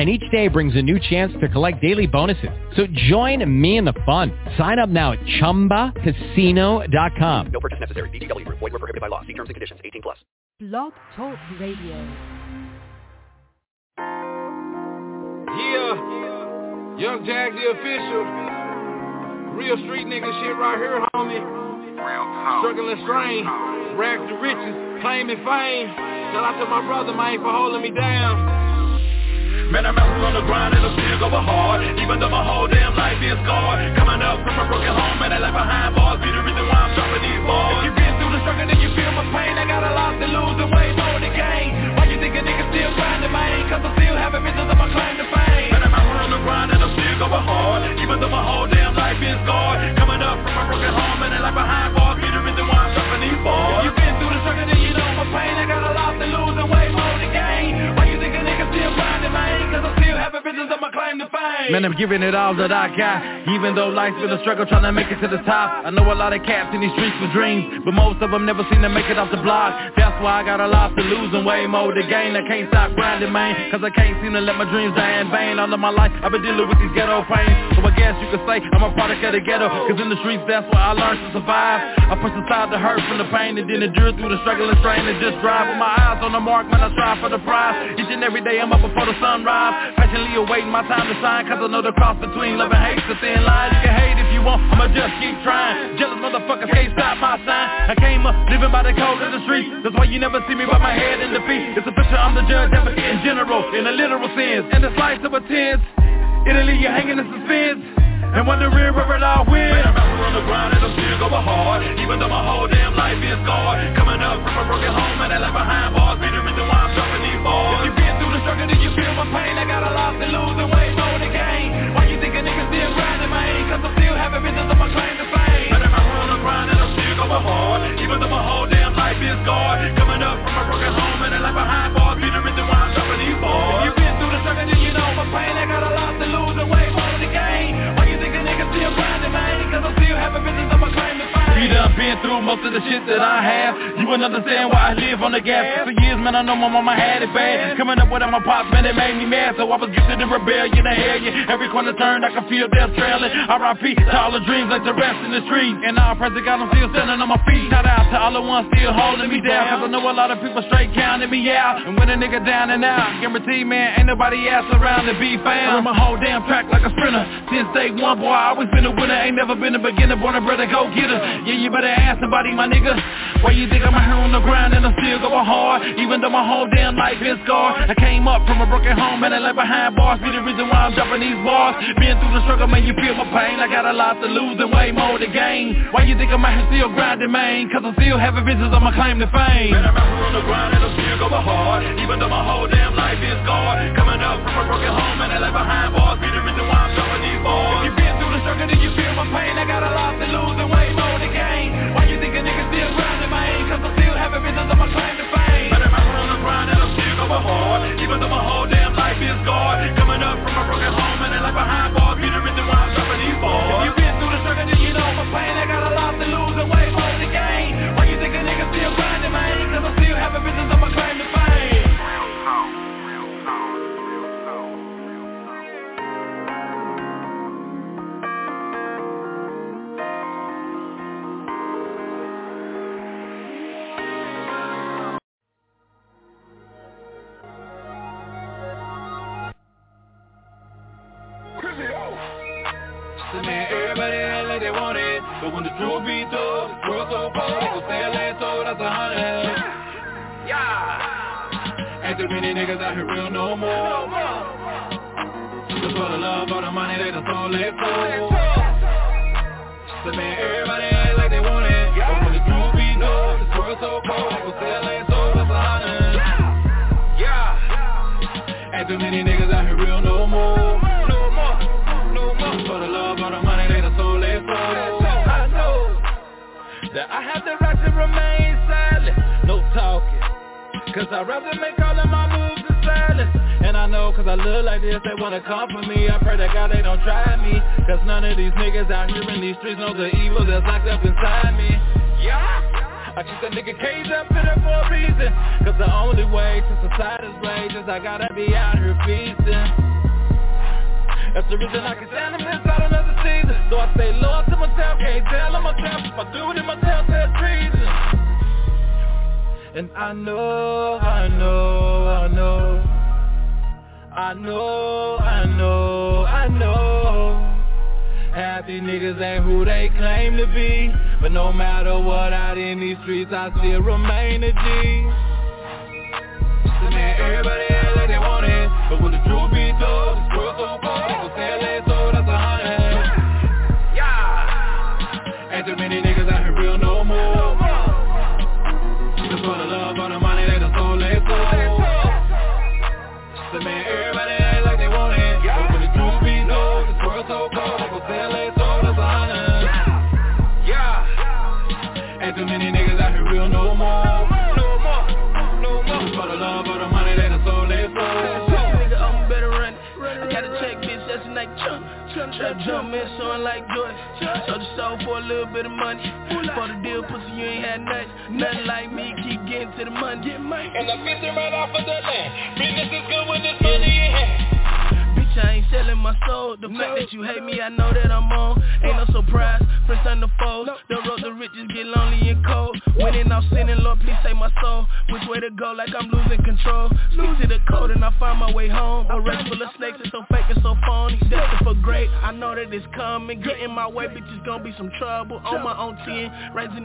and each day brings a new chance to collect daily bonuses. So join me in the fun. Sign up now at ChumbaCasino.com. No purchase necessary. VGW. Void were prohibited by law. See terms and conditions. 18 plus. Blog Talk Radio. Yeah. Young Jag the official. Real street nigga shit right here, homie. Struggling strain. Rags to riches. Claiming fame. Shout out to my brother, man, for holding me down. Man, I'm out on the grind and I'm still going hard Even though my whole damn life is scarred Coming up from a broken home and I left behind bars. Be the reason why I'm dropping these bars. If you've been through the struggle then you feel my pain. I got a lot to lose and way more to gain. Why you think a nigga still grinding, man? Cause I'm still having visions of my claim to fame. Man, I'm out on the grind and I'm still going hard Even though my whole damn life is scarred Coming up from a broken home and I left behind bars. Be the reason why I'm dropping these bars Visions of my claim to fame. Man, I'm giving it all that I got. Even though life's been a struggle trying to make it to the top. I know a lot of cats in these streets with dreams But most of them never seem to make it off the block. That's why I got a lot to lose and way more to gain. I can't stop grinding, man Cause I can't seem to let my dreams die in vain. All of my life I've been dealing with these ghetto pains. So I guess you could say I'm a product of the ghetto Cause in the streets that's where I learned to survive. I push aside the hurt from the pain And then endure through the struggle and strain And just drive with my eyes on the mark Man, I strive for the prize. Each and every day I'm up before the sunrise Patiently awaiting my time to shine Cause I know the cross between love and hate's a thin line. You can hate if you want, I'ma just keep trying. Jealous motherfuckers can't stop my sign. I came up living by the code of the streets That's why you never see me with my head in the feet. It's a picture I'm the judge advocate in general In a literal sense. And the slice of a tense It'll leave you hanging in suspense. And wondering where it all went Man, I'm on the grind and I'm still going hard. Even though my whole damn life is scarred Coming up from a broken home and I left behind bars. Be the reason why I'm dropping these bars If struggle then you feel my pain? I got a lot to lose and way more to gain Why you think a nigga still grinding, man? Cause I still having visions of my claim to fame. Man, I'm out on the grind I'm still going hard. Even though my whole damn life is scarred Coming up from a broken home and I left behind bars. Be the reason why I'm dropping these bars. If you've been through the struggle then you know my pain You done been through most of the shit that I have. You wouldn't understand why I live on the gap For years, man, I know my mama had it bad. Coming up without my pops, man, it made me mad. So I was gifted in rebellion and hellion Every corner turned, I could feel death trailing. R.I.P. to all the dreams like the rest in the street. And all praise to God, I'm still standing on my feet. Shout out to all the ones still holding me down. Cause I know a lot of people straight counting me out. And when a nigga down and out Guarantee, man, ain't nobody else around to be found. Run my whole damn track like a sprinter. Since day one, boy, I always been a winner. Ain't never been a beginner, born a brother, go get her Yeah, you better ask somebody, my nigga. Why you think I'm out here on the grind and I'm still going hard? Even though my whole damn life is scarred I came up from a broken home and I left behind bars. Be the reason why I'm dropping these bars. Been through the struggle, man, you feel my pain. I got a lot to lose and way more to gain. Why you think I'm out here still grinding, man? Cause I still having visions on my claim to fame. Man, I'm out here on the grind and I'm still going hard. Even though my whole damn life is scarred Coming up from a broken home and I left behind bars. Be the reason why I'm dropping these bars If the struggle, then you feel my pain. I got a lot to lose and way more to gain. Why you think a nigga still grinding, man? Cause I still having visions on my claim to fame. Man, I'm out here on grind I'm still going hard Even though my whole damn life is scarred Coming up from a broken home and I left behind bars. Be the reason why I'm dropping these bars If you've been through the struggle, then you know my pain. I got a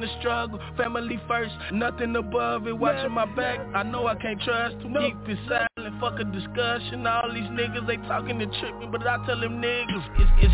the struggle. Family first, nothing above it. Watching my back, I know I can't trust Keep it silent, fuck a discussion. All these niggas, they talking and tripping But I tell them niggas, it's, it's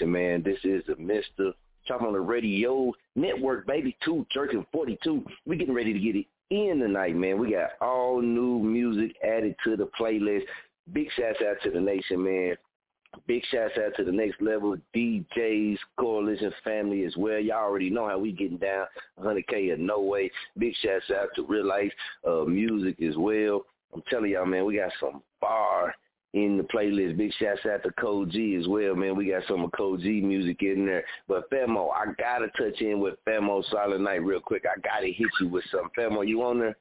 Man. This is the Mr. Chop On It Radio Network, baby, 2 Jerkin 42. We getting ready to get it in tonight, man. We got all new music added to the playlist. Big shouts out to the nation, man. Big shouts out to the next level DJs, coalition family as well. Y'all already know how we getting down 100K or no way. Big shouts out to Real Life uh, Music as well. I'm telling y'all, man, we got some bar in the playlist. Big shouts out to Code G as well, man. We got some of Code G music in there. But Famo, I gotta touch in with Famo Silent Night real quick. I gotta hit you with some. Famo, you on there?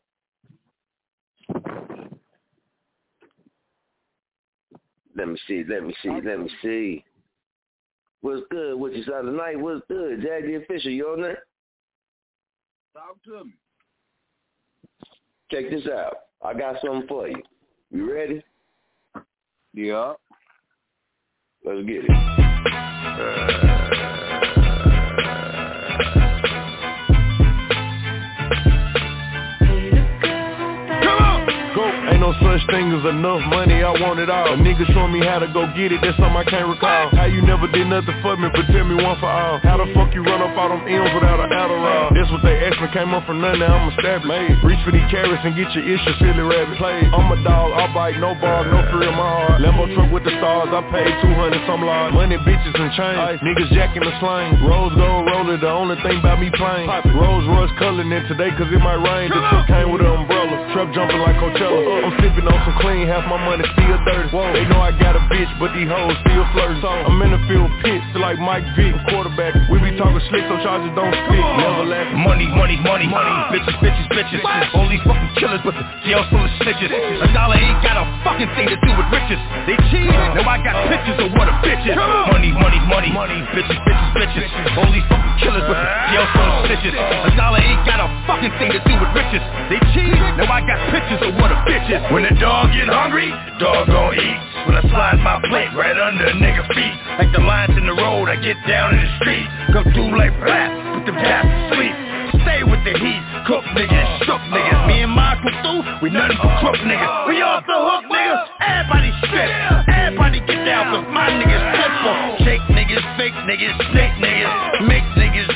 Let me see, let me see, let me see. What's good? What you saw tonight? What's good? The official, you on there? Talk to me. Check this out. I got something for you. You ready? Yeah. Let's get it. Uh, no such thing as enough money, I want it all. A nigga show me how to go get it, that's something I can't recall. How you never did nothing for me, but tell me one for all. How the fuck you run up all them M's without an Adderall? That's what they asked me, came up from nothing, now I'm established. Made. Reach for these carrots and get your issue, silly rabbit. Play. I'm a dog, I bite, no ball, no fear in my heart. Lambo truck with the stars, I paid 200 some large. Money, bitches, and chains. Niggas jacking the slang. Rose gold roller, the only thing about me plain. Rolls Royce coloring in today, cause it might rain. The truck came with an umbrella. Trap jumping like Coachella. I'm sipping on some clean, half my money still dirty. Whoa. They know I got a bitch, but these hoes still flirting. So I'm in the field pitch like Mike Vick, quarterback. We be talking slick, so charges don't stick. Never laugh. Money, money, money, money. Bitches, bitches, bitches. All these fucking killers, but the jail's full of snitches. A dollar ain't got a fucking thing to do with riches. They cheat, now I got pictures of what a bitch is. Money, money, money, money. Bitches, bitches, bitches. All these fucking killers, but the jail's full of snitches. A dollar ain't got a fucking thing to do with riches. They cheat, now I got pictures of what a bitch is. When the dog get hungry, dog gon' eat. When I slide my plate right under a nigga feet, like the lines in the road, I get down in the street. Come through like blast, put them cats to sleep. Stay with the heat, cook niggas, shook niggas. Me and my come through, we nothing but crook niggas. We off the hook niggas, everybody strip. Everybody get down, cause my niggas simple. Shake niggas, fake niggas, snake niggas. Make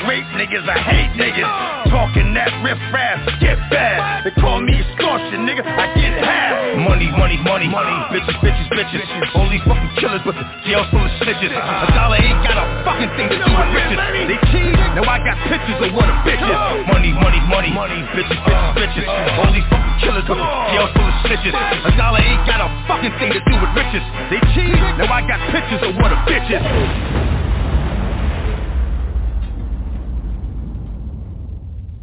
rape niggas, I hate niggas. Talking that riff raff, get bad. They call me extortion, nigga, I get half. Money, money, money, money. Bitches, bitches, bitches. All these fucking killers, but the jail's full of snitches. A dollar ain't got a fucking thing to do with riches. They cheat, now I got pictures of what a bitch is. Money, money, money, money. Bitches, bitches, bitches. All these fucking killers, but the jail's full of snitches. A dollar ain't got a fucking thing to do with riches. They cheat, now I got pictures of what a bitch is.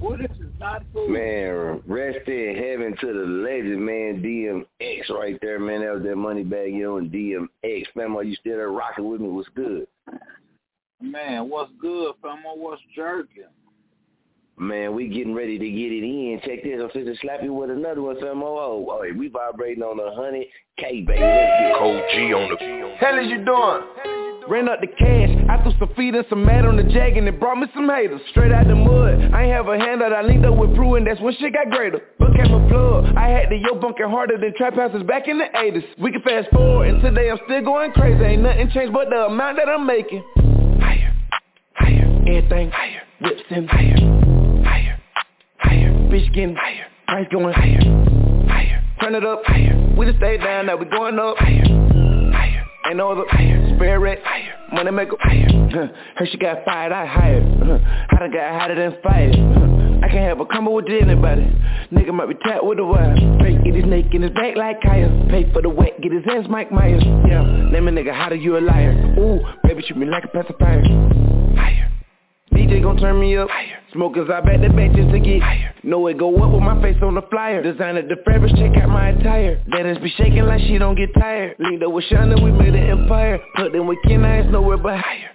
Well, this is not cool. Man, rest in heaven to the legend, man. DMX right there, man. That was that Moneybagg, you know, and DMX. Famo, you still there rocking with me? What's good? Man, what's good, famo? What's jerking? Man, we getting ready to get it in. Check this. I'm finna slap you with another one, Famo. Oh, oh, we vibrating on a hundred K, baby. Let's get. Code G on the Hell is you doing? Ran up the cash, I threw some feet and some mat on the jag and it brought me some haters. Straight out the mud, I ain't have a handout, I linked up with Prue and that's when shit got greater. Book came a plug, I had the yo bunking harder than trap houses back in the 80s. We can fast forward and today I'm still going crazy, ain't nothing changed but the amount that I'm making. Higher, higher, everything higher, whips in higher, higher, higher, bitch getting higher, price going higher, higher, turn it up higher, we just stay down, now we going up higher, higher. Ain't no other higher, spirit higher, money maker higher. Huh. Heard she got fired, I hired. Huh. I done got hotter than fired. Huh. I can't have a combo with anybody. Nigga might be tapped with a wire. Straight get his neck in his back like Kaya. Pay for the wet, get his ass Mike Myers. Yeah, name a nigga how do you a liar? Ooh, baby treat me like a pacifier. Higher. DJ gon' turn me up higher. Smokers, I bet the just to get higher. Know it go up with my face on the flyer. Designer the fabrics, check out my attire. That ass be shaking like she don't get tired. Linked up with Shana, we made an empire. Put in with Ken, I ain't nowhere but higher.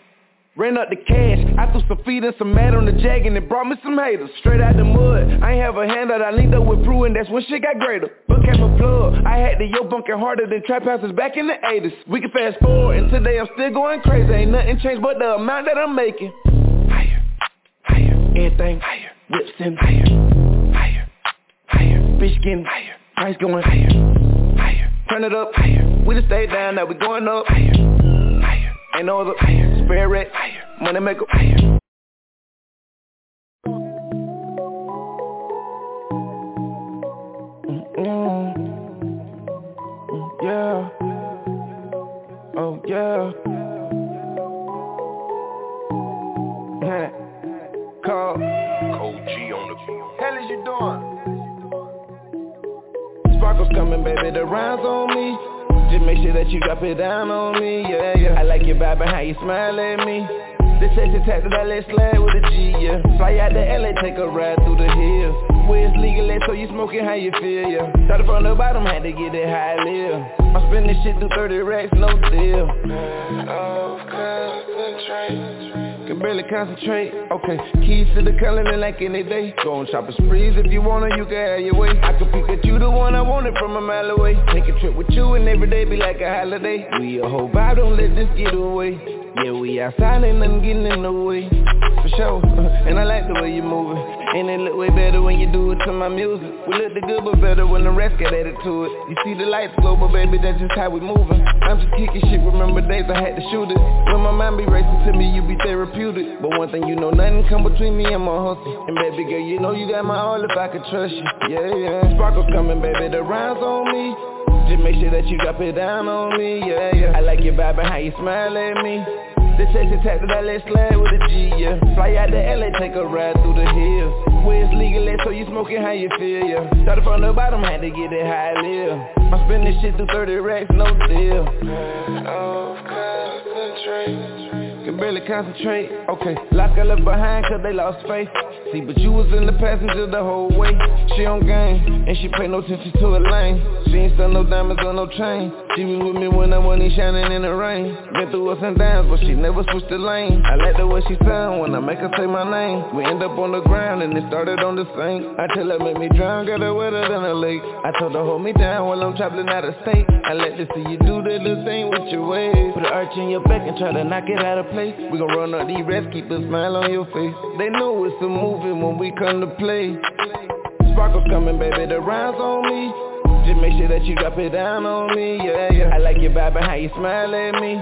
Ran up the cash, I threw some feet and some mat on the jag and it brought me some haters. Straight out the mud, I ain't have a handout, I linked up with Prue and that's when shit got greater. Book came a plug, I had the yo bunking harder than trap houses back in the 80s. We can fast forward and today I'm still going crazy, ain't nothing changed but the amount that I'm making. Higher, everything higher, whips in higher, higher, higher, bitch getting higher, price going higher, higher, turn it up. Higher, we just stay down, now we going up. Higher, higher, ain't no other. Higher, spirit higher, money maker. Higher. Mm, mm, yeah. Oh yeah. Doing? Sparkles coming, baby. The rhymes on me. Just make sure that you drop it down on me. Yeah, yeah. I like your vibe and how you smile at me. The sexy tap that I let slide with a G, yeah. Fly out to LA, take a ride through the hills. Where it's legal, so you smoking, how you feel, yeah. Started from the bottom, had to get it high live. I'm spending shit through 30 racks, no deal. Oh, concentrate. Can barely concentrate. Okay, keys to the colony like any day. Go on shopping sprees if you wanna, you can have your way. I can pick at you the one I wanted from a mile away. Take a trip with you and every day be like a holiday. We a whole vibe, don't let this get away. Yeah, we outside, ain't nothing getting in the way. For sure, and I like the way you moving. And it look way better when you do it to my music. We look the good but better when the rest get added to it. You see the lights glow, but baby, that's just how we moving. I'm just kicking shit, remember days I had to shoot it. When my mind be racing to me, you be therapeutic. But one thing you know, nothing come between me and my hustle. And baby girl, you know you got my all if I could trust you. Yeah, yeah. Sparkles coming, baby, the rounds on me. Just make sure that you drop it down on me, yeah, yeah. I like your vibe and how you smile at me. The sexy tap that I let slide with a G, yeah. Fly out to LA, take a ride through the hills. Where it's legal, so you smoking how you feel, yeah. Started from the bottom, had to get it high live I'm spending shit through 30 racks, no deal. Off concentrate. Can barely concentrate. Okay, lock her left behind cause they lost faith. See, but you was in the passenger the whole way. She on game, and she pay no attention to her lane. She ain't sell no diamonds on no chain. She was with me when I wasn't shining in the rain. Been through ups and downs, but she never switched the lane. I like the way she sound when I make her say my name. We end up on the ground and it started on the sink. I tell her make me drown, got her wetter than a lake. I told her hold me down while I'm traveling out of state. I let her see you do the little thing with your ways. Put an arch in your back and try to knock it out of place We gon' run up these rats, keep a smile on your face. They know it's a movie when we come to play. Sparkles coming, baby, the rhymes on me. Just make sure that you drop it down on me, yeah, yeah. I like your vibe and how you smile at me.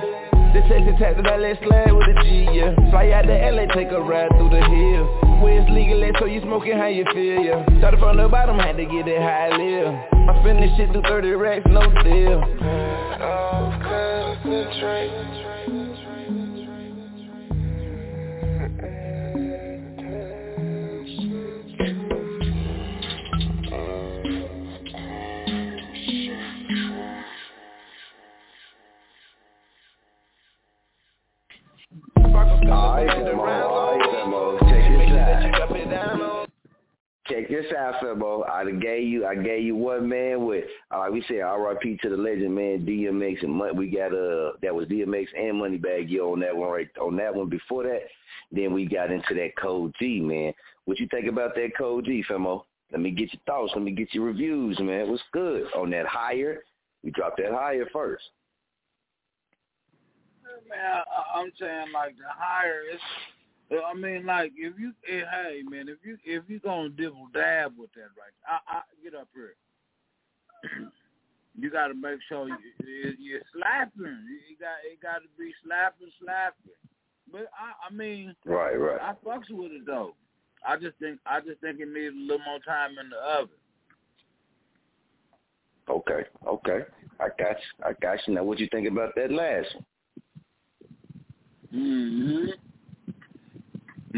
The sexy tap that I let slide with a G, yeah. Fly out to LA, take a ride through the hills Where it's legal, so you smoking how you feel, yeah. Started from the bottom, had to get it high live I spend shit through 30 racks, no deal Off concentrate Check this out. I gave you, I gave you one man with, uh, like we said, R.I.P. to the legend, man, DMX, and Money. we got uh, that was DMX and Moneybagg Yo on that one right on that one. Before that, then we got into that Code G, man. What you think about that Code G, Famo? Let me get your thoughts. Let me get your reviews, man. What's good on that higher? We dropped that higher first. Man, I, I'm saying like the higher it's I mean, like if you, eh, hey man, if you if you gonna dibble dab with that, right? I, I get up here. you got to make sure you, you're slapping. You got it got to be slapping, slapping. But I, I mean, right, right. I fucks with it though. I just think I just think it needs a little more time in the oven. Okay, okay. I got you. I got you. Now, what you think about that last one? Mm-hmm.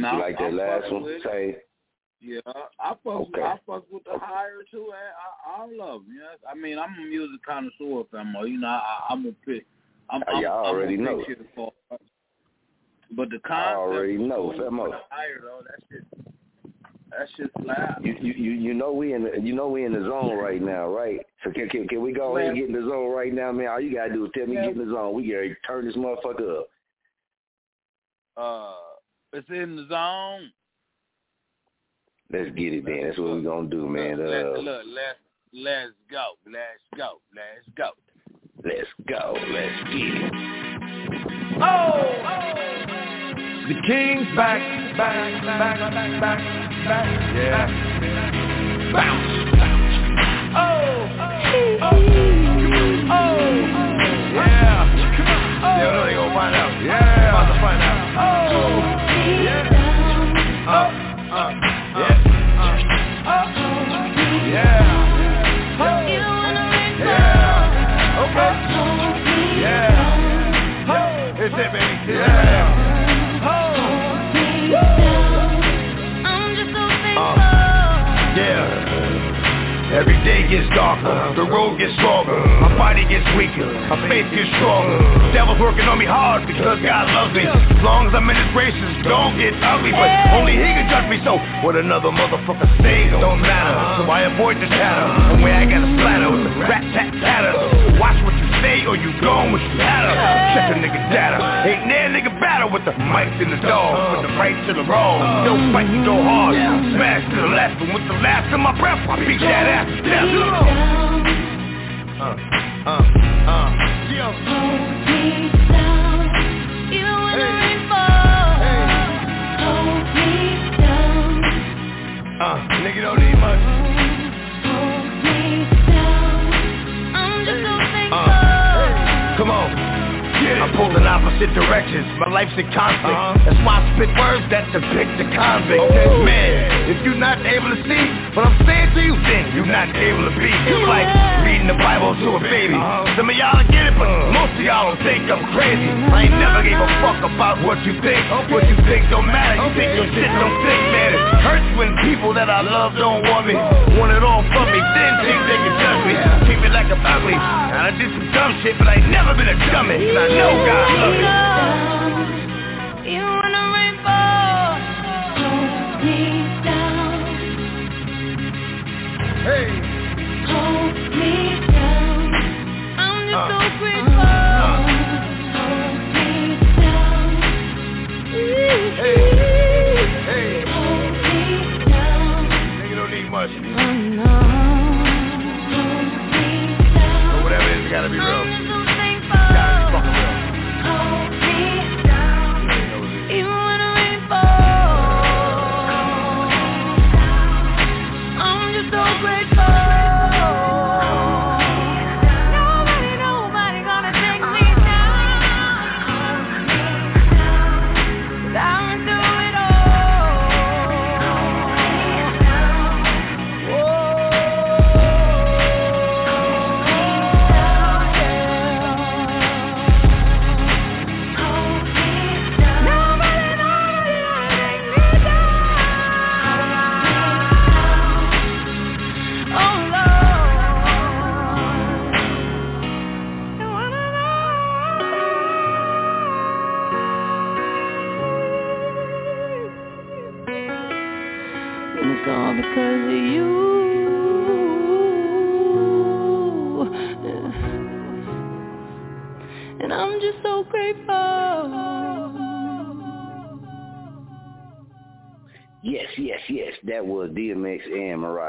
No, you like that last one? With, Say. Yeah, I fuck. Okay. I fuck with the higher too. I, I, I love. Yeah, I mean, I'm a music connoisseur, famo. You know, I, I'm a pick. I'm, I'm, yeah, I already I'm know. For, but the concept. I already know, famo. Higher though, that shit. That shit slap. You, you you you know we in the you know we in the zone right now, right? So can can, can we go ahead and get in the zone right now, man? All you gotta do is tell me get in the zone. We gotta turn this motherfucker up. Uh it's in the zone. Let's get it, man. That's what we're gonna do, man. Look, uh, look, let's let's go, let's go, let's go. Let's go, let's get it. Oh, oh. the king's back, back, back, back, back, back, yeah. Bounce, bounce. Oh, oh, oh, oh, yeah. Come on. Oh. Yeah, they gonna find out. Yeah, about to find out. Oh. Uh. Gets darker, the road gets longer, my body gets weaker, my faith gets stronger. The devil's working on me hard because God loves me. As long as I'm in his graces, don't get ugly, but only he can judge me. So what another motherfucker say don't matter. So I avoid the chatter, and where I got a splatter with the rat tat patter. Watch what you say or you gone with you had Check a nigga data. Ain't there nigga battle with the mic in the dog, with the right to the wrong. No fight, go hard, smash to the left, and with the last of my breath, I beat that ass. Yeah. Uh, uh, uh. Uh, nigga don't Yeah. I'm pulled in opposite directions, my life's a conflict uh-huh. That's why I spit words that depict the convict okay. Man, if you're not able to see what I'm saying to you, then you're not able to be. It's like reading the Bible to a baby. Uh-huh. Some of y'all get it, but uh-huh. most of y'all don't think I'm crazy. I ain't never gave a fuck about what you think. What you think don't matter. You think your shit don't think, man. It hurts when people that I love don't want me. Want it all from me, then think they can judge me. Treat me like I'm ugly. And ah. I did some dumb shit, but I ain't never been a dummy. And I know God love me. Even when the rain hold me down. Hey. Hold me down. I'm just so grateful. Hold me down. Hey. Hey.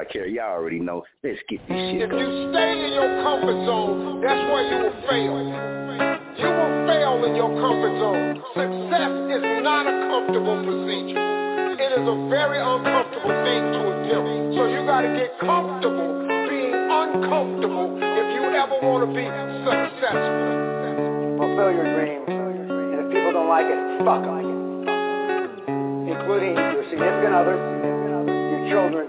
And Mariah Carey. Y'all already know. Let's get this shit If going. you stay in your comfort zone, that's where you will fail. You will fail in your comfort zone. Success is not a comfortable procedure. It is a very uncomfortable thing to attempt. So you got to get comfortable being uncomfortable if you ever want to be successful. fulfill your dreams. And if people don't like it, fuck them. Including your significant other, your children,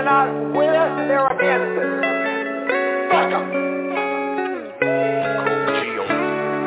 they're not with us, they're against us. Fuck them.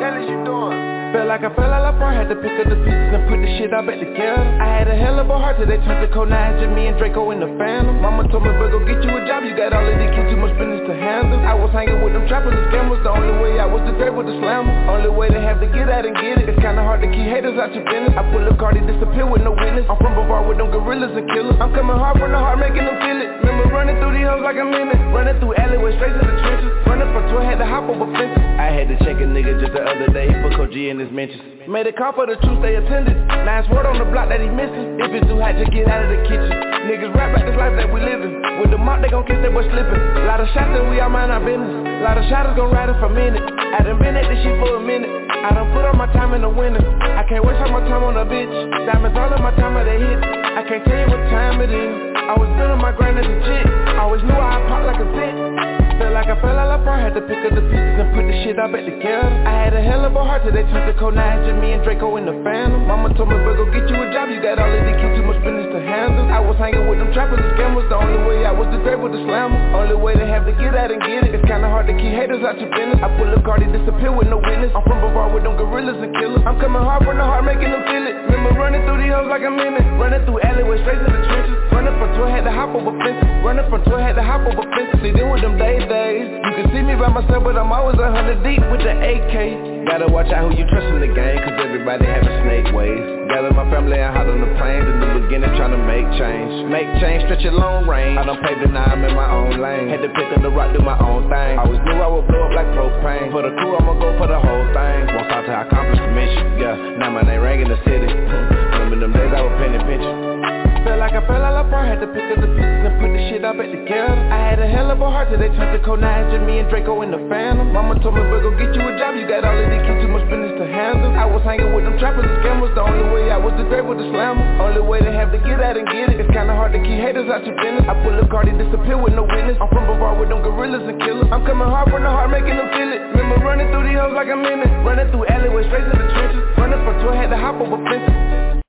Hell is you doing? Felt like I fell had to pick up the pieces and put the shit all back together. I had a hell of a heart till they turned to cold nine, just me and Draco in the phantom. Mama told me, but go get you a job, you got all of these kids, too much business to handle. I was hanging with them trappers and scammers, the only way I was the great with the slammer. Only way to have to get out and get it. It's kinda hard to keep haters out your business. I pull a card, they disappear with no witness. I'm from Bavar with them gorillas and killers. I'm coming hard from the heart, making them feel it. Remember running through these hoes like a minute. Running through alleyways, straight to the trenches. Running from 12, had to hop over fences. I had to check a nigga just the other day He put G in his mentions. Made a call for the truth, they attended. It's word on the block that he missing. If it's too hot, just get out of the kitchen. Niggas rap about this life that we living. With the mop, they gon' kiss that boy slipping. Lot of shots that we all mind our business. Lot of shotters gon' ride it for a minute. I done been at this shit for a minute. I done put all my time in the winter. I can't waste all my time on a bitch. Diamonds all of my time are they hit. I can't tell you what time it is. I was feeling my grind as a chick. Always knew I'd pop like a tick. Felt like I fell of apart, had to pick up the pieces and put the shit all back together. I had a hell of a heart till they turned to cold nine, just me and Draco in the phantom. Mama told me, but go get you a job, you got all of these kids, too much business to handle. I was hanging with them trappers and scammers, the only way I was the great with the slammer. Only way to have to get out and get it. It's kinda hard to keep haters out your business. I pull card, they disappear with no witness. I'm from Bavar with them gorillas and killers. I'm coming hard from the heart, making them feel it. Remember running through these hoes like a minute. Running through alleyways, straight to the trenches. Running from 12, had to hop over fences. Running from 12, had to hop over fences. See, then with them day days, you can see me by myself, but I'm always a hundred deep with the AK. Gotta watch out who you trust in the game, cause everybody having snake ways. Gather my family and hot on the plane, in the beginning trying to make change. Make change, stretch it long range. I done paved it, now I'm in my own lane. Had to pick up the rock, do my own thing. I always knew I would blow up like propane. For the crew, I'ma go for the whole thing. Won't stop I accomplish the mission. Yeah, now my name rang in the city. Remember them days I was penny pinching. Felt like I fell of apart, had to pick up the pieces and put the shit all back together. I had a hell of a heart till they turned to cold nine, just me and Draco in the phantom. Mama told me, but go get you a job, you got all of these kids, too much business to handle. I was hanging with them trappers and scammers, the only way I was the great with the slammer. Only way to have to get out and get it. It's kinda hard to keep haters out your business. I pull a card, they disappear with no witness. I'm from Bavar with them gorillas and killers. I'm coming hard from the heart, making them feel it. Remember running through these hoes like a minute. Running through alleyways, straight to the trenches. Running from 12, had to hop over fences.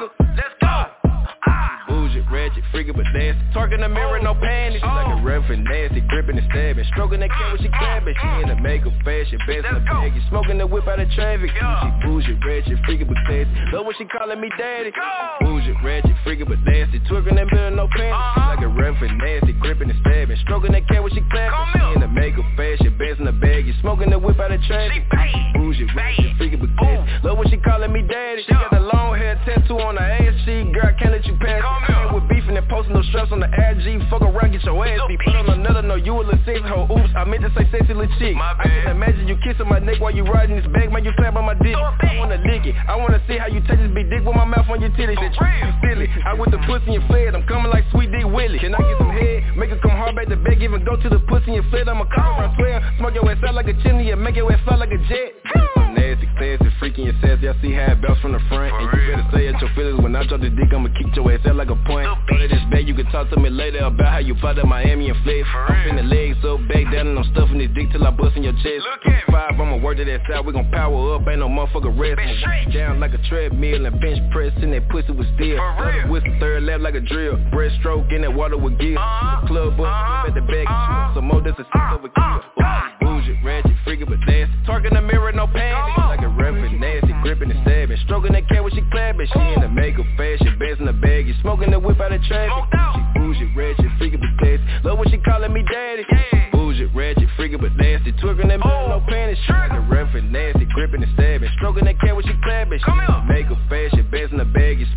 nigga. Let's freaking but nasty Twerking the mirror, no panties She like a ref and nasty, gripping and stabbing Stroking that cat when she clapping She in the makeup fashion, best in the bag Smoking the whip out of traffic. She bougie, ratchet, freaking but nasty Love when she calling me daddy. Bougie, ratchet, freaking but nasty. Twerking that mirror, no panties She like a ref and nasty, gripping and stabbing Stroking that cat when she clapping. She in the makeup fashion, best in the bag Smoking the whip out of traffic. She Bougie, ratchet, freaking but nasty Love when she calling me daddy. She got the long hair tattoo on her ass She girl, I can't let you pass it. With beefing and posting no straps on the IG Fuck around, get your ass beat. Put on another, no, you a little sexy hoe. Oops, I meant to say sexy little chick. I can imagine you kissing my neck while you riding this bag Man, you slap on my dick. I wanna lick it. I wanna see how you take this big dick with my mouth on your titties. Shit, you silly. I with the pussy and fled I'm coming like sweet dick Willie. Can I get some head? Make it come hard back to bed Even go to the pussy and fled I'ma come around 12 Smoke your ass out like a chimney And make your ass fly like a jet Nasty, classy, freaky and sassy. I see how it bounce from the front. And you better say at your feelings. When I drop the dick I'ma kick your ass out like a point. Go to this bag, you can talk to me later About how you fought at Miami and fled. I'm finna legs so back down And I'm stuffing this dick till I bust in your chest. Five, I'ma work to that side. We gon' power up, ain't no motherfucker rest down like a treadmill And bench press in that pussy with steel With the third lap like a drill. Breaststroke in that water with gear. Club up, at the back Some more, that's a six over kill Bougie, ratchet, freaking but nasty. Twerking the mirror, no panties A nasty, gripping and stabbing. Stroking that cat when she clapping. She in the makeup fashion, bands in the bag You smoking the whip out of traffic. She bougie, ratchet, freaking but nasty Love when she calling me daddy. Bougie, ratchet, freaking but nasty. Twerking that mirror, no panties. Like a reverend, nasty, gripping and stabbing. Stroking that cat when she clapping. She in the makeup fashion,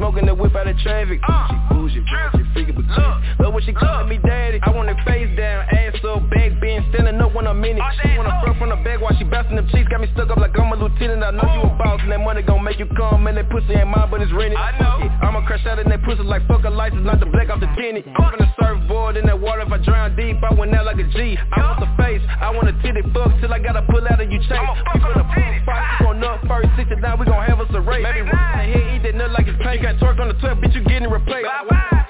smoking the whip out of traffic. She bougie, ratchet, freaking but nasty Love when she calling me daddy. I want her face down, ass up, back bend Standing up when I'm in it. She wanna fuck from the back while she bouncing them cheeks. Got me stuck up like I'm a lieutenant. I know you a boss and that money gon' make you come. And that pussy ain't mine but it's rented. I know. I'ma crash out in that pussy like fuck a license Not the black off the tenant Up in the surfboard in that water if I drown deep. I went out like a G. I want the face, I want a titty fuck Till I gotta pull out of you chase We finna pull fight, we gon' up first. 69 we gon' have us a race. Maybe right in the head, eat that nut like it's paint Got twerk on the 12, bitch you getting replaced.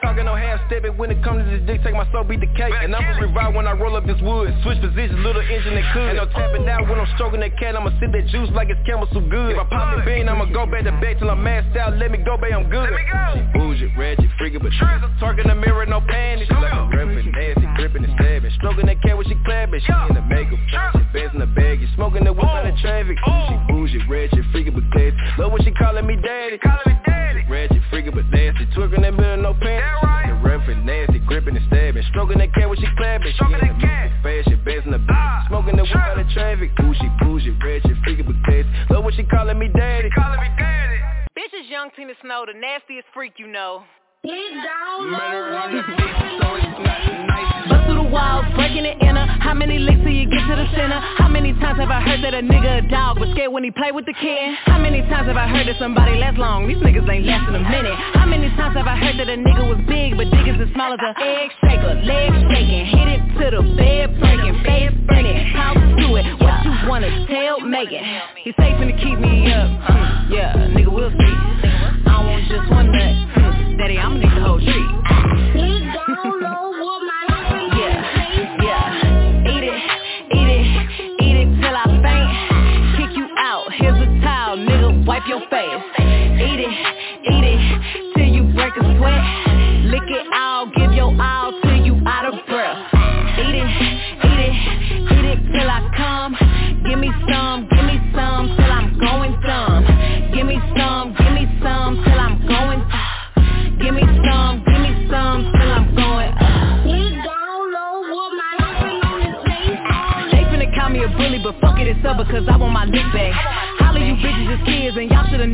Talking no half stepping when it comes to this dick Take my soul, beat the cake. And I'ma revive when I roll up this wood. Switch positions, little engine that could. Ain't no tapping out when I'm stroking that cat. I'ma sip that juice like it's camel so good. If I pop the bean, I'ma go back to back till I'm maxed out. Let me go, babe, I'm good. She bougie, ratchet, freaking but Twerking the mirror, no panties. She like a reverend, nasty, gripping and stabbing. Stroking that cat when she clapping. She in the makeup, she bands in the bag You smoking the whip out of traffic. She bougie, ratchet, freaking but classy. Love when she calling me daddy. calling me daddy. Ratchet, freaking but nasty. Twerking that mirror, no panties The reverend, nasty, gripping and stabbing. Stroking that cat when she clapping. She in the makeup, fashion, bands in the bag Smoking the whip out of traffic. Bougie, bougie, ratchet, freaking but classy. Love when she calling me daddy. She Calling me daddy. Bitch is young Tina Snow, the nastiest freak you know. Bust through the walls, breaking the inner How many licks till you get to the center? How many times have I heard that a nigga a dog was scared when he played with the kid? How many times have I heard that somebody last long? These niggas ain't lasting a minute. How many times have I heard that a nigga was big but dick is as small as a egg? Shaker Leg shaking, hit it to the bed breaking Face spinning, talk to it. What you wanna tell? Megan? He's safe to keep me up. Hmm, Yeah, nigga we'll see I want just one nut Hmm, Daddy, I'ma need the whole tree Yeah, yeah. Eat it, eat it, eat it till I faint. Kick you out. Here's a towel, nigga. Wipe your face. Eat it, eat it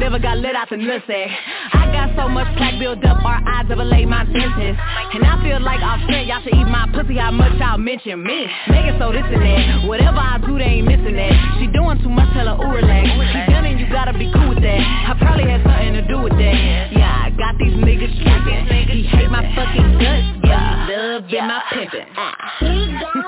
never got let out the nutsack. I got so much plaque built up, our eyes ever laid my senses. And I feel like I'll offset, y'all should eat my pussy, how much y'all mention me. It so this and that, whatever I do, they ain't missing that. She doing too much, tell her ooh relax. She done you gotta be cool with that. I probably had something to do with that. Yeah, I got these niggas tripping. He hate my fucking guts, yeah. Love in my pimpin'.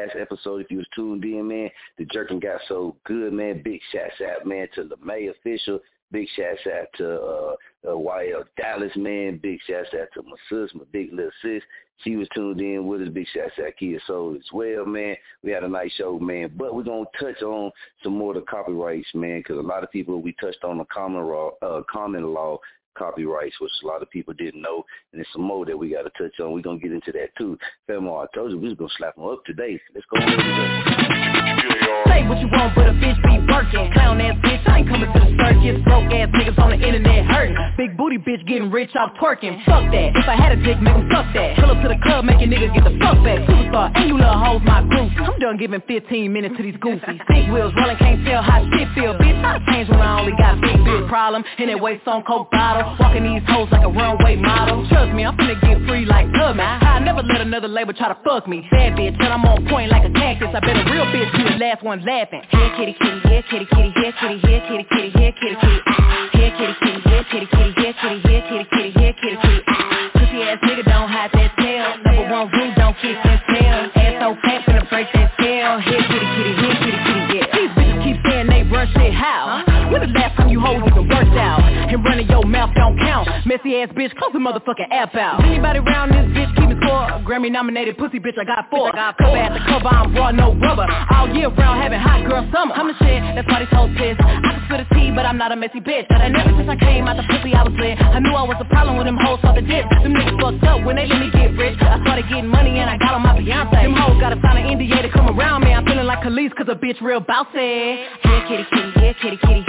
Last episode, if you was tuned in, man, the jerking got so good, man. Big shouts out, man, to the May official. Big shouts out to uh, uh YL Dallas, man. Big shouts out to my sis, my big little sis. She was tuned in with us. Big shouts out Kia Soul as well, man. We had a nice show, man. But we're going to touch on some more of the copyrights, man, because a lot of people, we touched on the common law, uh, common law copyrights, which a lot of people didn't know. And there's some more that we got to touch on. We're going to get into that, too. Famo, I told you we was going to slap them up today. Let's go. Say what you want, but a bitch be working. Clown ass bitch, I ain't coming to the circus. Broke ass niggas on the internet hurting. Big booty bitch getting rich off twerking. Fuck that. If I had a dick, make 'em suck that. Pull up to the club, make your niggas get the fuck back. Superstar, and you little hoes my group. I'm done giving 15 minutes to these goofies. Big wheels rolling, can't tell how shit feel. Bitch, I changed when I only got big bitch problem. And it waist on coke bottle. Walking these hoes like a runway model. Trust me, I'm finna get free like Tubman. I never let another label try to fuck me. Bad bitch, and I'm on point like a cactus. I bet a real bitch be the last one laughing. Here kitty kitty, here kitty kitty, here kitty, here kitty kitty, here kitty kitty. Here kitty kitty, here kitty kitty, here kitty, here kitty kitty, here kitty kitty. Pussy ass nigga don't hide that tail. Number one rule, don't kiss and tell. Ass so fat, finna break that scale. Here kitty kitty, here kitty kitty, yeah. These bitches keep saying they run shit how? When the last time you hoes count. Messy ass bitch, close the motherfucking app out. Anybody around this bitch keep me score? Grammy nominated pussy bitch, I got four. Cover at the cover, I'm raw, no rubber. All year round, having hot girl summer. I'm the shit, that's why these hoes pissed. I can spit a tea, but I'm not a messy bitch. But I never since I came out the pussy, I was lit. I knew I was a problem when them hoes saw the dip. Them niggas fucked up when they let me get rich. I started getting money and I got on my Beyonce. Them hoes gotta sign an NDA to come around me. I'm feeling like Khalees cause a bitch real bossy. Here kitty kitty, here kitty kitty,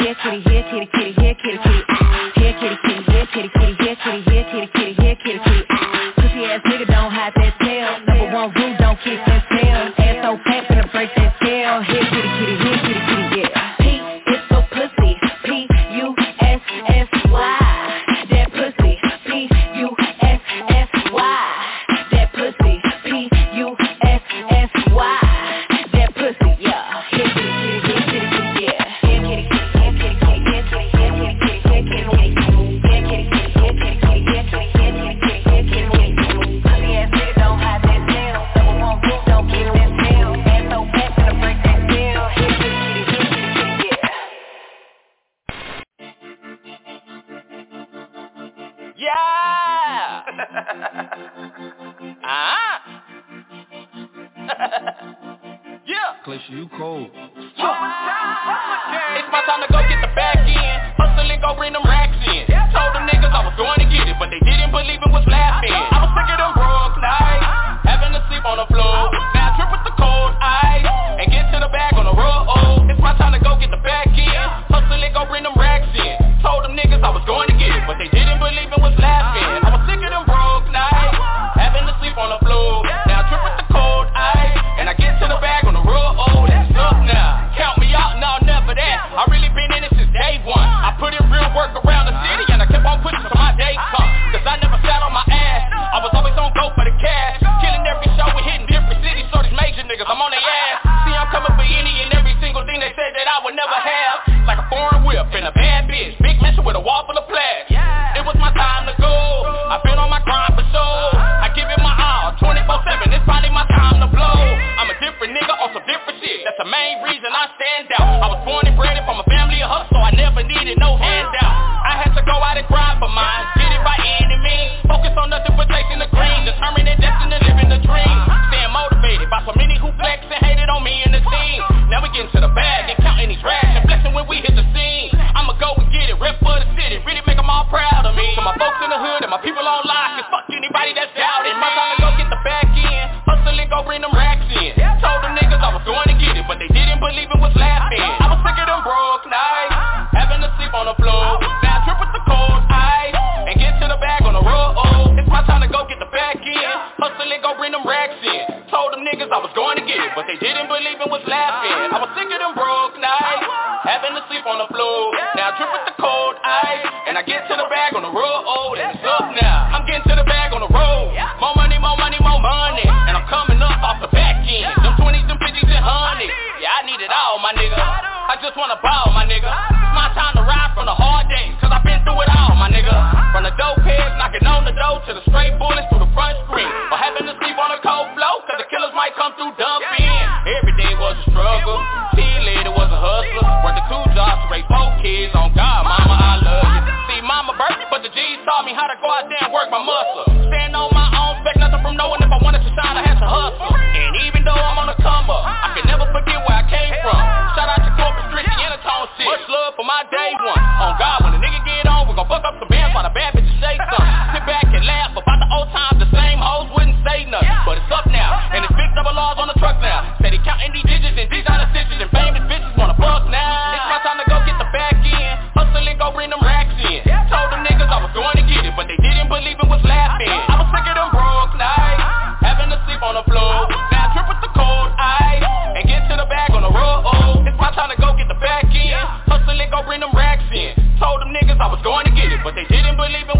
bring them racks in. Told them niggas I was going to get it, but they didn't believe it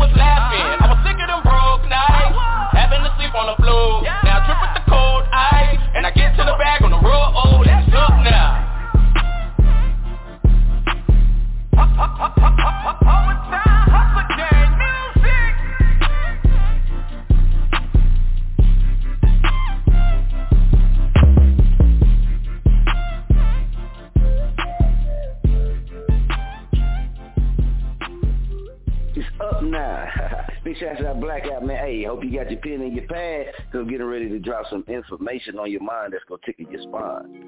information on your mind that's gonna tickle your spine.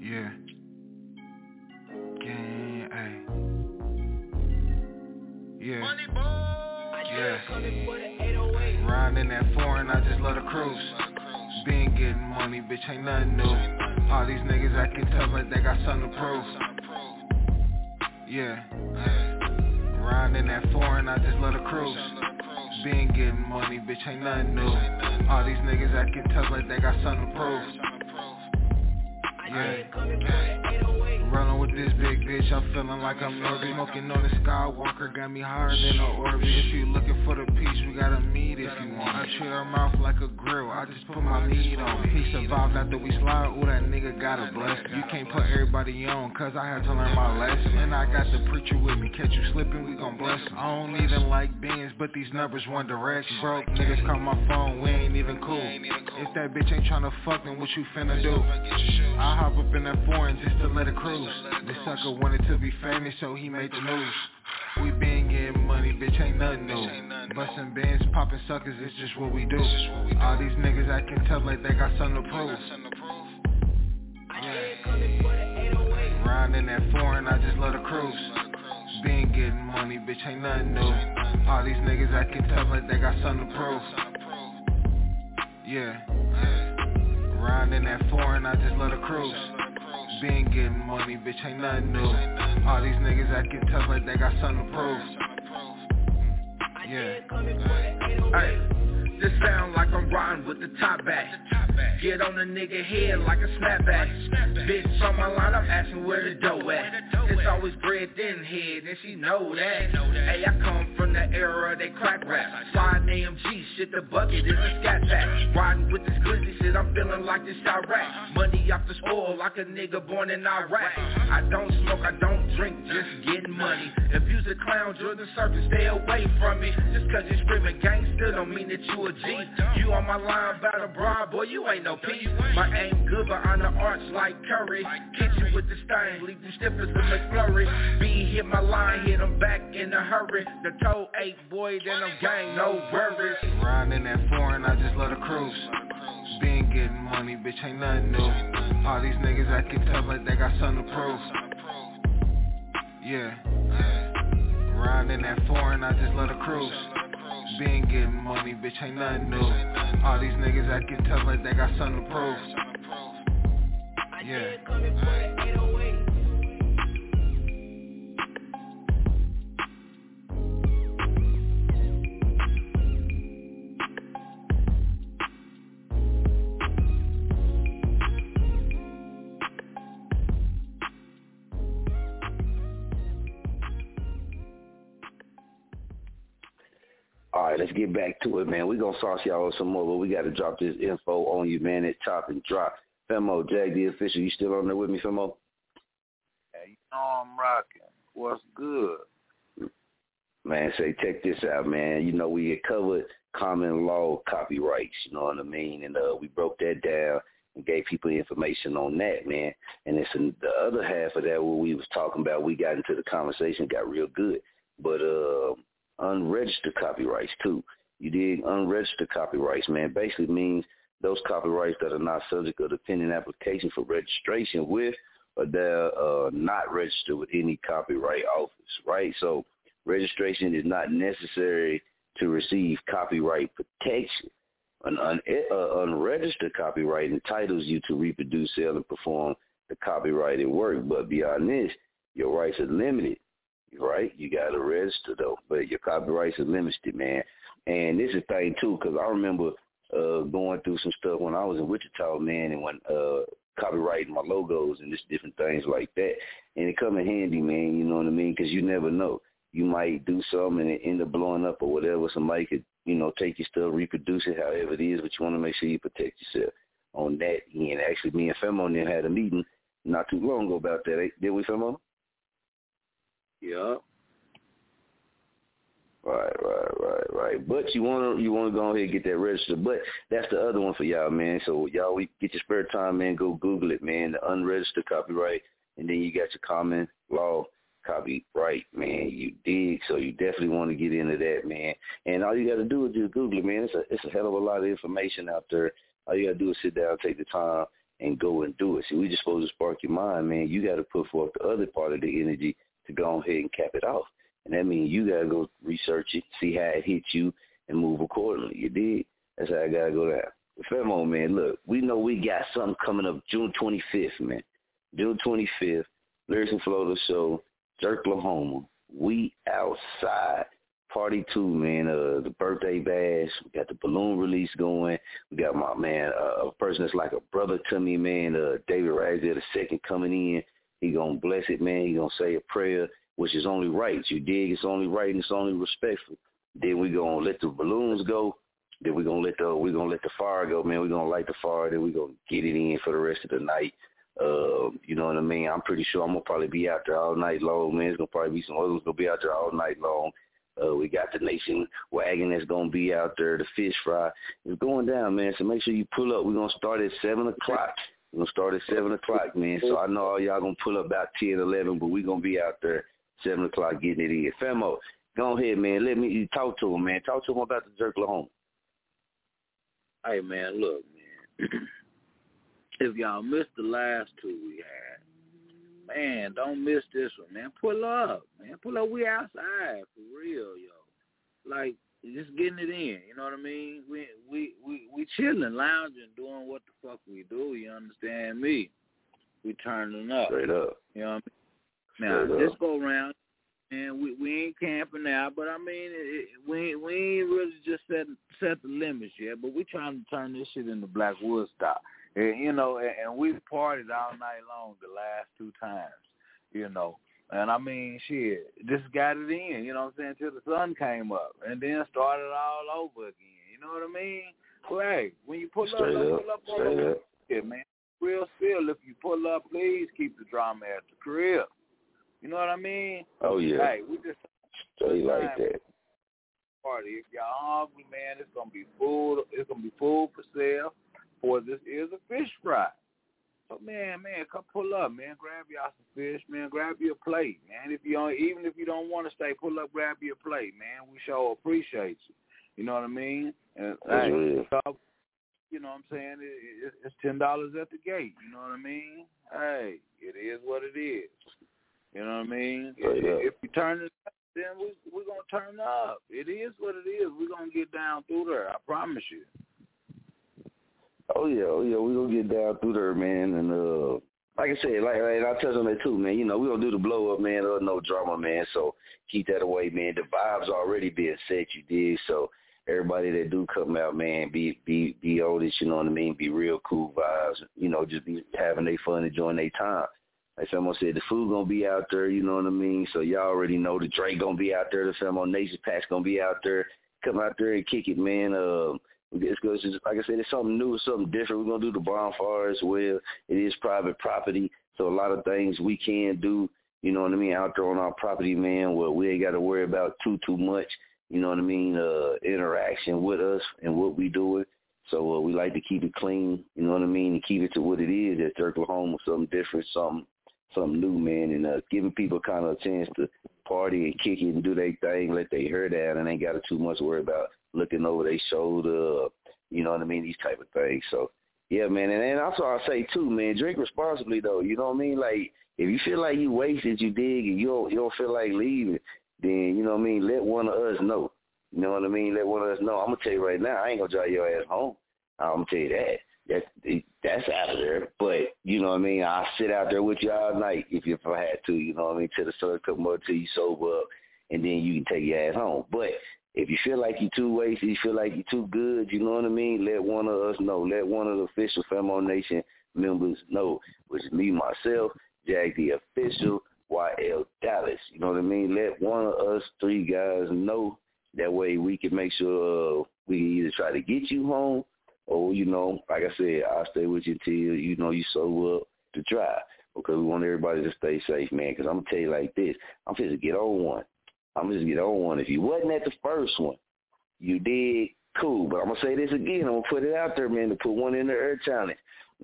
Yeah. Gang, ay. Yeah. Yeah. Riding in that foreign, I just love the cruise. Been getting money, bitch, ain't nothing new. All these niggas acting tough like they got something to prove. Yeah. Riding in that foreign, I just love the cruise. Been getting money, bitch, ain't nothing new. All these niggas acting tough like they got something to prove. Yeah. Running with this big bitch, I'm feeling like I'm nervous. Smoking on the Skywalker, got me higher than an orbit. If you looking for the peace, we gotta meet if you want. I treat her mouth like a grill, I just put my meat on. He survived after we slide, ooh that nigga got a blessing. You can't put everybody on, cause I had to learn my lesson. And I got the preacher with me, catch you slipping, we gon' bless him. I don't even like beans, but these numbers one direction. Broke niggas call my phone, we ain't even cool. If that bitch ain't tryna fuck, then what you finna do? I hop up in that foreign just to let it cruise. This sucker wanted to be famous, so he made the news. We been getting money, bitch, ain't nothing new. Bustin' bands, poppin' suckers, it's just what we do. All these niggas acting tough like they got something to prove. Yeah. Riding that foreign, I just love the cruise. Been getting money, bitch, ain't nothing new. All these niggas acting tough like they got something to prove. Yeah. Riding in that foreign, I just love the cruise. Been getting money, bitch, ain't nothing new. All these niggas acting tough like they got something to prove. Yeah. Hey, this sound like I'm riding with the top back. Get on the nigga head like a snapback. Bitch on my line, I'm asking where the dough at. It's always bread thin head, and she know that. Hey, I come from the era they crack rap. Slide AMG, shit the bucket is a scat pack. Riding with this glizzy shit, I'm feeling like this Iraq. Money off the spoil like a nigga born in Iraq. I don't smoke, I don't drink, just getting money. If you's a clown, join the circus, stay away from me. Just cause you screaming gangster don't mean that you a G. You on my line about a broad, boy, you ain't no P. My aim good, but on the arch like Curry. Hit you with the stain, leave you stiff as a McFlurry. B hit my line, hit him back in a hurry. The toe eight, boy, then I'm gang, no worries. Riding in that foreign, I just love the cruise. Been getting money, bitch, ain't nothing new. All these niggas acting tough like they got something to prove. Yeah. Riding in that foreign, I just love the cruise. Been getting money, bitch, ain't nothing new. All these niggas acting tough like they got something to prove. Yeah. Right, let's get back to it, man. We're going to sauce y'all some more, but we got to drop this info on you, man. It Top and drop. Famo, Jag the official, you still on there with me, Famo? Hey, you know I'm rocking. What's good? Man, say, check this out, man. You know, we had covered common law copyrights, you know what I mean? And uh, we broke that down and gave people information on that, man. And it's in the other half of that what we was talking about. We got into the conversation, got real good. But uh, unregistered copyrights too. You did unregistered copyrights, man. Basically means those copyrights that are not subject of the pending application for registration with, or they're uh, not registered with any copyright office, right? So registration is not necessary to receive copyright protection. An un, uh, unregistered copyright entitles you to reproduce, sell, and perform the copyrighted work, but beyond this, your rights are limited right? You got to register though, but your copyrights are limited, man. And this is thing too, because I remember uh going through some stuff when I was in Wichita, man, and when uh copyrighting my logos and just different things like that, and it come in handy, man. You know what I mean? Because you never know. You might do something and it end up blowing up or whatever. Somebody could, you know, take your stuff, reproduce it, however it is, but you want to make sure you protect yourself on that end. Actually, me and Famo then had a meeting not too long ago about that. Did we, Famo? Yeah. Right, right, right, right. But you want to you want to go ahead and get that registered. But that's the other one for y'all, man. So y'all, we get your spare time, man. Go Google it, man. The unregistered copyright, and then you got your common law copyright, man. You dig? So you definitely want to get into that, man. And all you got to do is just Google it, man. It's a it's a hell of a lot of information out there. All you got to do is sit down, take the time, and go and do it. See, we just supposed to spark your mind, man. You got to put forth the other part of the energy to go ahead and cap it off. And that means you gotta go research it, see how it hits you, and move accordingly. You did. That's how I gotta go down. Famo, man, look, we know we got something coming up June 25th, man. June 25th, Lyrics and Flow Show, Jerklahoma. We outside. Party two, man. Uh, the birthday bash. We got the balloon release going. We got my man, uh, a person that's like a brother to me, man. Uh, David Ragsdale the second coming in. He gonna bless it, man. He gonna say a prayer which is only right. You dig? It's only right and it's only respectful. Then we gonna let the balloons go. Then we gonna let the we gonna let the fire go, man. We gonna light the fire. Then we gonna get it in for the rest of the night. Uh, you know what I mean? I'm pretty sure I'm gonna probably be out there all night long, man. It's gonna probably be some others gonna be out there all night long. Uh, we got the nation wagon that's gonna be out there. The fish fry is going down, man. So make sure you pull up. We're gonna start at seven o'clock. We're gonna start at seven o'clock, man. So I know all y'all gonna pull up about ten, eleven, but we gonna be out there seven o'clock getting it in. Famo, go ahead, man. Let me talk to him, man. Talk to him about the Jerklahoma. Hey, man, look, man. if y'all missed the last two we had, man, don't miss this one, man. Pull up, man. Pull up. We outside for real, yo. Like just getting it in. You know what I mean? We we we we chilling, lounging, doing what the fuck we do. You understand me? We turning up. Straight up. You know what I mean? Now Straight this go around, and we we ain't camping out, but I mean, it, we we ain't really just set set the limits yet. But we trying to turn this shit into Black Woodstock, and, you know, and, and we partied all night long the last two times, you know. And I mean, shit, just got it in, you know what I'm saying, till the sun came up, and then started all over again. You know what I mean? Well, hey, when you pull Straight up, up. pull up Straight up. yeah, man. Real still, if you pull up, please keep the drama at the crib. You know what I mean? Oh yeah. Hey, we just Straight like that. party. If y'all hungry, man, it's gonna be food. It's gonna be food for sale. For this is a fish fry. So man, man, come pull up, man. Grab y'all some fish, man. Grab your plate, man. If you don't, even if you don't want to stay, pull up, grab your plate, man. We sure appreciate you. You know what I mean? And real. so, you know what I'm saying? It, it, it's ten dollars at the gate. You know what I mean? Hey, it is what it is. You know what I mean? If, if you turn it up, then we we're gonna turn up. It is what it is. We're gonna get down through there. I promise you. Oh yeah, oh yeah, we gonna get down through there, man, and uh, like I said, like, like I touched on that too, man. You know, we gonna do the blow up, man. Or no drama, man. So keep that away, man. The vibes already being set, you did. So everybody that do come out, man, be be be on you know what I mean? Be real cool vibes. You know, just be having their fun, enjoying their time. Like someone said, the food gonna be out there, you know what I mean? So y'all already know the Drake gonna be out there, the Famo Nation Pack's gonna be out there. come out there and kick it, man. Uh, it's. It's like I said, it's something new, something different. We're gonna do the bonfire as well. It is private property, so a lot of things we can do. You know what I mean? Out there on our property, man, we ain't got to worry about too too much. You know what I mean? Uh, interaction with us and what we doing. So uh, we like to keep it clean. You know what I mean? And keep it to what it is at Oklahoma, something different, something something new, man, and uh, giving people kind of a chance to party and kick it and do their thing, let their hair down, and ain't got to too much worry about looking over their shoulder. You know what I mean? These type of things. So yeah, man, and, and also I say too, man, drink responsibly though. You know what I mean? Like if you feel like you wasted, you dig, and you don't you don't feel like leaving, then you know what I mean. Let one of us know. You know what I mean? Let one of us know. I'm gonna tell you right now, I ain't gonna drive your ass home. I'm gonna tell you that. That's that's out of there. But you know what I mean. I'll sit out there with you all night if if I had to. You know what I mean. Till the sun come up, till you sober up, and then you can take your ass home. But if you feel like you're too wasted, you feel like you're too good, you know what I mean? Let one of us know. Let one of the official Famo Nation members know, which is me, myself, Jack the official, YL Dallas. You know what I mean? Let one of us three guys know. That way we can make sure uh, we can either try to get you home or, you know, like I said, I'll stay with you till, you know, you sober up to drive because we want everybody to stay safe, man. Because I'm going to tell you like this. I'm going to get on one. I'm just get on one. If you wasn't at the first one, you did cool. But I'm gonna say this again. I'm gonna put it out there, man, to put one in the Earth Challenge.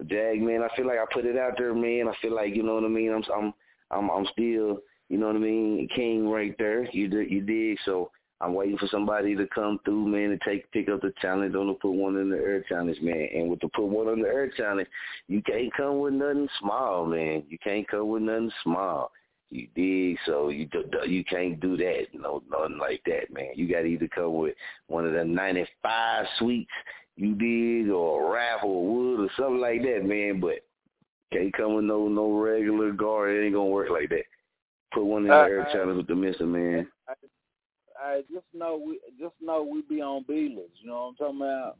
Jag, man, I feel like I put it out there, man. I feel like you know what I mean. I'm I'm I'm I'm still, you know what I mean, king right there. You did you did. So I'm waiting for somebody to come through, man, and take pick up the challenge. Don't put one in the Earth Challenge, man. And with the put one in the Earth Challenge, you can't come with nothing small, man. You can't come with nothing small. You dig? So you you can't do that. No, nothing like that, man. You got to either come with one of the 95 sweets, you dig, or a raffle or wood or something like that, man. But can't come with no no regular guard. It ain't gonna work like that. Put one in the air challenge with the mister, man. I, I just know we just know we be on Beelers. You know what I'm talking about?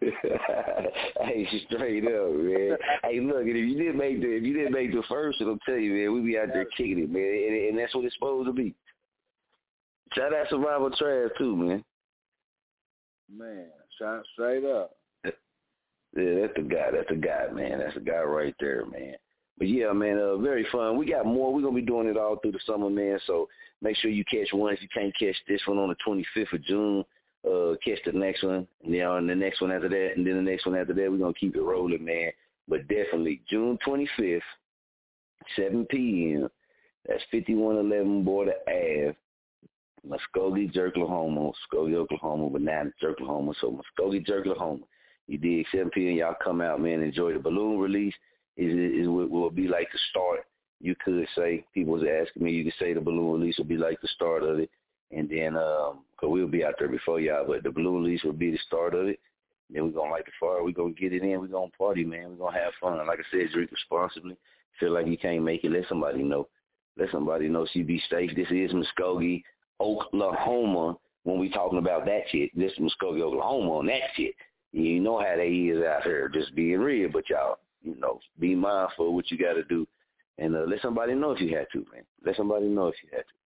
hey, straight up, man. hey, look, if you didn't make the if you didn't make the first, I'll tell you, man, we be out there kicking it, man, and, and that's what it's supposed to be. Shout out Survival Trash too, man. Man, shout straight up. Yeah, that's the guy. That's the guy, man. That's the guy right there, man. But yeah, man, uh, very fun. We got more. We're gonna be doing it all through the summer, man. So make sure you catch one if you can't catch this one on the 25th of June uh, catch the next one, you know, and the next one after that, and then the next one after that. We're gonna keep it rolling, man. But definitely June 25th, 7 p.m. That's 5111 Border Ave, Muskogee, Oklahoma, Muskogee, Oklahoma, but not Oklahoma. So Muskogee, Oklahoma. You did 7 p.m. Y'all come out, man. Enjoy the balloon release. Is is what will be like the start. You could say people was asking me. You could say the balloon release will be like the start of it. And then, um, cause we'll be out there before y'all, but the blue release will be the start of it. Then we're to light the fire. We're to get it in. We're to party, man. We're to have fun. Like I said, drink responsibly. Feel like you can't make it, let somebody know. Let somebody know be safe. This is Muskogee, Oklahoma. When we talking about that shit, this is Muskogee, Oklahoma on that shit. You know how they is out here, just being real. But y'all, you know, be mindful of what you got to do. And uh, let somebody know if you had to, man. Let somebody know if you had to.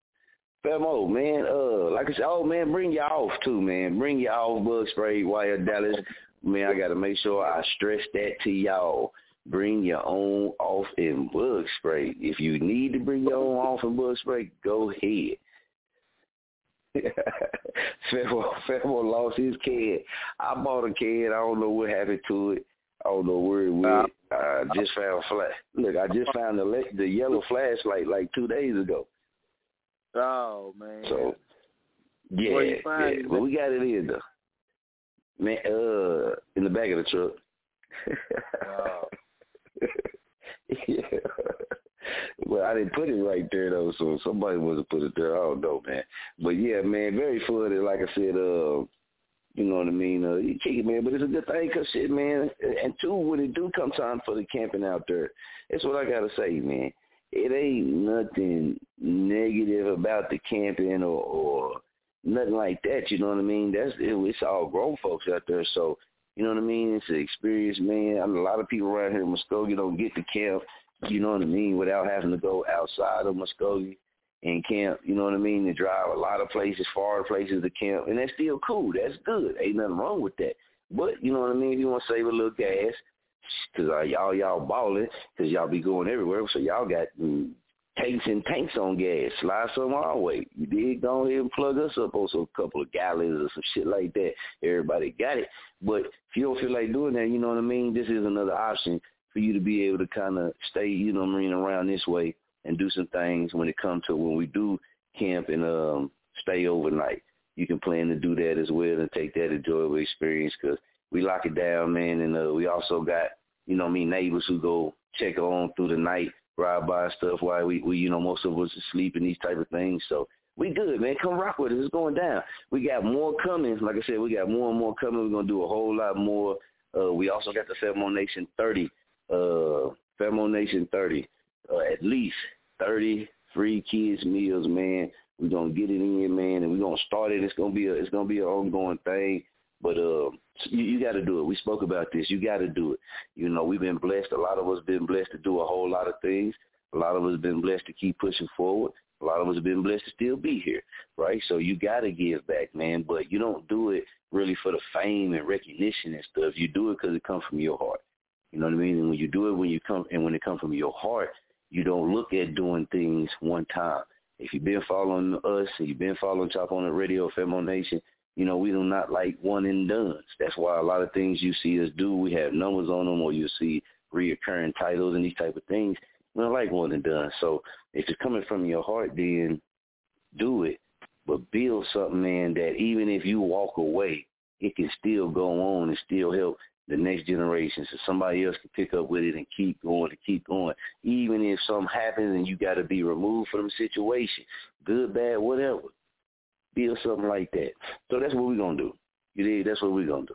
Famo, man, uh, like I said, oh man, bring you off too, man. Bring you off bug spray while you're Dallas. Man, I gotta make sure I stress that to y'all. Bring your own off and bug spray. If you need to bring your own off and bug spray, go ahead. Famo, Famo lost his can. I bought a can. I don't know what happened to it. I don't know where it went. I just found flash. Look, I just found the the yellow flashlight like two days ago. Oh man. So yeah, yeah. but we got it in though. Man, uh, in the back of the truck. oh. yeah. Well, I didn't put it right there though, so somebody must have put it there. I don't know, man. But yeah, man, very fun. Like I said, uh, you know what I mean? Uh, you kick it, man. But it's a good thing, cause shit, man. And two, when it do come time for the camping out there, that's what I gotta say, man it ain't nothing negative about the camping or, or nothing like that. You know what I mean? That's it, it's all grown folks out there, so you know what I mean. It's an experience, man. I mean, a lot of people around here in Muskogee don't get to camp. You know what I mean? Without having to go outside of Muskogee. and camp. You know what I mean? To drive a lot of places, far places to camp, and that's still cool. That's good. Ain't nothing wrong with that. But you know what I mean? If you want to save a little gas, because uh, y'all y'all balling, because y'all be going everywhere, so y'all got mm, tanks and tanks on gas. Slide some our way. You did go ahead and plug us up on some couple of gallons or some shit like that. Everybody got it. But if you don't feel like doing that, you know what I mean? This is another option for you to be able to kind of stay, you know what mean, around this way and do some things when it comes to when we do camp and um stay overnight. You can plan to do that as well and take that enjoyable experience because we lock it down, man. And uh, we also got, you know, me neighbors who go check on through the night, ride by stuff while we, we, you know, most of us asleep and these type of things. So we good, man. Come rock with us. It's going down. We got more coming. Like I said, we got more and more coming. We're gonna do a whole lot more. Uh, we also got the Famo Nation 30, uh, Famo Nation 30, uh, at least 30 free kids meals, man. We're gonna get it in, man, and we're gonna start it. It's gonna be a, it's gonna be an ongoing thing. But uh, you, you got to do it. We spoke about this. You got to do it. You know, we've been blessed. A lot of us been blessed to do a whole lot of things. A lot of us been blessed to keep pushing forward. A lot of us have been blessed to still be here, right? So you got to give back, man. But you don't do it really for the fame and recognition and stuff. You do it because it comes from your heart. You know what I mean? And when you do it, when you come and when it comes from your heart, you don't look at doing things one time. If you've been following us and you've been following Chop On It Radio, Famo Nation, you know, we do not like one and done. That's why a lot of things you see us do, we have numbers on them or you see reoccurring titles and these type of things. We don't like one and done. So if it's coming from your heart, then do it. But build something, man, that even if you walk away, it can still go on and still help the next generation so somebody else can pick up with it and keep going and keep going. Even if something happens and you got to be removed from the situation, good, bad, whatever, build something like that. So that's what we're to do. You dig? That's what we're to do.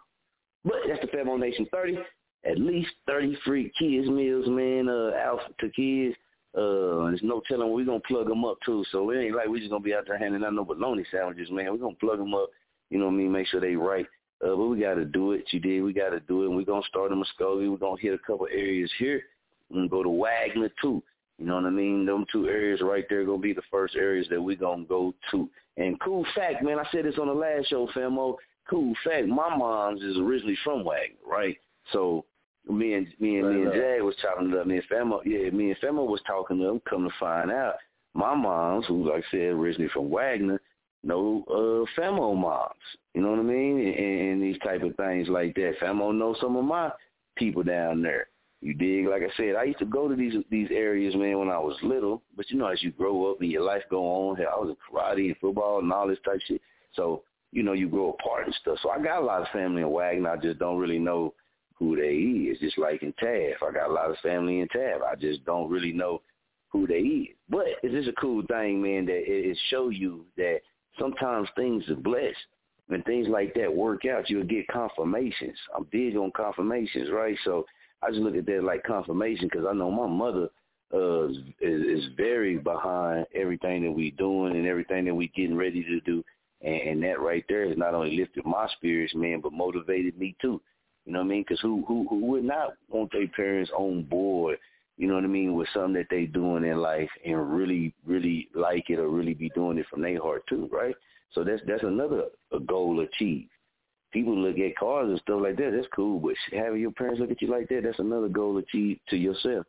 But that's the Famo Nation 30. At least 30 free kids meals, man, uh, out to kids. Uh, there's no telling we're to plug them up, too. So it ain't like we're just to be out there handing out no bologna sandwiches, man. We're to plug them up, you know what I mean, make sure they right. Uh, but we got to do it. You did. We got to do it. And we're to start in Muskogee. We're to hit a couple areas here. We're to go to Wagoner, too. You know what I mean? Them two areas right there to be the first areas that we're to go to. And cool fact, man, I said this on the last show, Famo. Cool fact, my mom's is originally from Wagoner, right? So me and me and right, me and. Jag was chopping it up. Me and Famo, yeah, me and Famo was talking to them. Come to find out, my mom's, who like I said originally from Wagoner, know uh Famo moms. You know what I mean? And, and these type of things like that. Famo knows some of my people down there. You dig? Like I said, I used to go to these these areas, man, when I was little. But you know, as you grow up and your life go on, hell, I was in karate and football and all this type shit. So you know, you grow apart and stuff. So I got a lot of family in Wagoner. I just don't really know who they is. Just like in Taft, I got a lot of family in Taft. I just don't really know who they is. But it's just a cool thing, man, that it, it show you that sometimes things are blessed. When things like that work out, you'll get confirmations. I'm big on confirmations, right? So I just look at that like confirmation because I know my mother uh, is, is very behind everything that we doing and everything that we getting ready to do. And, and that right there has not only lifted my spirits, man, but motivated me too. You know what I mean? Because who, who who would not want their parents on board? You know what I mean with something that they doing in life and really really like it or really be doing it from their heart too, right? So that's that's another a goal achieved people look at cars and stuff like that. That's cool, but having your parents look at you like that, that's another goal achieved to yourself.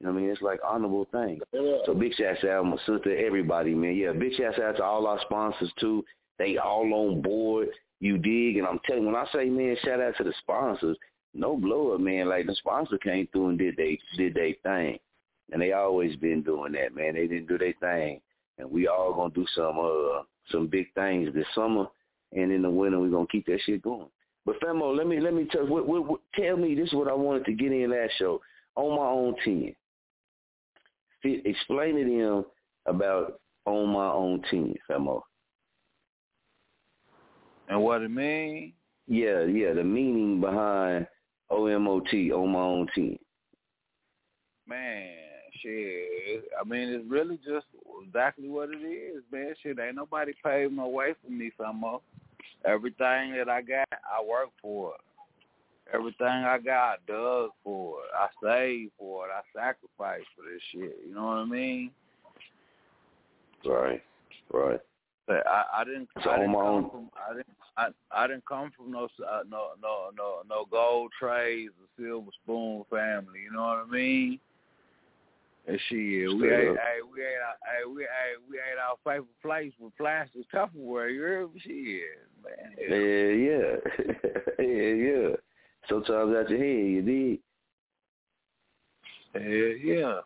You know what I mean? It's like honorable thing. Yeah. So big shout out my sister, everybody, man. Yeah, big shout out to all our sponsors too. They all on board. You dig? And I'm telling you, when I say man, shout out to the sponsors. No blow up, man. Like the sponsor came through and did they did they thing, and they always been doing that, man. They didn't do their thing, and we all gonna do some uh some big things this summer and in the winter we're gonna keep that shit going. But Famo, let me let me tell what, what, what, tell me this is what I wanted to get in last show on my own team. Explain to them about on my own team, Famo. And what it mean? Yeah, yeah, the meaning behind OMOT on my own team. Man, shit. I mean, it's really just exactly what it is, man. Shit, ain't nobody paving my way for me, Famo. Everything that I got, I work for it. Everything I got, I dug for it. I saved for it. I sacrificed for this shit. You know what I mean? Right, right. But I, I didn't. So I didn't come own- from. I didn't. I, I didn't come from no uh, no no no no gold trays or silver spoon family. You know what I mean? And shit, we Straight ain't, up. hey, we ain't, hey, we ain't, we ain't our favorite place with plastic Tupperware. You heard me? Shit, man. Yeah, yeah, yeah, yeah. Sometimes out your head, you did. Yeah, yeah.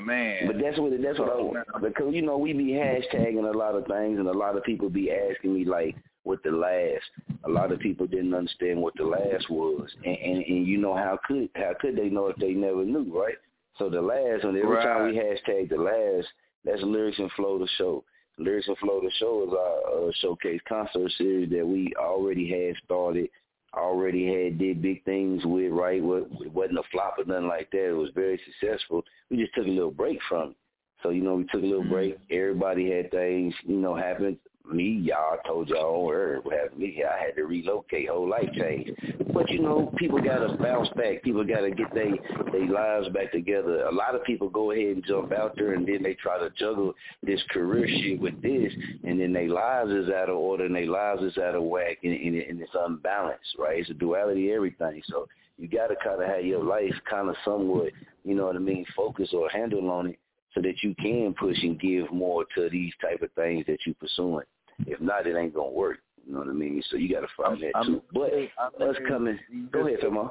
Man, But that's what that's what I want because you know we be hashtagging a lot of things and a lot of people be asking me like what the last. A lot of people didn't understand what the last was, and and, and you know how could how could they know if they never knew, right? So the last, and every time we hashtag the last, that's lyrics and flow the show. Lyrics and flow the show is our uh, showcase concert series that we already had started already had did big things with, right? What it wasn't a flop or nothing like that. It was very successful. We just took a little break from it. So, you know, we took a little break. Everybody had things, you know, happen. Me, y'all, told y'all on earth what happened to me. I had to relocate, whole life change. But you know, people gotta bounce back. People gotta get their they lives back together. A lot of people go ahead and jump out there and then they try to juggle this career shit with this and then their lives is out of order and their lives is out of whack and, and, and it's unbalanced, right? It's a duality of everything. So you gotta kinda have your life kinda somewhat, you know what I mean, focus or handle on it so that you can push and give more to these type of things that you're pursuing. If not, it ain't gonna work. You know what I mean? So you got to find that I'm- too. But I us coming, go ahead, Famo.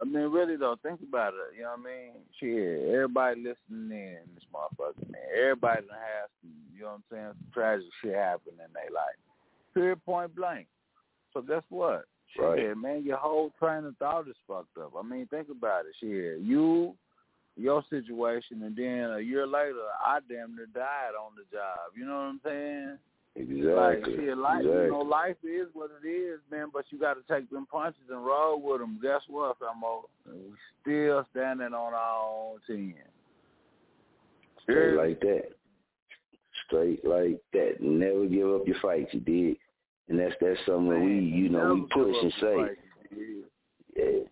I mean, really though, think about it. You know what I mean? Shit, everybody listening in this motherfucker, man. Everybody done has some, you know what I'm saying, some tragic shit happen in their life. Period, point blank. So guess what? Shit, Right. man, your whole train of thought is fucked up. I mean, think about it. Shit, you, your situation, and then a year later, I damn near died on the job. You know what I'm saying? Exactly. Like shit, life, exactly. you know, life is what it is, man. But you got to take them punches and roll with them. Guess what, Famo? We still standing on our own ten. Straight like that. Straight like that. Never give up your fight. You did, and that's that's something we, you know, we push and say. Yeah.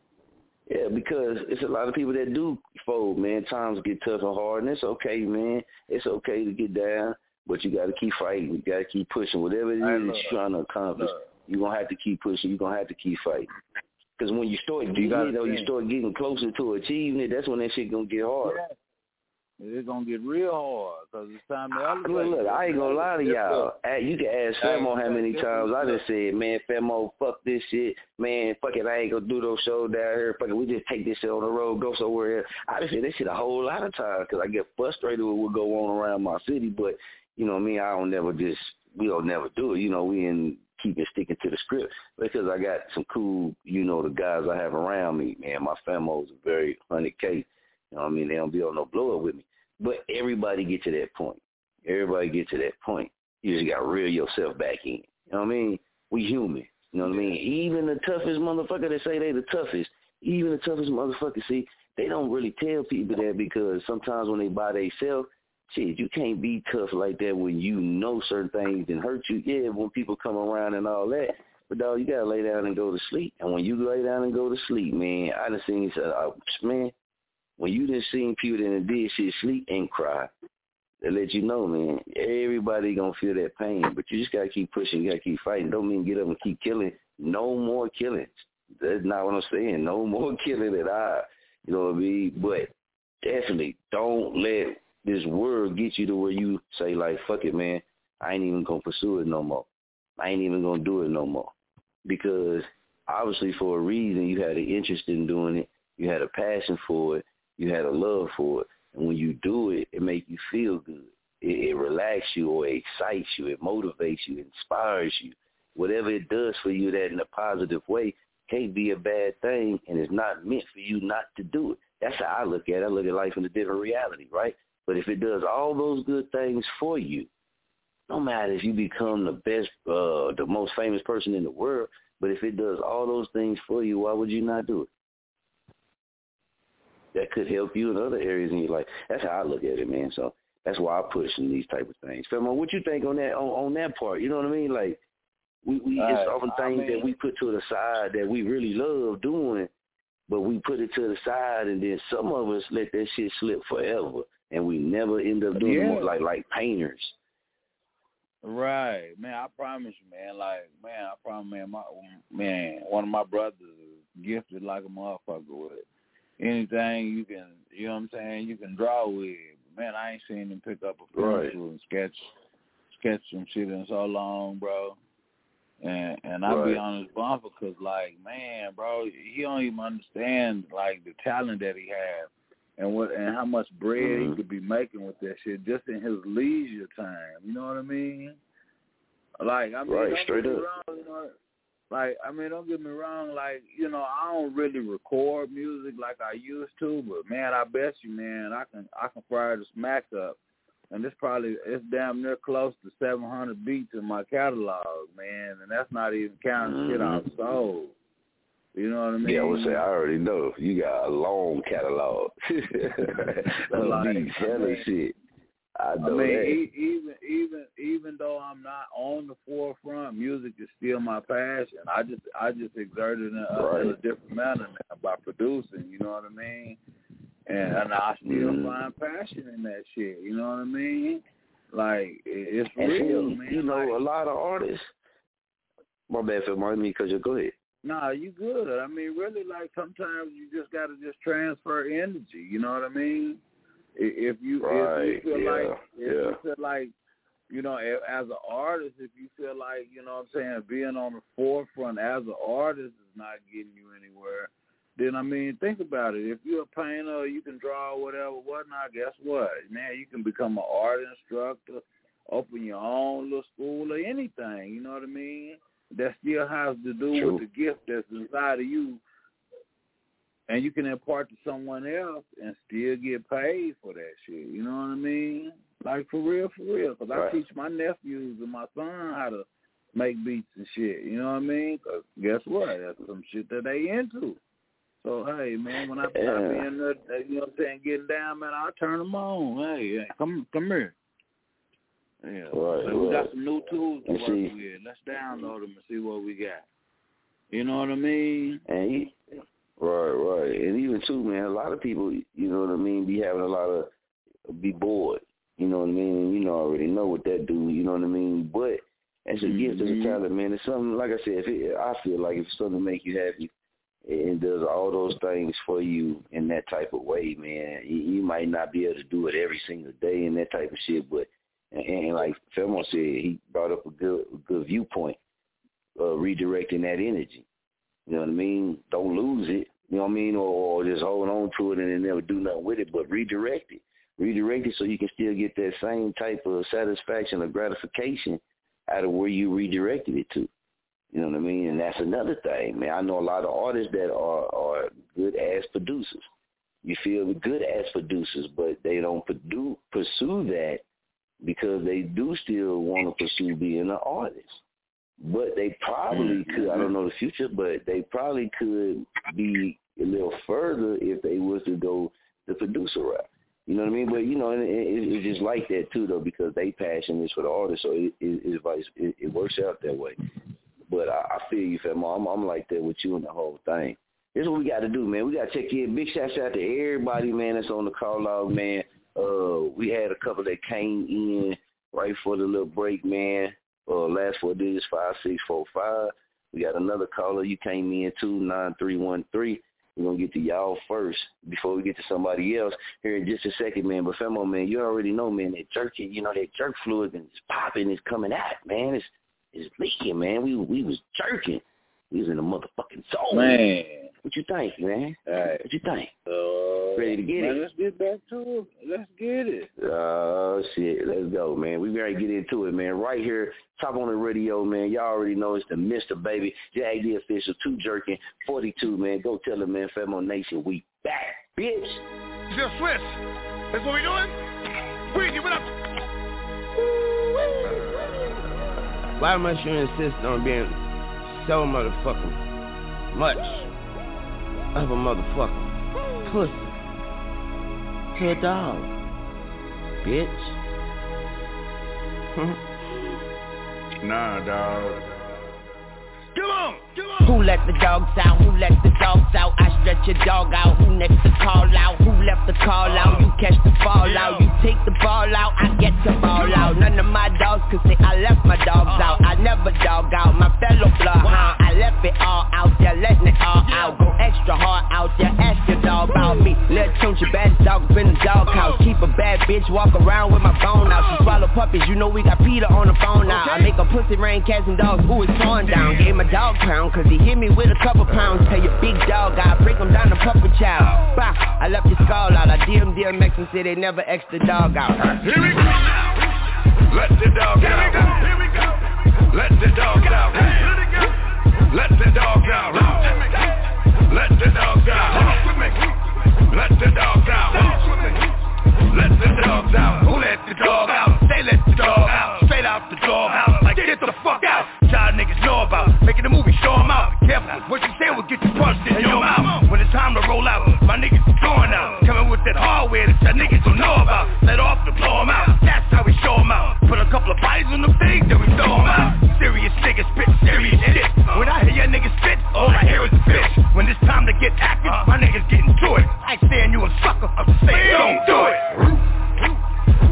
Yeah, because it's a lot of people that do fold, man. Times get tough and hard, and it's okay, man. It's okay to get down, but you got to keep fighting. You got to keep pushing. Whatever it is Hey, that look, you're trying to accomplish, you're going to have to keep pushing. You're going to have to keep fighting. Because when you start You getting it or you start getting closer to achieving it, that's when that shit going to get hard. Yeah. It's gonna get real hard because it's time to elevate. Look, look, I ain't gonna lie to y'all. You can ask Famo how many times I just said, man, Famo, fuck this shit. Man, fuck it, I ain't gonna do those shows down here. Fuck it, we just take this shit on the road, go somewhere else. I just said that shit a whole lot of times because I get frustrated with what go on around my city. But, you know me, I don't never just, we don't never do it. You know, we in keeping sticking to the script because I got some cool, you know, the guys I have around me, man. My Famo's a very 100K. You know what I mean? They don't be on no blow up with me. But everybody get to that point. Everybody get to that point. You just got to reel yourself back in. You know what I mean? We human. You know what I mean? Even the toughest motherfucker that say they the toughest, even the toughest motherfucker, see, they don't really tell people that because sometimes when they by themselves, shit, you can't be tough like that when you know certain things and hurt you. Yeah, when people come around and all that. But dog, you gotta lay down and go to sleep. And when you lay down and go to sleep, man, I done seen, uh, man, when you done seen people that did shit sleep and cry, they let you know, man, everybody gonna feel that pain. But you just gotta keep pushing, you gotta keep fighting. Don't mean get up and keep killing. No more killings. That's not what I'm saying. No more killing at all. You know what I mean? But definitely don't let this world get you to where you say like, fuck it, man. I ain't even gonna pursue it no more. I ain't even gonna do it no more. Because obviously for a reason you had an interest in doing it, you had a passion for it, you had a love for it. And when you do it, it makes you feel good. It, it relaxes you or it excites you, it motivates you, inspires you. Whatever it does for you that in a positive way can't be a bad thing and it's not meant for you not to do it. That's how I look at it. I look at life in a different reality, right? But if it does all those good things for you, no matter if you become the best, uh, the most famous person in the world, but if it does all those things for you, why would you not do it? That could help you in other areas in your life. That's how I look at it, man. So that's why I push in these type of things. Famo, what you think on that on, on that part? You know what I mean? Like we we Right. it's often I things mean- that we put to the side that we really love doing, but we put it to the side, and then some of us let that shit slip forever. and we never end up doing Yeah. more like like painters. Right, man. I promise you, man. Like, man, I promise, man. My man, one of my brothers is gifted like a motherfucker with it. Anything you can, you know what I'm saying? You can draw with. Man, I ain't seen him pick up a pencil Right. and sketch, sketch some shit in so long, bro. And and I be Right. on his bumper because, like, man, bro, he don't even understand like the talent that he has and what and how much bread Mhm. he could be making with that shit just in his leisure time. You know what I mean? Like, I mean, Right, straight up. wrong, you know, like, I mean, don't get me wrong. Like, you know, I don't really record music like I used to, but man, I bet you, man, I can I can fire the smack up, and it's probably it's damn near close to 700 beats in my catalog, man, and that's not even counting shit Mhm. I've sold. You know what I mean? Yeah, I would say I already know you got a long catalog. of Like, I hella shit. I I mean, e- even even even though I'm not on the forefront, music is still my passion. I just I just exert it in a, in a different manner now by producing. You know what I mean? And, and I still Mhm. find passion in that shit. You know what I mean? Like it- it's And real, see, man. you know, Like, a lot of artists. My bad for my me because you go ahead. Nah, you good. I mean, really, like sometimes you just got to just transfer energy. You know what I mean? If you if you feel yeah, like if yeah. you feel like you know as an artist, if you feel like you know what I'm saying being on the forefront as an artist is not getting you anywhere, then I mean think about it. If you're a painter, you can draw whatever, whatnot. Guess what, man? You can become an art instructor, open your own little school or anything. You know what I mean? That still has to do True. with the gift that's inside of you, and you can impart to someone else and still get paid for that shit. You know what I mean? Like for real, for real. Because Right. I teach my nephews and my son how to make beats and shit. You know what I mean? Cause guess what? That's some shit that they into. So hey, man, when I, I be Yeah. in there, you know what I'm saying, getting down, man, I turn them on. Hey, hey, come come here. Yeah, Right, so we got some new tools to work with. Let's download them and see what we got. You know what I mean? And right, right, and even too, man, a lot of people, you know what I mean, be having a lot of be bored. You know what I mean? And you know, already know what that do. You know what I mean? But as a gift, as a Mhm. talent, man, it's something. Like I said, if it, I feel like if it's something make you happy, and does all those things for you in that type of way, man, you, you might not be able to do it every single day and that type of shit. But and, and like Famo said, he brought up a good, a good viewpoint, uh, redirecting that energy. You know what I mean? Don't lose it. You know what I mean? Or, or just hold on to it and then never do nothing with it, but redirect it. Redirect it so you can still get that same type of satisfaction or gratification out of where you redirected it to. You know what I mean? And that's another thing, man. I know a lot of artists that are are good ass producers. You feel good ass producers, but they don't pursue pursue that because they do still want to pursue being an artist. But they probably could. I don't know the future, but they probably could be a little further if they was to go the producer route. You know what I mean? But you know, it, it, it's just like that too, though, because they passion is for the artist, so it it, it, it works out that way. But I, I feel you, fam. I'm, I'm like that with you and the whole thing. This is what we got to do, man. We got to check in. Big shout out to everybody, man, that's on the call log, man. Uh, we had a couple that came in right for the little break, man. Uh, last four digits five six four five. We got another caller. You came in two nine three one three. We're gonna get to y'all first before we get to somebody else here in just a second, man. But Famo, man, you already know, man, that jerky, you know, that jerk fluid is popping, it's coming out, man. It's it's leaking, man. We we was jerking. We was in the motherfucking zone. Man. What you think, man? Right. What you think? Uh, Ready to get man, it? Let's get back to it. Let's get it. Oh shit, let's go, man. We ready to get into it, man. Right here, Chop On It Radio, man. Y'all already know it's the Mister Baby, Jag the official, two jerking, forty two, man. Go tell them, man, Famo Nation, we back, bitch. Still Swiss. That's what we doing? We give it up. Why must you insist on being so motherfucking much of a motherfucker pussy a dog, bitch? Nah, dog. Come on. Who let the dogs out? Who let the dogs out? I stretch your dog out. Who next to call out? Who left the call out? You catch the fall out. You take the ball out, I get the ball out. None of my dogs could say I left my dogs out. I never dog out my fellow bloodhound. I left it all out there, letting it all out. Go extra hard out there, ask your dog about me. Little your bad dog up in the doghouse. Keep a bad bitch, walk around with my phone out. She swallow puppies, you know we got Peter on the phone now. I make a pussy rain, cats and dogs, who is torn down. Gave my dog crown, cause he hit me with a couple pounds. Tell your big dog, I break him down to puppet child. Bah, I left your skull out. I DM DMX and say they never X the dog out. Here we go. Let the dog Here out. we go. Here we go. Let the dog out. Let the dog out. Let the dog out. Let the dog out. Let the dogs out. Who let the dog out? They let the dog out. Straight out the dog out. Like get the fuck out. Child niggas know about making a movie. Show 'em out. Careful, what you say will get you punched in your mouth. When it's time to roll out, my niggas is going out. Coming with that hardware that y'all niggas don't know about. Let off to blow 'em out. That's how we show 'em out. Put a couple of bodies on the thing, then we throw 'em out. Serious niggas spit serious shit. When I hear your niggas spit, all I hear is a bitch. When it's time to get active, my niggas getting to it. I ain't saying you a sucker, I'm just saying don't do it.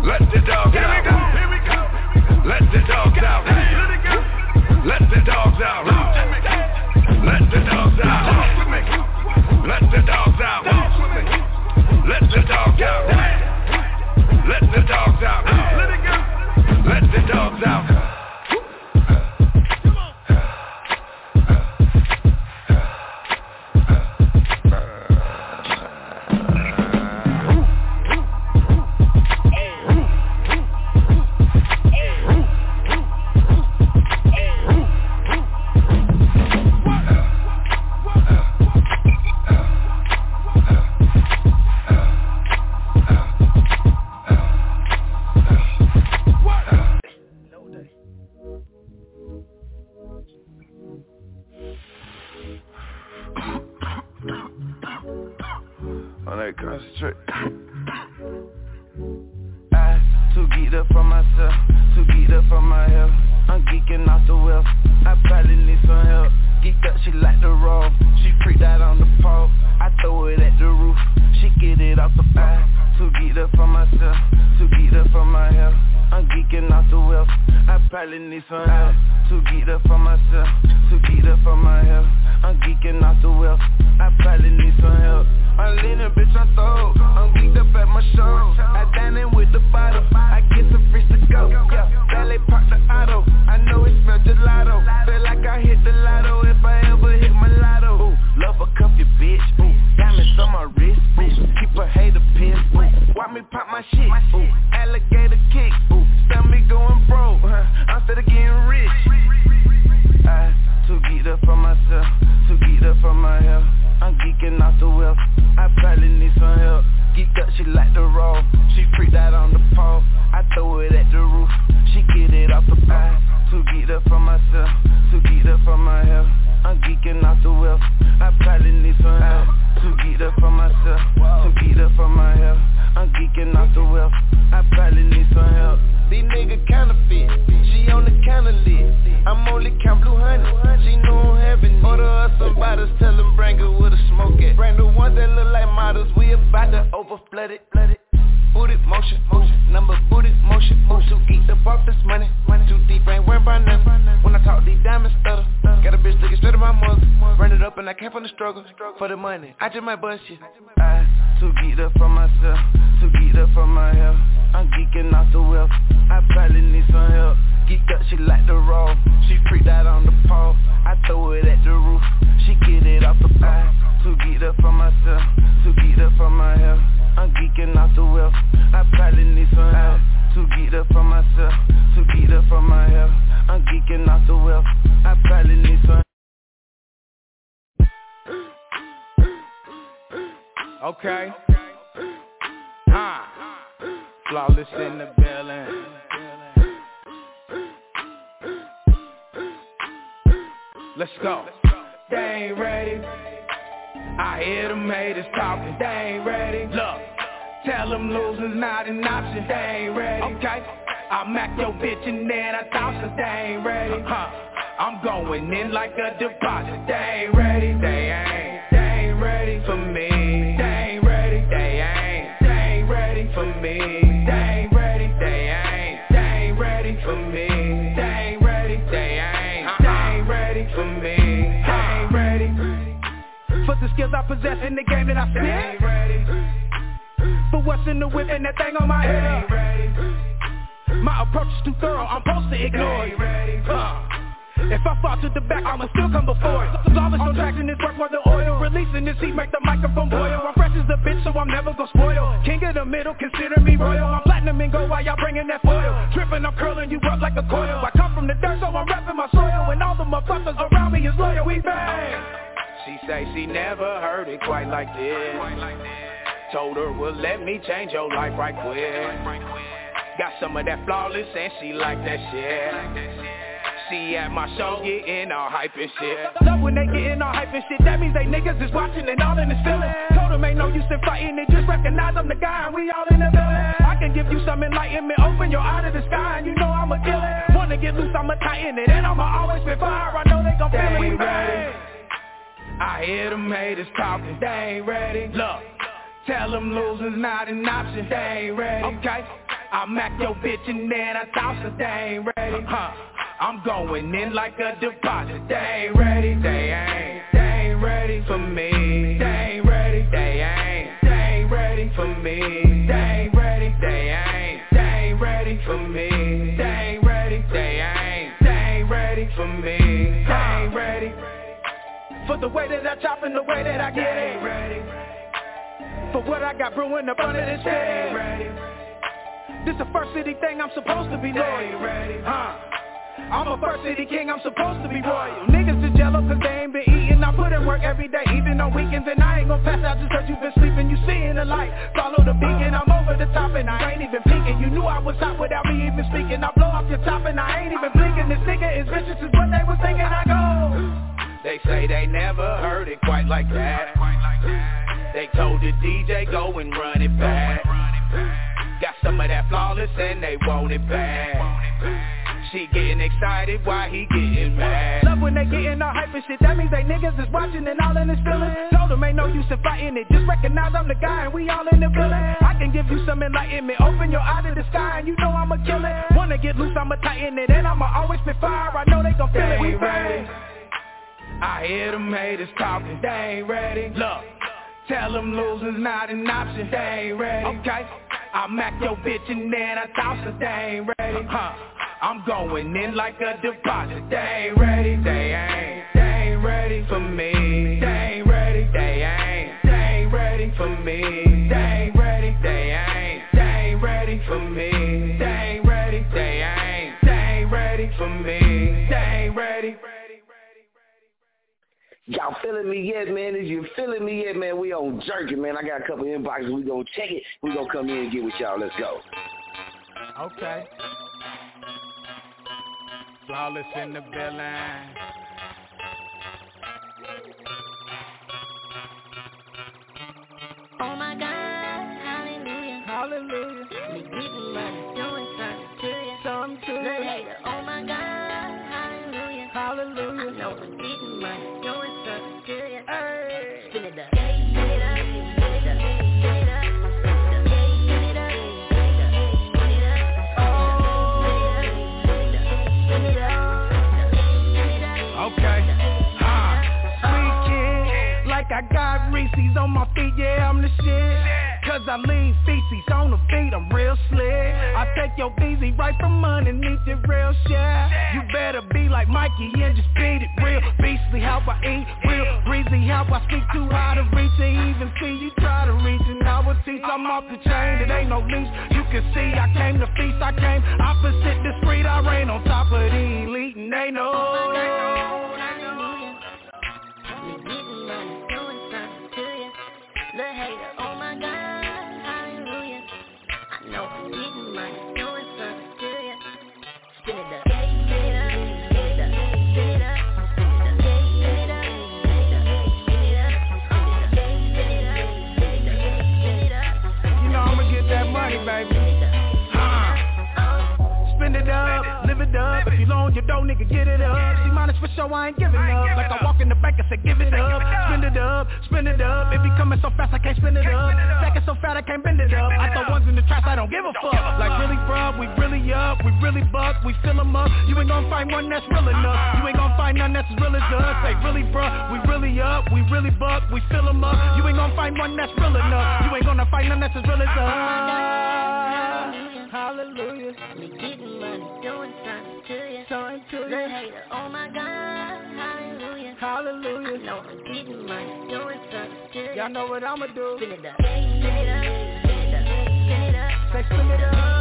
Let the dogs Here we go, here we go. Let the dogs out. Let the dogs out. Let the dogs out. Let the dogs out. Let the dogs out. Let the dogs out. Let the dogs out. That. I too geeked up for myself, too geeked up for my health. I'm geeking off the wealth. I probably need some help. Geeked up, she like the roll. She freaked out on the pole. I throw it at the roof. She get it off the eye. Too geeked up for myself, too geeked up for my health. I'm geeking off the wealth. I probably need some help. Too geeked up for myself, too geeked up for my health. I'm geeking off the wealth. I probably need some help. I'm leaning, bitch, I'm throw. I'm geeked up at my show. I dine in with the bottle. I get some fish to go. Yeah, valet park the auto. I know it smell gelato. Feel like I hit the lotto if I ever hit my lotto. Love a cuff your bitch. Ooh, diamonds on my wrist. Ooh, keep a hater pissed. Ooh, watch me pop my shit. Ooh, alligator kick. Ooh, stop me going broke. Huh, I'm getting rich. I too geeked up for myself, too geeked up for my health. I'm geeking off the wealth. I probably need some help. Geeked up, she like the roll. She freaked out on the pole. I throw it at the roof. She get it off the eye. Too geeked up for myself, I'm geeking off the wealth. I probably need some help. Too geeked up for myself, too geeked up for my health. I'm geeking off the wealth. I probably need some help. These niggas counterfeit. She on the counter list. I'm only count blue honey. She know I'm having it. Order her some bottles, tell them bring her with a smoke it. Bring the ones that look like models. We about to over flood it. Came from the struggle for the money. I just might bust you. I too geeked up for myself, too geeked up for my health. I'm geeking off the wealth. I probably need some help. Geeked up, she like the roll. She freaked out on the pole. I throw it at the roof. She get it off the eye. Too geeked up for myself, too geeked up for my health. I'm geeking off the wealth. I probably need some help. Too geeked up for myself, too geeked up for my health. I'm geeking off the wealth. I probably need some. Okay. Ah. Flawless in the building. Let's go. They ain't ready. I hear them haters talking. They ain't ready. Look. Tell them losing's not an option. They ain't ready. Okay. I'll mac your bitch and then I toss her. They ain't ready. Huh. I'm going in like a deposit. They ain't ready. They ain't. They ain't ready for me. Me. They ain't ready, they ain't, they ain't ready for me. They ain't ready, they ain't, they ain't ready for me. They ain't ready. For the skills I possess in the game that I They spit. ain't ready. For what's in the whip and that thing on my head. They ain't ready. My approach is too thorough, I'm supposed to They ignore it. Uh, if I fall to the back, I'ma still come before it. Flawless on tracks in this work for the oil. Releasing this heat, make the microphone boil. I'm fresh as a bitch, so I'm never gon' spoil. King of the middle, consider me royal. I'm platinum and gold while y'all bringing that foil. Tripping, I'm curling you up like a coil. I come from the dirt, so I'm repping my soil. And all the motherfuckers around me is loyal. We bang. She say she never heard it quite like this. Told her, well, let me change your life right quick. Got some of that flawless and she like that shit. She at my show getting all hype and shit. Love when they getting all hype and shit. That means they niggas is watching and all in this feeling. Told them ain't no use in fighting it. Just recognize I'm the guy and we all in the building. I can give you some enlightenment. Open your eye to the sky and you know I'ma kill it. Wanna get loose, I'ma tighten it. And I'ma always spit fire. I know they gon' feel it. Ain't ready. I hear them haters talking, they ain't ready. Look, tell them losing's not an option, they ain't ready. Okay, I mac your bitch and then I toss her, they ain't ready. Huh, I'm going in like a deposit, they ain't ready. They ain't, they ain't ready for me. They ain't ready, they ain't, they ain't ready for me. They ain't ready, they ain't, they ain't ready for me. They ain't ready, they ain't, they ain't ready for me. They ain't ready. For the way that I chop and the way that I get it. ready. For what I got brewing up under this head. ready. This a first city thing, I'm supposed to be loyal. ready. Huh. I'm a first city king, I'm supposed to be royal. Niggas just jello cause they ain't been eating. I put in work every day, even on weekends. And I ain't gon' pass out just cause you been sleeping. You seeing the light, follow the beacon. I'm over the top and I ain't even peeking. You knew I was hot without me even speaking. I blow off your top and I ain't even blinking. This nigga is vicious is what they was thinking. I go. They say they never heard it quite like that. They told the DJ go and run it back. Got some of that flawless and they want it back. She getting excited why he getting mad. Love when they getting all hype and shit. That means they niggas is watching and all in this feeling. Told them ain't no use in fighting it. Just recognize I'm the guy and we all in the building. I can give you some enlightenment. Open your eye to the sky and you know I'ma kill it. Wanna get loose, I'ma tighten it. And I'ma always spit fire. I know they gon' feel it. We ready. I hear them haters talking, they ain't ready. Look, tell them losing's not an option, they ain't ready. Okay, I mac your bitch and then I toss her, they ain't ready. Huh, I'm going in like a deposit, they ain't ready. They ain't, they ain't ready for me. They ain't ready, they ain't, they ain't ready for me. They ain't ready, they ain't, they ain't ready for me. They ain't ready, they ain't, they ain't ready for me. They ain't ready. Y'all feeling me yet, man? If you feeling me yet, man, we on jerking, man. I got a couple inboxes. We gonna check it. We gonna come in and get with y'all. Let's go. Okay. Flawless in the building. Oh my God, hallelujah. Hallelujah. Me getting money, doing something to you. Something to Little you. hater, oh my God, hallelujah. Hallelujah. I know I'm getting money, Feet, yeah, I'm the shit. Cause I leave feces on the beat, I'm real slick. I take your easy right from underneath the real shit. You better be like Mikey and just beat it real. Beastly how I eat, real breezy how I speak too high to reach and even see you try to reach. And I would teach, I'm off the chain, it ain't no leash. You can see I came to feast, I came opposite the street, I reign on top of the elite, and they know. Spend it up, live it it. If you loan your dough, nigga, get it up. See, minus for sure, I ain't giving up. Like I walk in the bank and say, give it up. Spend it up, spend it up. It be coming so fast, I can't spend it up. Stacking so fat, I can't bend it up. I throw ones in the trash, I don't give a fuck. Like really, bruh, we really up, we really buck, we fill 'em up. You ain't gonna find one that's real enough. You ain't gonna find none that's as real as us. Say really, bruh, we really up, we really buck, we fill 'em up. You ain't gonna find one that's real enough. You ain't gonna find none that's as real as us. Hallelujah. We getting money, doing something to you. Something to you. The hater, oh my God, hallelujah. Hallelujah. I know I'm getting money, doing something to you. Y'all know what I'ma do. Spin it up, spin it up, spin it up, spin it up. Say spin it up.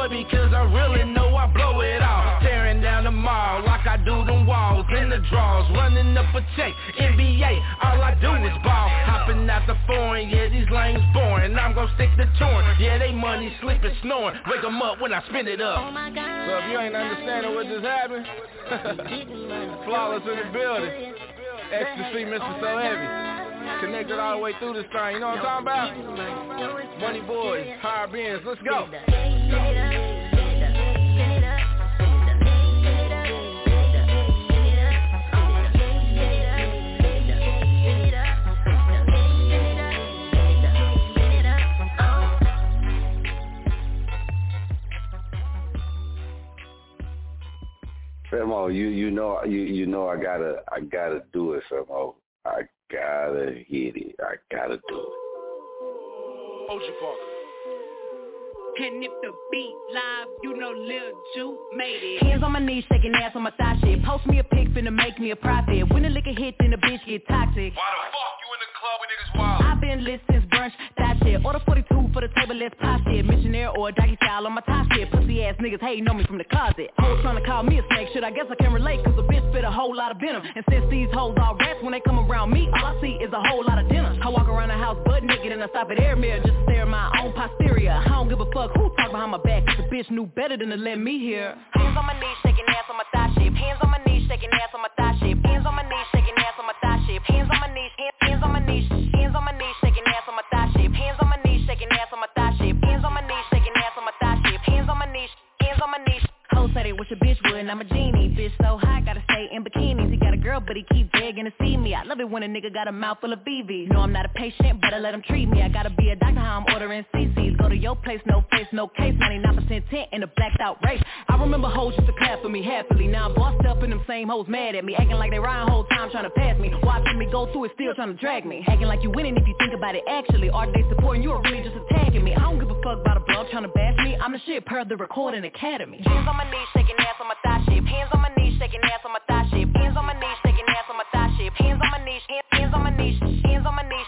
Love boy because I really know I blow it all. Tearing down the mall like I do them walls in the drawers, running up a check. NBA, all I do is ball. Hopping out the foreign, yeah, these lanes boring. I'm gonna stick to touring. Yeah, they money sleeping, snoring. Wake 'em up when I spin it up. Oh my God. So if you ain't understanding what just happened, flawless in the building. Ecstasy, Mr. So Heavy. Connected all the way through this thing. You know what I'm talking about? Money Boys, Higher Beings. Let's go. Famo, you you know you you know I gotta I gotta do it, Famo. I gotta hit it. I gotta do it. OG Parker. And if the beat live, you know Lil Ju made it. Hands on my knees, shaking ass on my thigh shit. Post me a pic, finna make me a profit. When the liquor hit, then the bitch get toxic. Why the fuck you in the club with niggas wild? I've been lit since brunch, that shit. Order 42 for the table, let's pop shit. Missionary or a doggy style on my top shit. Pussy ass niggas hating on me from the closet. Hoes trying to call me a snake, shit. I guess I can relate, cause a bitch spit a whole lot of venom. And since these hoes all rats, when they come around me, all I see is a whole lot of dinner. I walk around the house butt naked and I stop at air mirror just stare at my own posterior. I don't give a fuck who talk behind my back, cause the bitch knew better than to let me hear. Hands on my knees, shaking ass on my thigh shape. Hands on my knees, shaking ass on my thigh shape. Hands on my knees, shaking ass on my thigh shape. Hands on my knees, ass on my say they wish a bitch would, and I'm a genie. Bitch so hot, gotta stay in bikinis. He got a girl, but he keep begging to see me. I love it when a nigga got a mouth full of BV. No, I'm not a patient, but I let him treat me. I gotta be a doctor, how I'm ordering CCs. Go to your place, no face, no case. 99% tent in a blacked out race. I remember hoes used to clap for me happily. Now I'm bossed up and them same hoes mad at me. Acting like they riding whole time trying to pass me. Watching me go through it, still trying to drag me. Acting like you winning if you think about it actually. Are they supporting you or really just attacking me? I don't give a fuck about a blog trying to bash me. I'm the shit per the recording academy. Hands on my knees, shaking ass on my thigh shape. Hands on my knees, shaking ass on my thigh shape. Hands on my knees, shaking ass on my thigh shape. Hands on my knees, hands, hands on my knees, hands on my knees,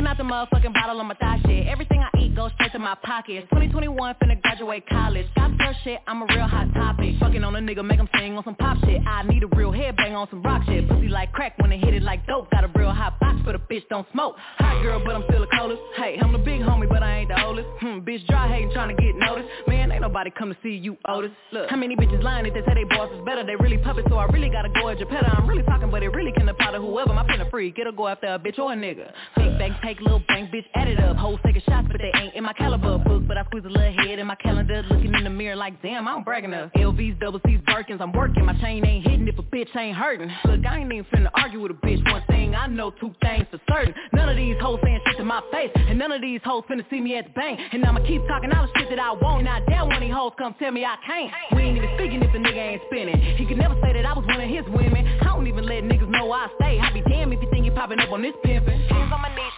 Drinking out the motherfucking bottle on my thigh shit. Everything I eat goes straight to my pockets. 2021 finna graduate college. Got girl shit, I'm a real hot topic. Fucking on a nigga, make him sing on some pop shit. I need a real headbang on some rock shit. Pussy like crack when it hit it like dope. Got a real hot box for the bitch don't smoke. Hot girl, but I'm still a coldest. Hey, I'm the big homie, but I ain't the oldest. Hmm, bitch dry hating trying to get noticed. Man, ain't nobody come to see you, Otis. Look, how many bitches lying if they say they boss is better? They really puppets, so I really gotta go at your petter. I'm really talking, but it really can apply to whoever. My pen a freak, it'll go after a bitch or a nigga. Big bang, take little bang, bitch, add it up. Hoes taking shots, but they ain't in my caliber book. But I squeeze a little head in my calendar, looking in the mirror like, damn, I'm bragging up. LVs, double C's, Birkins, I'm working. My chain ain't hitting if a bitch ain't hurting. Look, I ain't even finna argue with a bitch. One thing I know, two things for certain. None of these hoes saying shit to my face, and none of these hoes finna see me at the bank. And I'ma keep talking all the shit that I want. Damn one of these hoes come tell me I can't. We ain't even speaking if the nigga ain't spinning. He could never say that I was one of his women. I don't even let niggas know I stay. I be damn if you think you popping up on this pimpin'. Hands on my knees,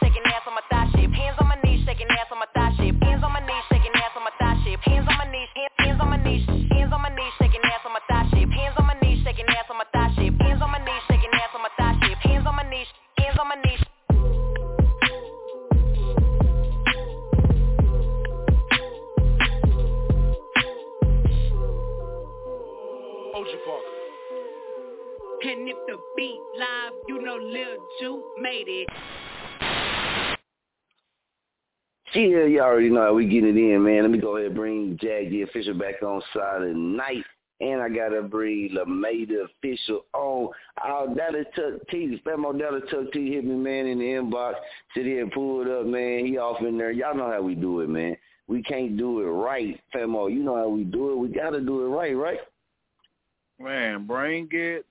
on my thigh shape, hands on my knees, shaking ass on my thigh shape, hands on my knees, shaking ass on my thigh shape, hands on my knees, hands on my knees, hands on my knees, shaking ass on my thigh shape, hands on my knees, shaking ass on my thigh shape, hands on my knees, shaking ass on my thigh shape, hands on my knees, hands on my knees. And if the beat live, you know Lil Ju made it. Yeah, you already know how we getting it in, man. Let me go ahead and bring Jag the official back on Silent Night. And I gotta bring LeMay the official on. Our Dallas Tuck T, Famo Dallas Tuck T hit me, man, in the inbox. Sit here and pull it up, man. He off in there. Y'all know how we do it, man. We can't do it right, Famo. Oh, you know how we do it. We gotta do it right, right? Man, bring it.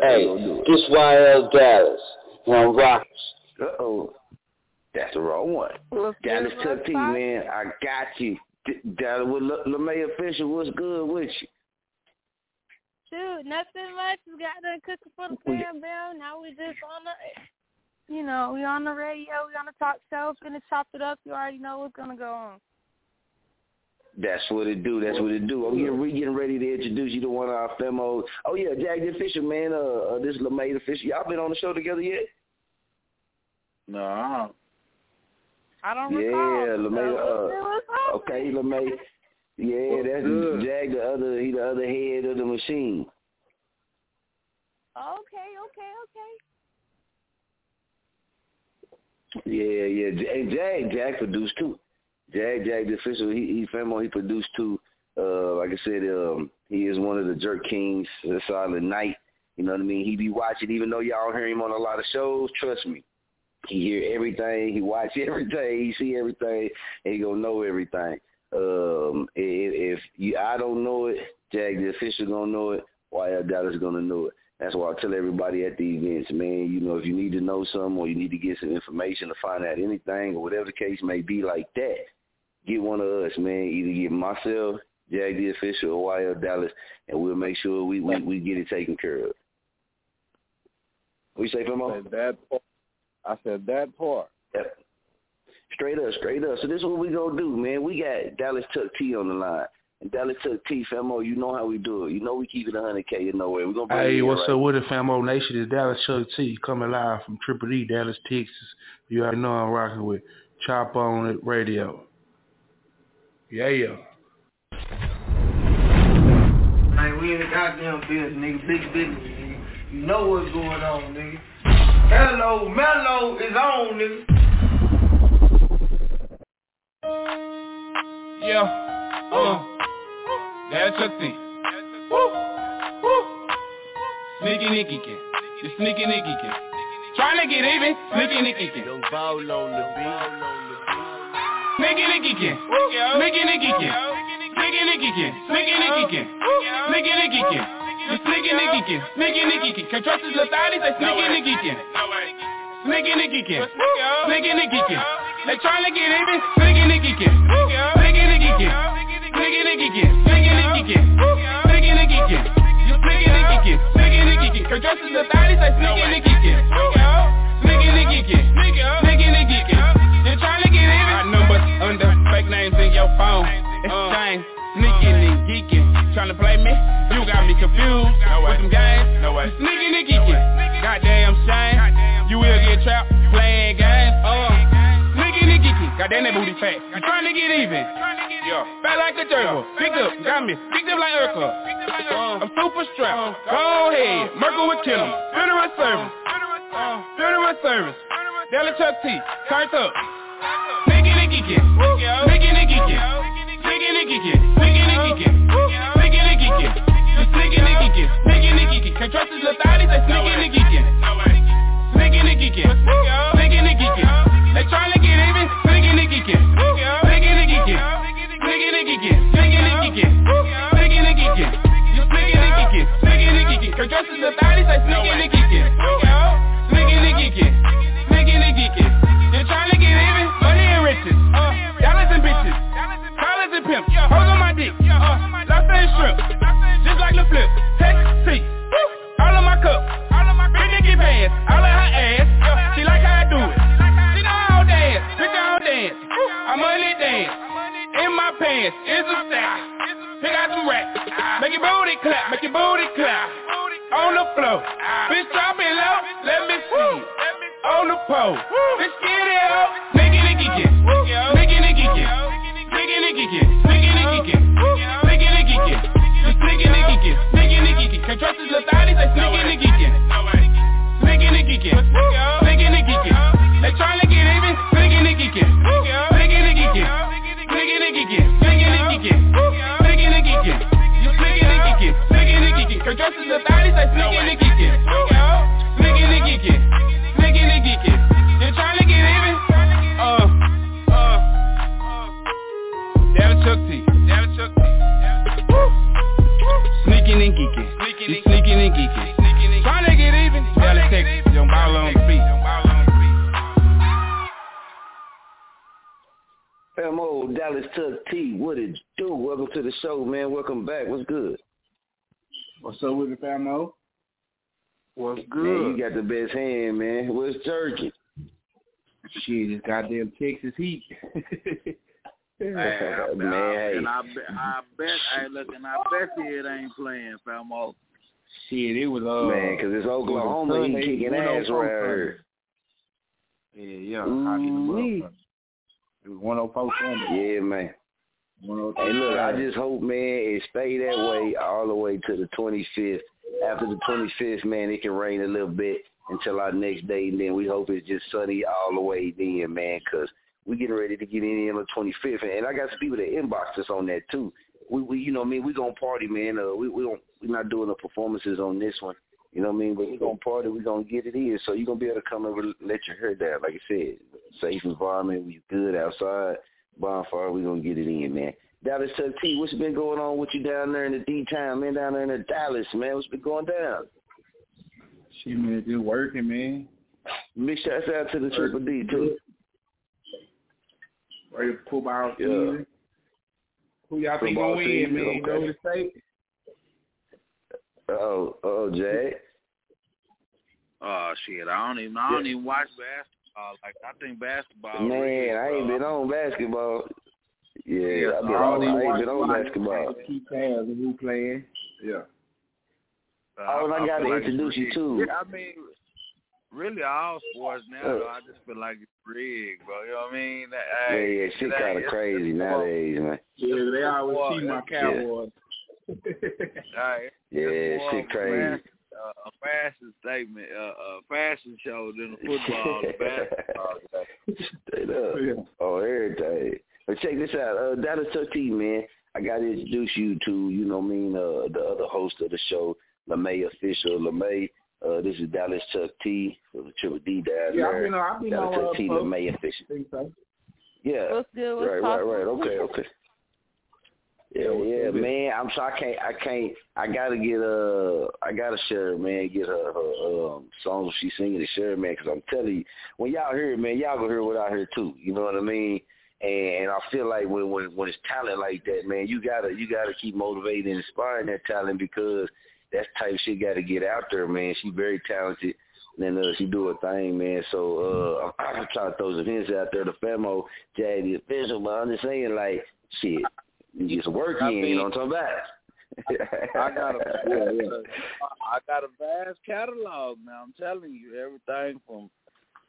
Hey, this YL Dallas on Rockers. Uh-oh. That's the wrong one. Dallas Tuck T, man. I got you. Dallas with LeMay official. What's good with you? Shoot, nothing much. We got done cooking for the fan bell. Now we just on the, you know, we on the radio. We on the talk show. Gonna chop it up. You already know what's gonna go on. That's what it do. That's what it do. Oh yeah, we getting ready to introduce you to one of our femos. Oh yeah, Jag the official man. Uh, uh this LeMay official. Y'all been on the show together yet? No. I don't yeah, recall. LeMay. Uh, okay, LeMay. Yeah, that's good? Jag, the other, he the other head of the machine. Okay, okay, okay. Yeah, yeah. And Jag, Jag produced too. Jag, Jag, the official, he, he Famo, he produced too. Uh, like I said, um, he is one of the Jerk Kings, uh, Silent Night. You know what I mean? He be watching, even though y'all hear him on a lot of shows. Trust me, he hear everything, he watch everything, he see everything, and he gonna know everything. Um, if, if you, I don't know it, Jag the official gonna know it. YL Dallas gonna know it. That's why I tell everybody at the events, man. You know, if you need to know something or you need to get some information to find out anything or whatever the case may be like that, get one of us, man. Either get myself, Jag the official, or YL Dallas, and we'll make sure we we, we get it taken care of. We say, Famo? I that part. I said that part. Yep. Straight up, straight up. So this is what we gonna do, man. We got Dallas Tuck T on the line. And Dallas Tuck T, Famo, you know how we do it. You know we keep it 100K in nowhere. We're gonna Hey, what's right up with it, Famo Nation? It's Dallas Chuck T coming live from Triple D, Dallas, Texas. You already know I'm rocking with Chop On It Radio. Yeah, yeah. Man, we in the goddamn business, nigga. Big business, nigga. You know what's going on, nigga. Hello, Mellow is on, nigga. Yeah. Uh. That's a thing. Sneaky Nicky can. The sneaky Nicky can. Trying to get even. Sneaky Nicky can. Don't bowl on the beat. Sneaky Nicky can. Sneaky Nicky can. Sneaky Nicky can. Sneaky Nicky can. Sneaky Nicky can. Sneaky Nicky can. Sneaky Nicky can. Can't trust his little thotty. Say sneaky Nicky can. Sneaky Nicky can. Sneaky Nicky can. They trying to get even. Sneaky Nicky can. Sneaky Nicky can. Sneaky Nicky can. Sneaky Nicky can. Sneaky Nicky can. You sneaky Nicky can. Sneaky Nicky can. Can't trust his little thotty. Say sneaky Nicky can. Sneaky Nicky can. Sneaky Nicky can. They trying to get even. Our numbers under fake names in your phone. Exchange. Sneaking and geeking. Trying to play me? You got me confused. With some games. No way. Sneaky and geeking. Goddamn shame. You will get trapped playing games. Uh. Sneaky and geeking. Goddamn that booty fat. You trying to get even. Yeah. Fat like a turtle. Picked up. Got me. Picked up like Urkel. Uh, I'm super strapped. Go ahead. Merkel with Kim. Uh, funeral service. Funeral service. Dallas Chuck T. Turned up. Sneaky and geeking. Sneaky and geeking. And geeking. Can't trust his little thotty. Say sneaky What's up with the Famo? What's good? Man, you got the best hand, man. What's jerky? Shit, it's goddamn Texas heat. Hey, I, Man, I, and I, bet, I bet, hey, look, and I bet you it ain't playing, Famo. Shit, it was uh Man, 'cause it's Oklahoma, he kicking ass right here. Yeah, yeah. I hit the Ooh-wee. motherfucker. It was 104 Sunday. Yeah, man. 104 Hey, look, I just hope, man, it stay that way all the way to the 25th. After the 25th, man, it can rain a little bit until our next day, and then we hope it's just sunny all the way then, man, 'cause we getting ready to get in on the 25th, and I got some people that inbox us on that too. We, we you know, what I mean, we gonna party, man. Uh, we we don't we're not doing the performances on this one, you know what I mean. But we gonna party, we gonna get it in, so you gonna be able to come over, let your hair down, like I said, safe environment, we good outside, bonfire, we gonna get it in, man. Dallas Tuck T, what's been going on with you down there in the D town, man? Down there in the Dallas, man, what's been going down? Shit, man, just working, man. Big shouts out to the Triple D too. Ready for football Yeah. season. Who y'all think gonna win, season, man? You know okay. the state? Oh, oh, Jay. Oh shit, I don't even, I don't even watch basketball. Uh, like I think basketball. Man, rigged, I ain't uh, been on basketball. Yeah, Yeah, I've I on, don't I even ain't watch been on basketball. Keep tabs of who playing. Yeah. Oh, and I gotta like introduce you rigged. too. Yeah, I mean, really all sports now. Uh. though, I just feel like it's rigged, bro. You know what I mean? That, Yeah, hey, yeah, it shit kind of crazy nowadays, man. Yeah, they always Boy, cheat my Cowboys. Yeah, it's more shit crazy. fashion- uh, a fashion statement, uh, a fashion show than a football or basketball. Straight up. Oh, everything. But check this out. Uh, Dallas Tuck T, man. I got to introduce you to, you know what I mean, uh, the other host of the show, LeMay Official. LeMay, uh, this is Dallas Chuck T for the Triple D down Yeah, I've there. been I've been Dallas on, Chuck T, post. LeMay Official. Think so. Yeah. What's good? What's right, right, right. Okay, okay. Yeah, yeah, man. I'm sorry, I can't, I can't, I gotta get uh, I gotta share, man. Get her, her um songs she singing to share, man. Because I'm telling you, when y'all hear it, man, y'all gonna hear what I hear too. You know what I mean? And I feel like when when when it's talent like that, man, you gotta you gotta keep motivating and inspiring that talent because that type of shit gotta get out there, man. She very talented. And uh, she do her thing, man. So uh, I'm trying to throw some hints out there. The Famo, Jag, the official, but I'm just saying, like, shit, you get some work I in, you know what I'm talking about? I got a. I got a vast catalog now. I'm telling you, everything from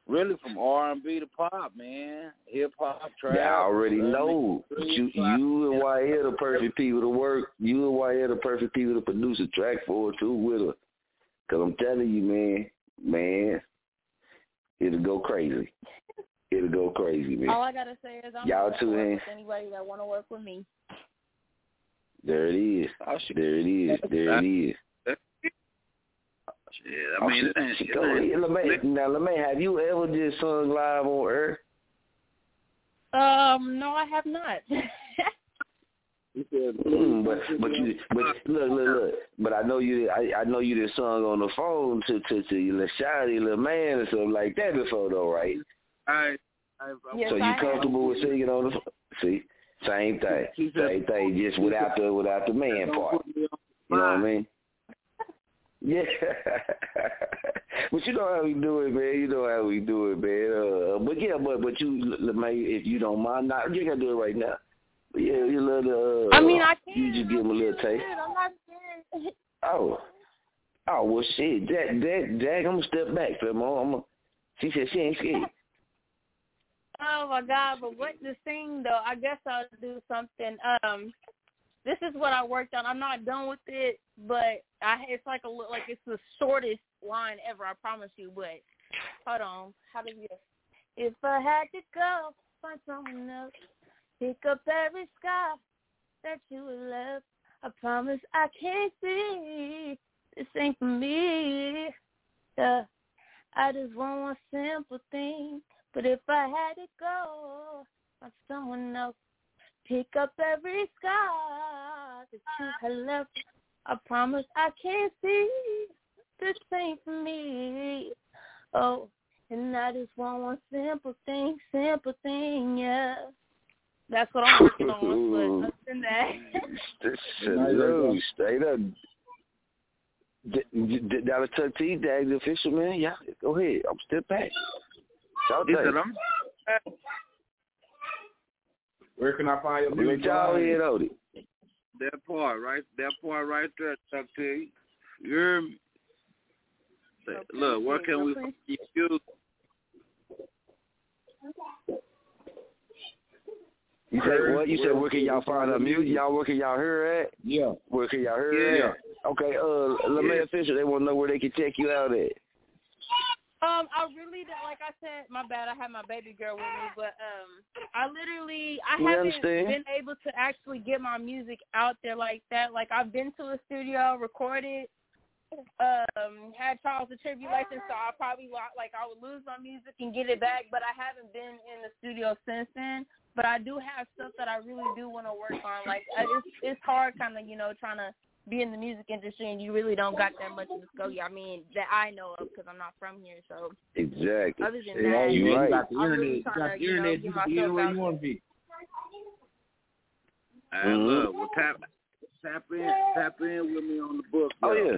really from R and B to pop, man, hip hop, trap. Yeah, I already uh, know. But you, you and YL the perfect people to work. You and YL the perfect people to produce a track for her too with her. Cause I'm telling you, man, man, it'll go crazy. It'll go crazy, man. All I gotta say is I'm Y'all willing to two work in. anybody that want to work with me. There it is. There it is. There it is. Shit, I mean, it ain't, she, it go, ain't, LeMay, now, LeMay, have you ever just sung live on air? Um, no, I have not. Mm, but but you but look look look. But I know you I, I know you did sung on the phone to to to your little shawty little man or something like that before though, right? I, I, Yes, so you I have. comfortable with singing on the phone? See, same thing, same thing, just without the without the man part. You know what I mean? Yeah, but you know how we do it, man. You know how we do it, man. Uh, but yeah, but but you, LeMay, if you don't mind, not you gotta do it right now. But yeah, you little. Uh, I mean, I can. You just give him a little taste. I'm not scared. Oh. Oh well shit. That that Dag, I'm gonna step back, Famo. I'm gonna she said she ain't scared. Oh my god! But what to sing though? I guess I'll do something. Um, this is what I worked on. I'm not done with it, but I it's like a li- like it's the shortest line ever. I promise you. But hold on, how do you? If I had to go find someone else, pick up every sky that you left. I promise I can't see this ain't for me. Yeah, I just want one simple thing. But if I had to go, find someone else, pick up every scar that you had left. I promise I can't see this ain't for me. Oh, and I just want one simple thing, simple thing, yeah. That's what I'm working on. But other than that, Salute, straight up. D- D- D- Tuck T, Jag the official man. Yeah, go ahead. I'm still back. Shout He out. Said, I'm Where can I find your Let music? y'all hear Odie. that part right, that part right there, Chuck T. You hear me? Say, Look, where can we find you? You said what? You said where can y'all find our music? Y'all where can y'all hear at? Yeah. Where can y'all hear Yeah. at? Okay, uh, LeMay Yeah. official, they want to know where they can check you out at. Um, I really don't, like I said, my bad. I had my baby girl with me, but um, I literally I We haven't understand. been able to actually get my music out there like that. Like I've been to a studio, recorded, um, had trials and tribulations, so I probably like I would lose my music and get it back, but I haven't been in the studio since then. But I do have stuff that I really do want to work on. Like it's it's hard, kind of you know, trying to be in the music industry and you really don't got that much in the scope. I mean, that I know of because I'm not from here. So Exactly. other than Yeah, that, you You're right. got the internet. really You trying got to, the you know, internet. get You can be myself anywhere you want to be. And Mhm. look, well, tap tap in tap in with me on the book. Oh yeah.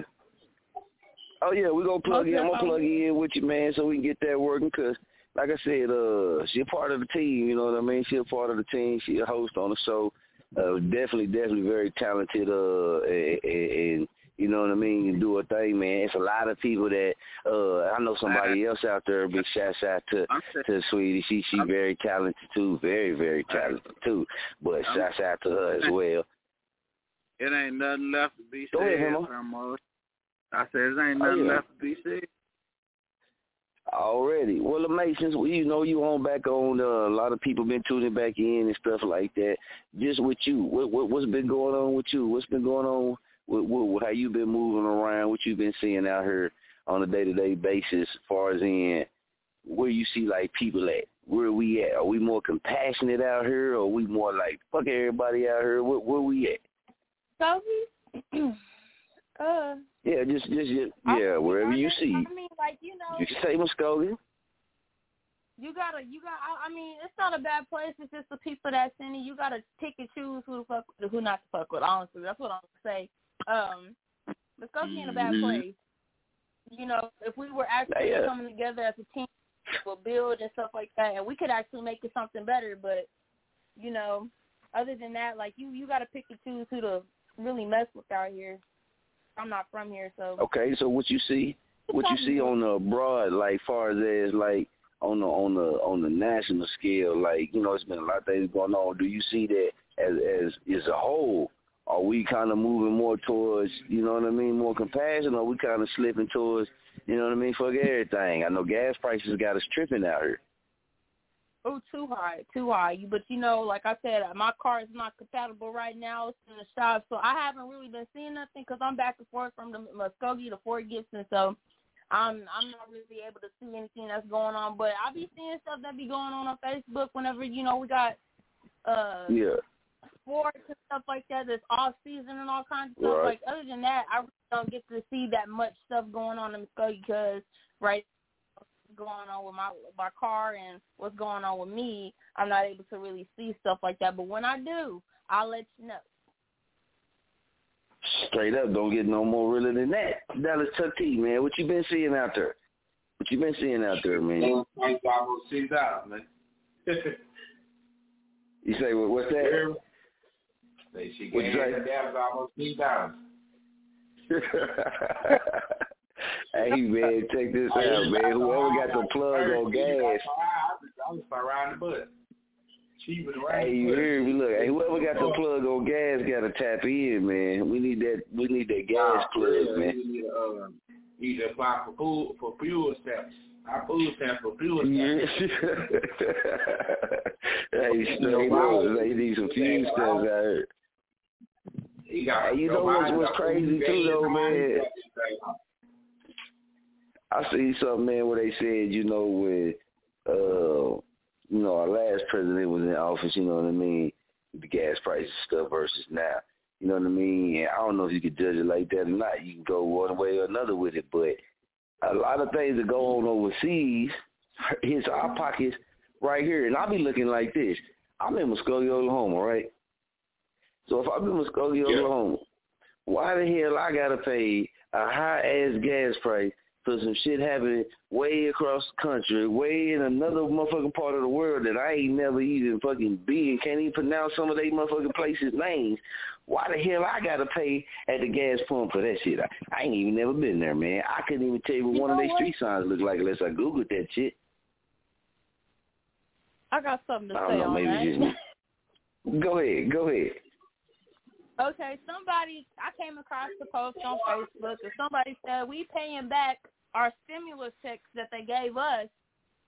Oh yeah, we gonna plug Okay, in. I'm gonna plug in with you, man, so we can get that working. Cause like I said, uh, she a part of the team. You know what I mean? She a part of the team. She a host on the show. Uh, definitely, definitely very talented. Uh, and, and you know what I mean? And do a thing, man. It's a lot of people that uh, I know somebody else out there. Big shouts out to to Sweetie. She she very talented too. Very very talented too. But I'm- out to her as well. it ain't nothing left to be Go said, ahead, Hemo. Grandma. I said, it ain't Oh, nothing yeah. left to be said. Already. Well, we, you know you on back on, uh, a lot of people been tuning back in and stuff like that. Just with you, what, what what's been going on with you? What's been going on with, with how you been moving around? What you been seeing out here on a day to day basis? As far as in where you see like people at, where we at? Are we more compassionate out here, or we more like fuck everybody out here? Where, where we at? Sophie, uh, Yeah, just just yeah, yeah wherever you see. I mean, like you know, You can say Muskogee. you gotta, you got. I, I mean, it's not a bad place. It's just the people that's in it. You gotta pick and choose who to fuck with, who not to fuck with. Honestly, that's what I'm gonna say. Um, Muskogee in a bad Mhm. place. You know, if we were actually Yeah. coming together as a team, we'll build and stuff like that, and we could actually make it something better. But you know, other than that, like you, you gotta pick and choose who to really mess with out here. I'm not from here, so Okay, so what you see, what you see on the broad, like far as as like on the on the on the national scale, like you know, it's been a lot of things going on. Do you see that as as as a whole? Are we kind of moving more towards, you know what I mean, more compassion, or are we kind of slipping towards, you know what I mean, fuck everything? I know gas prices got us tripping out here. Oh, too high, too high. You- But you know, like I said, my car is not compatible right now. It's in the shop, so I haven't really been seeing nothing because I'm back and forth from the Muskogee to Fort Gibson, so I'm I'm not really able to see anything that's going on. But I'll be seeing stuff that be going on on Facebook whenever you know we got uh Yeah. sports and stuff like that. That's off season and all kinds of stuff. Right. Like other than that, I really don't get to see that much stuff going on in Muskogee because right going on with my my car and what's going on with me, I'm not able to really see stuff like that. But when I do, I'll let you know. Straight up, don't get no more realer than that. Dallas Tuck T, man, what you been seeing out there? What you been seeing out there, man? Thanks, oh almost six dollars, man. You say what? What's that? Say she What'd gave you say? Dallas almost six dollars. hey man, check this out, man. Whoever got the plug on gas, I was around the butt. Cheap and around hey, you hear me? Look, hey, whoever got the plug on gas got to tap in, man. We need that. We need that gas plug, man. Need to uh, need to apply for food for fuel stamps. Our food stamps for fuel stamps. hey, straight up, they need some fuel stuff out here. He Hey, you know what's, what's crazy too, though, man? I see something, man, where they said, you know, with uh, you know, our last president was in office, you know what I mean, the gas prices stuff versus now. You know what I mean? And I don't know if you could judge it like that or not. You can go one way or another with it, but a lot of things that go on overseas hits our pockets right here. And I'll be looking like this. I'm in Muskogee, Oklahoma, right? So if I'm in Muskogee, Oklahoma, why the hell I gotta pay a high ass gas price for some shit happening way across the country, way in another motherfucking part of the world that I ain't never even fucking been, can't even pronounce some of they motherfucking places' names. Why the hell I gotta pay at the gas pump for that shit? I, I ain't even never been there, man. I couldn't even tell you what You one of know their street signs look like unless I googled that shit. I got something to I say don't know, on maybe that. just me. Go ahead, go ahead. Okay, somebody I came across the post on Facebook and somebody said we paying back our stimulus checks that they gave us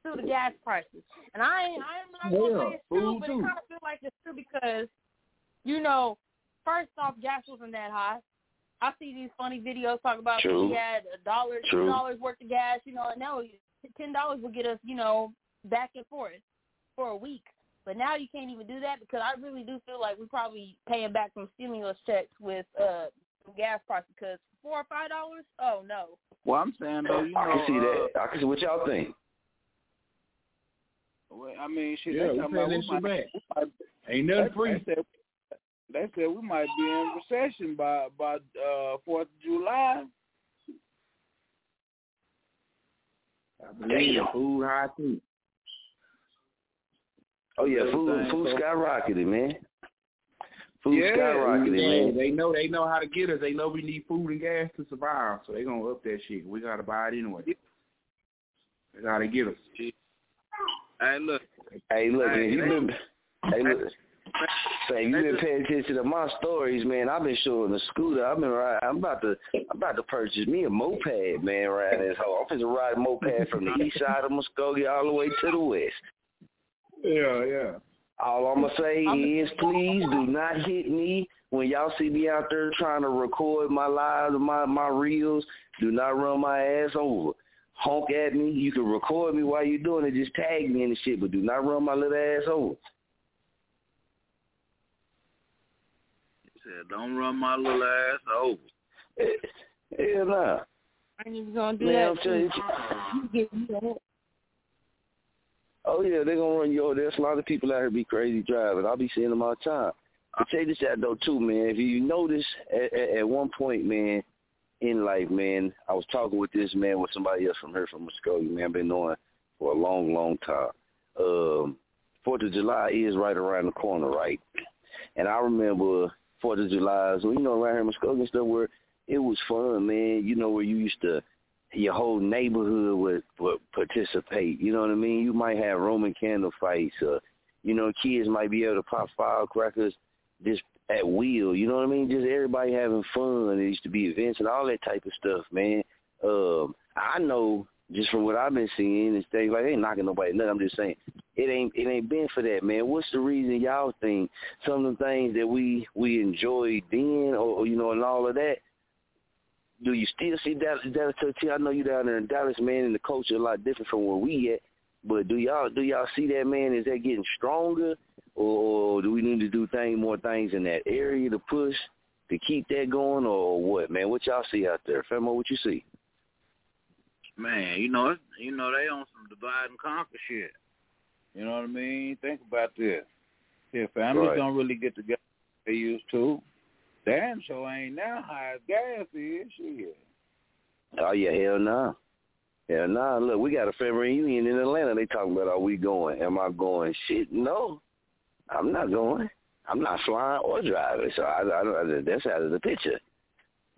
through the gas prices. And I ain't I'm not gonna Yeah, say it's true, but too. it kinda feel like it's true because, you know, first off gas wasn't that high. I see these funny videos talk about True. we had a dollar two dollars worth of gas, you know, and now ten dollars will get us, you know, back and forth for a week. But now you can't even do that because I really do feel like we're probably paying back some stimulus checks with uh gas prices because four or five dollars. Oh no. Well, I'm saying though, you know, I can see uh, that. I can see what y'all think. well, I mean, shit, Yeah, they we talking paying about we might, back. we might, Ain't nothing they, free. They said, they said we might be in recession by by uh Fourth of July. I believe Damn. food high too. Oh yeah, food food skyrocketed, man. Food Yeah, skyrocketed, They, man. they know they know how to get us. They know we need food and gas to survive, so they gonna up that shit. We gotta buy it anyway. They gotta get us. Hey, look, Hey, look, Hey, if you been, hey, look, say you been paying attention to my stories, man. I've been showing the scooter. I've been riding. I'm about to, I'm about to purchase me a moped, man. Riding this hoe. I'm finna ride a moped from the east side of Muskogee all the way to the west. Yeah, yeah. All I'm gonna say is, please do not hit me when y'all see me out there trying to record my lives, my my reels. Do not run my ass over. Honk at me. You can record me while you're doing it. Just tag me in the shit, but do not run my little ass over. he said, don't run my little ass over. Hell nah. I ain't even gonna do Man, that. I'm you. You get me that. Oh yeah, they're gonna run you over. There's a lot of people out here be crazy driving. I'll be seeing them all the time. But check this out though too, man. If you notice at, at, at one point, man, in life, man, I was talking with this man with somebody else from here from Muskogee, man. I've been knowing for a long, long time. Um, Fourth of July is right around the corner, right? And I remember Fourth of July, so you know, around here in Muskogee and stuff, where it was fun, man. You know, where you used to your whole neighborhood would, would participate. You know what I mean? You might have Roman candle fights, or you know, kids might be able to pop firecrackers just at will. You know what I mean? Just everybody having fun. There used to be events and all that type of stuff, man. Um, I know just from what I've been seeing and things like, ain't knocking nobody nothing. I'm just saying it ain't it ain't been for that, man. What's the reason y'all think some of the things that we we enjoyed then, or, or you know, and all of that? Do you still see Dallas, Dallas? I know you down there in Dallas, man, and the culture a lot different from where we at. But do y'all do y'all see that, man? Is that getting stronger, or do we need to do things more things in that area to push to keep that going, or what, man? What y'all see out there, Famo? What you see? Man, you know, you know they on some divide and conquer shit. You know what I mean? Think about this. Yeah, families Right. don't really get together they used to. Damn sure ain't now high as gas is. Shit. Oh yeah, hell no. Hell no. Look, we got a family reunion in Atlanta. They talking about are we going? Am I going? Shit, no. I'm not going. I'm not flying or driving. So I, I, I that's out of the picture.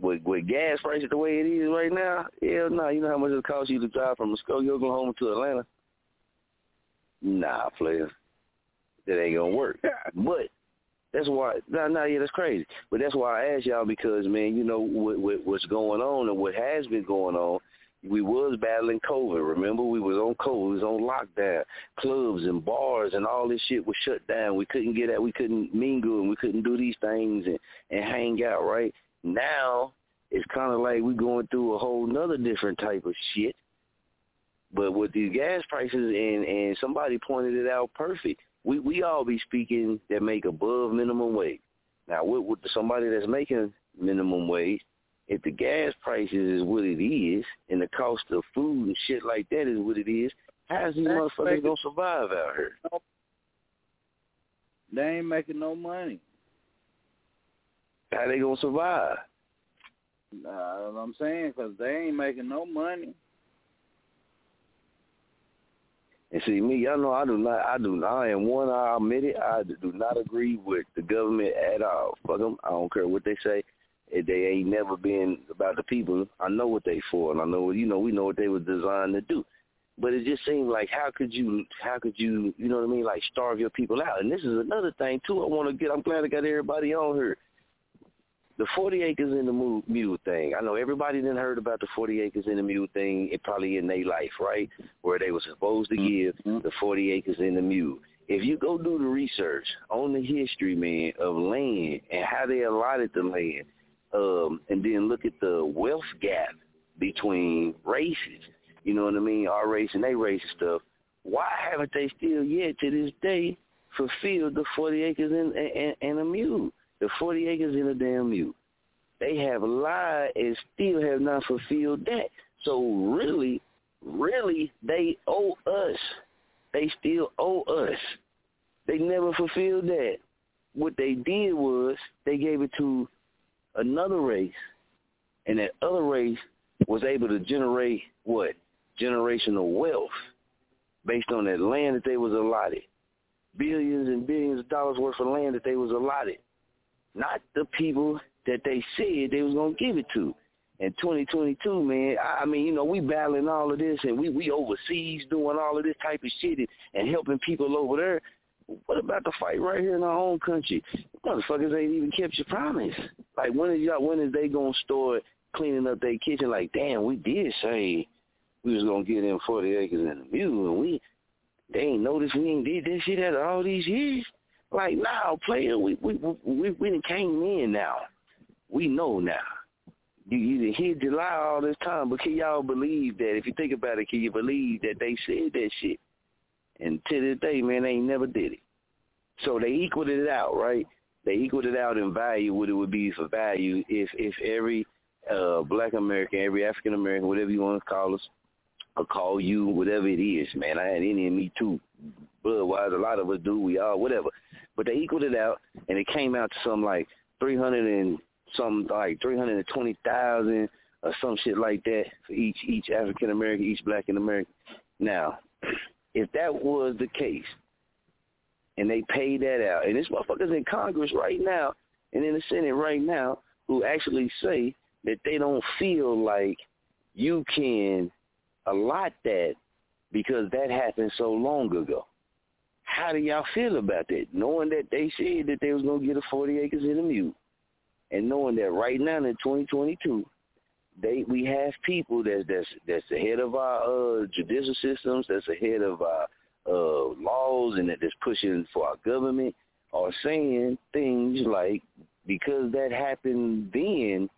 With with gas prices the way it is right now, hell no. You know how much it costs you to drive from Muskogee, Oklahoma to Atlanta? Nah, player. That ain't gonna work. But that's why. No, yeah, that's crazy. But that's why I asked y'all because, man, you know what, what what's going on and what has been going on. we was battling COVID. Remember, we was on COVID, we was on lockdown. Clubs and bars and all this shit was shut down. We couldn't get out, we couldn't mingle, and we couldn't do these things and and hang out. Right now, it's kind of like we going through a whole nother different type of shit. But with these gas prices, and and somebody pointed it out perfect. We we all be speaking that make above minimum wage. Now, with, with somebody that's making minimum wage, if the gas prices is what it is and the cost of food and shit like that is what it is, how's these motherfuckers gonna survive out here? They ain't making no money. How they gonna survive? Nah, what I'm saying, because they ain't making no money. And see me, y'all know I do not, I do not, am one, I admit it, I do not agree with the government at all. Fuck them, I don't care what they say. They ain't never been about the people, I know what they for, and I know, you know, we know what they were designed to do. But it just seemed like how could you, how could you, you know what I mean, like starve your people out? And this is another thing too. I want to get. I'm glad I got everybody on here the 40 acres in the mule thing. I know everybody didn't heard about the 40 acres in the mule thing. It probably in their life, right? Where they were supposed to give mm-hmm. the 40 acres in the mule. If you go do the research on the history, man, of land and how they allotted the land, um, and then look at the wealth gap between races, you know what I mean? Our race and their race and stuff. Why haven't they still yet to this day fulfilled the 40 acres in, in, in a mule? The 40 acres in a damn mule. They have lied and still have not fulfilled that. So really, really, they owe us. They still owe us. They never fulfilled that. What they did was they gave it to another race, and that other race was able to generate what? Generational wealth based on that land that they was allotted. Billions and billions of dollars worth of land that they was allotted not the people that they said they was gonna give it to. In 2022, man, I mean, you know, we battling all of this, and we we overseas doing all of this type of shit and, and helping people over there. What about the fight right here in our own country? Motherfuckers ain't even kept your promise. Like when is y'all? When is they gonna start cleaning up their kitchen? Like, damn, we did say we was gonna get them 40 acres and a mule, and we they ain't noticed we ain't did this shit after all these years. Like now, player, we we we we came in now. We know now. You you hit July all this time, but can y'all believe that? If you think about it, can you believe that they said that shit? And to this day, man, they ain't never did it. So they equaled it out, right? They equaled it out in value. What it would be for value if if every uh Black American, every African American, whatever you want to call us, or call you, whatever it is, man. I had any of me too. Blood wise, a lot of us do. We all whatever but they equaled it out, and it came out to some like three hundred and some like three hundred and twenty thousand or some shit like that for each each African American, each Black American. Now, if that was the case, and they paid that out, and this motherfuckers in Congress right now and in the Senate right now who actually say that they don't feel like you can allot that because that happened so long ago. How do y'all feel about that? Knowing that they said that they was gonna get a forty acres in a mule, and knowing that right now in 2022, they we have people that's that's that's ahead of our uh, judicial systems, that's ahead of our uh, laws, and that that's pushing for our government, are saying things like because that happened then,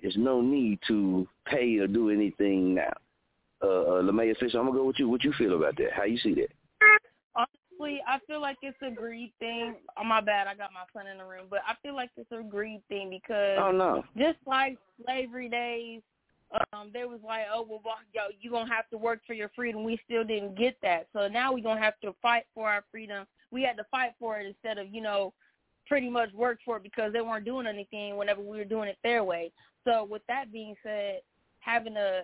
there's no need to pay or do anything now. Uh, uh Lamaya Fisher, I'm gonna go with you. What you feel about that? How you see that? Honestly, I feel like it's a greed thing. Oh my bad, I got my son in the room, but I feel like it's a greed thing because oh no, just like slavery days, um, there was like, oh well, yo, you gonna have to work for your freedom. We still didn't get that, so now we gonna have to fight for our freedom. We had to fight for it instead of you know, pretty much work for it because they weren't doing anything whenever we were doing it their way. So with that being said, having a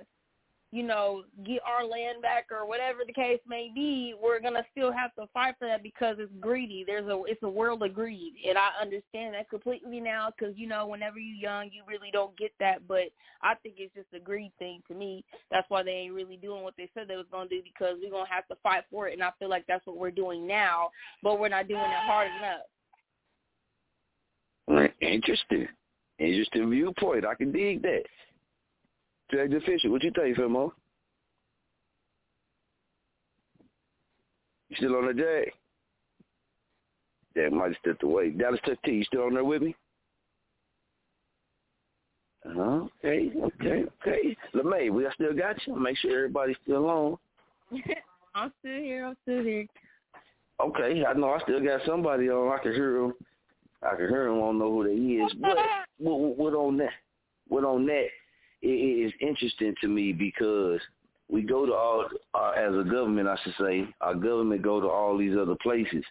you know, get our land back or whatever the case may be, we're gonna still have to fight for that because it's greedy. There's a it's a world of greed, and I understand that completely now. Because you know, whenever you're young, you really don't get that. But I think it's just a greed thing to me. That's why they ain't really doing what they said they was gonna do because we're gonna have to fight for it, and I feel like that's what we're doing now, but we're not doing it hard enough. Interesting, interesting viewpoint. I can dig that. Jag the Fisher, what you think, Famo? You still on the Jag? Yeah, might have stepped away. Dallas Touch T, you still on there with me? Uh-huh. Okay, okay, okay. LeMay, we still got you. Make sure everybody's still on. I'm still here. I'm still here. Okay, I know I still got somebody on. I can hear them. I can hear them. I don't know who they is. But what, what on that? What on that? It is interesting to me because we go to all uh, as a government, I should say, our government go to all these other places,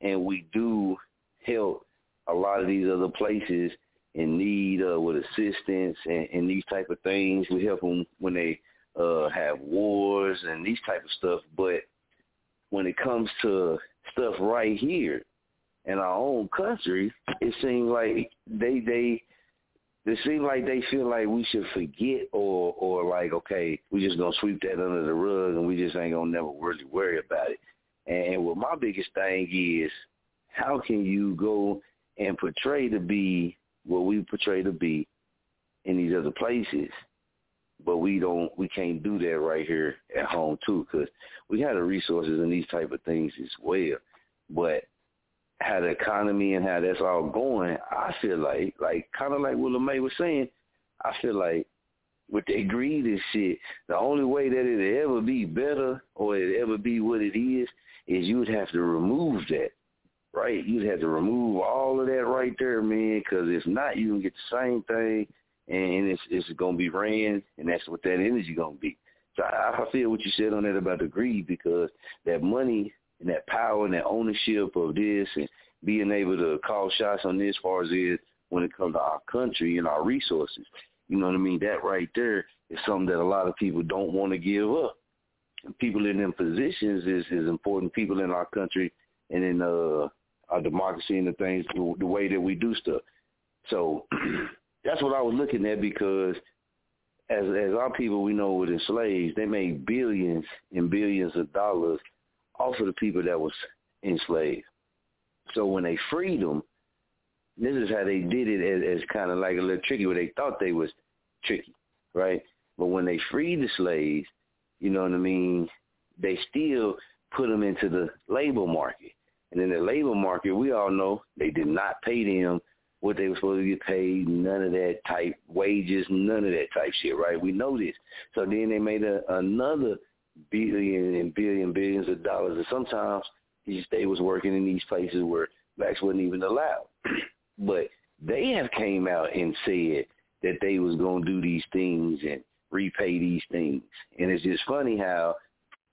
and we do help a lot of these other places in need uh, with assistance and, and these type of things. We help them when they uh, have wars and these type of stuff. But when it comes to stuff right here in our own country, it seems like they they it seems like they feel like we should forget or or like okay we just gonna sweep that under the rug and we just ain't gonna never really worry about it. And what my biggest thing is, how can you go and portray to be what we portray to be in these other places, but we don't, we can't do that right here at home too, because we have the resources and these type of things as well. But how the economy and how that's all going, I feel like, like kind of like what LeMay was saying, I feel like with the greed and shit, the only way that it'll ever be better or it ever be what it is, is you would have to remove that right? You'd have to remove all of that right there, man, because if not, you can get the same thing, and it's it's gonna be ran, and that's what that energy gonna be. So I, I feel what you said on that about the greed, because that money and that power and that ownership of this, and being able to call shots on this, as far as it when it comes to our country and our resources. You know what I mean? That right there is something that a lot of people don't want to give up. People in them positions is is important. People in our country and in uh our democracy and the things, the, the way that we do stuff. So that's what I was looking at because as as our people we know were enslaved, they made billions and billions of dollars of the people that was enslaved. So when they freed them, this is how they did it as, as kind of like a little tricky, where they thought they was tricky, right? But when they freed the slaves, you know what I mean, they still put them into the labor market. And in the labor market, we all know they did not pay them what they were supposed to get paid, none of that type wages, none of that type shit, right? We know this. So then they made a, another billion and billion billions of dollars. And sometimes these they was working in these places where blacks wasn't even allowed. but they have came out and said that they was gonna do these things and repay these things. And it's just funny how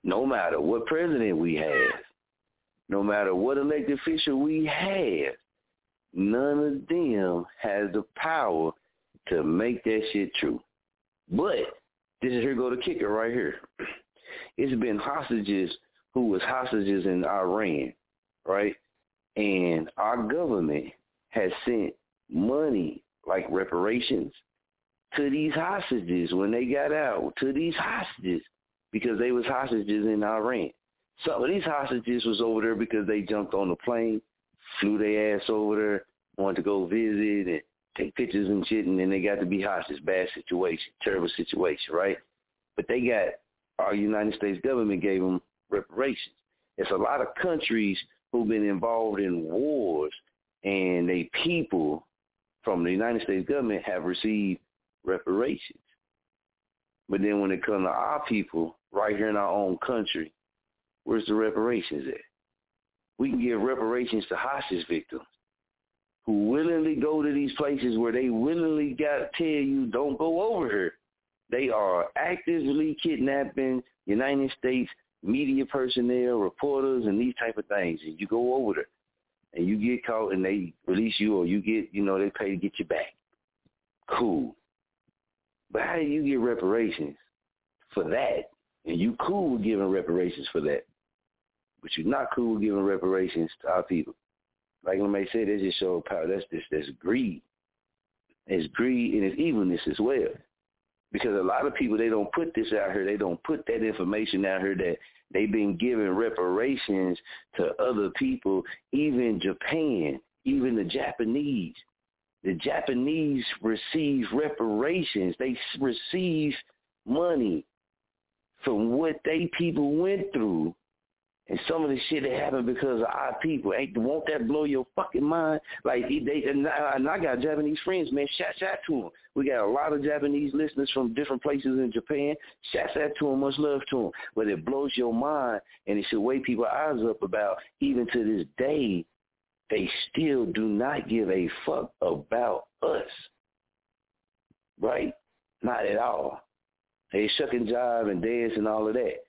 no matter what president we have, no matter what elected official we have, none of them has the power to make that shit true. But this is here go the kicker right here. It's been hostages who was hostages in Iran, right? And our government has sent money like reparations to these hostages when they got out, to these hostages because they was hostages in Iran. Some of these hostages was over there because they jumped on the plane, flew their ass over there, wanted to go visit and take pictures and shit, and then they got to be hostages. Bad situation, terrible situation, right? But they got our United States government gave them reparations. It's a lot of countries who've been involved in wars, and they people from the United States government have received reparations. But then when it comes to our people right here in our own country, Where's the reparations at? We can give reparations to hostage victims who willingly go to these places where they willingly got to tell you don't go over here. They are actively kidnapping United States media personnel, reporters, and these type of things. And you go over there and you get caught and they release you or you get, you know, they pay to get you back. Cool. But how do you get reparations for that? And you cool with giving reparations for that but you're not cool with giving reparations to our people. Like LeMay said, that just show power. That's just that's greed. It's greed and it's evilness as well. Because a lot of people they don't put this out here. They don't put that information out here that they've been giving reparations to other people, even Japan, even the Japanese. The Japanese received reparations. They receive money from what they people went through and some of the shit that happened because of our people. Ain't won't that blow your fucking mind? Like they and I, and I got Japanese friends, man. Shout shout to them. We got a lot of Japanese listeners from different places in Japan. Shout out to them, much love to them. But it blows your mind, and it should wake people's eyes up about even to this day, they still do not give a fuck about us. Right? Not at all. They shuck and jive and dance and all of that.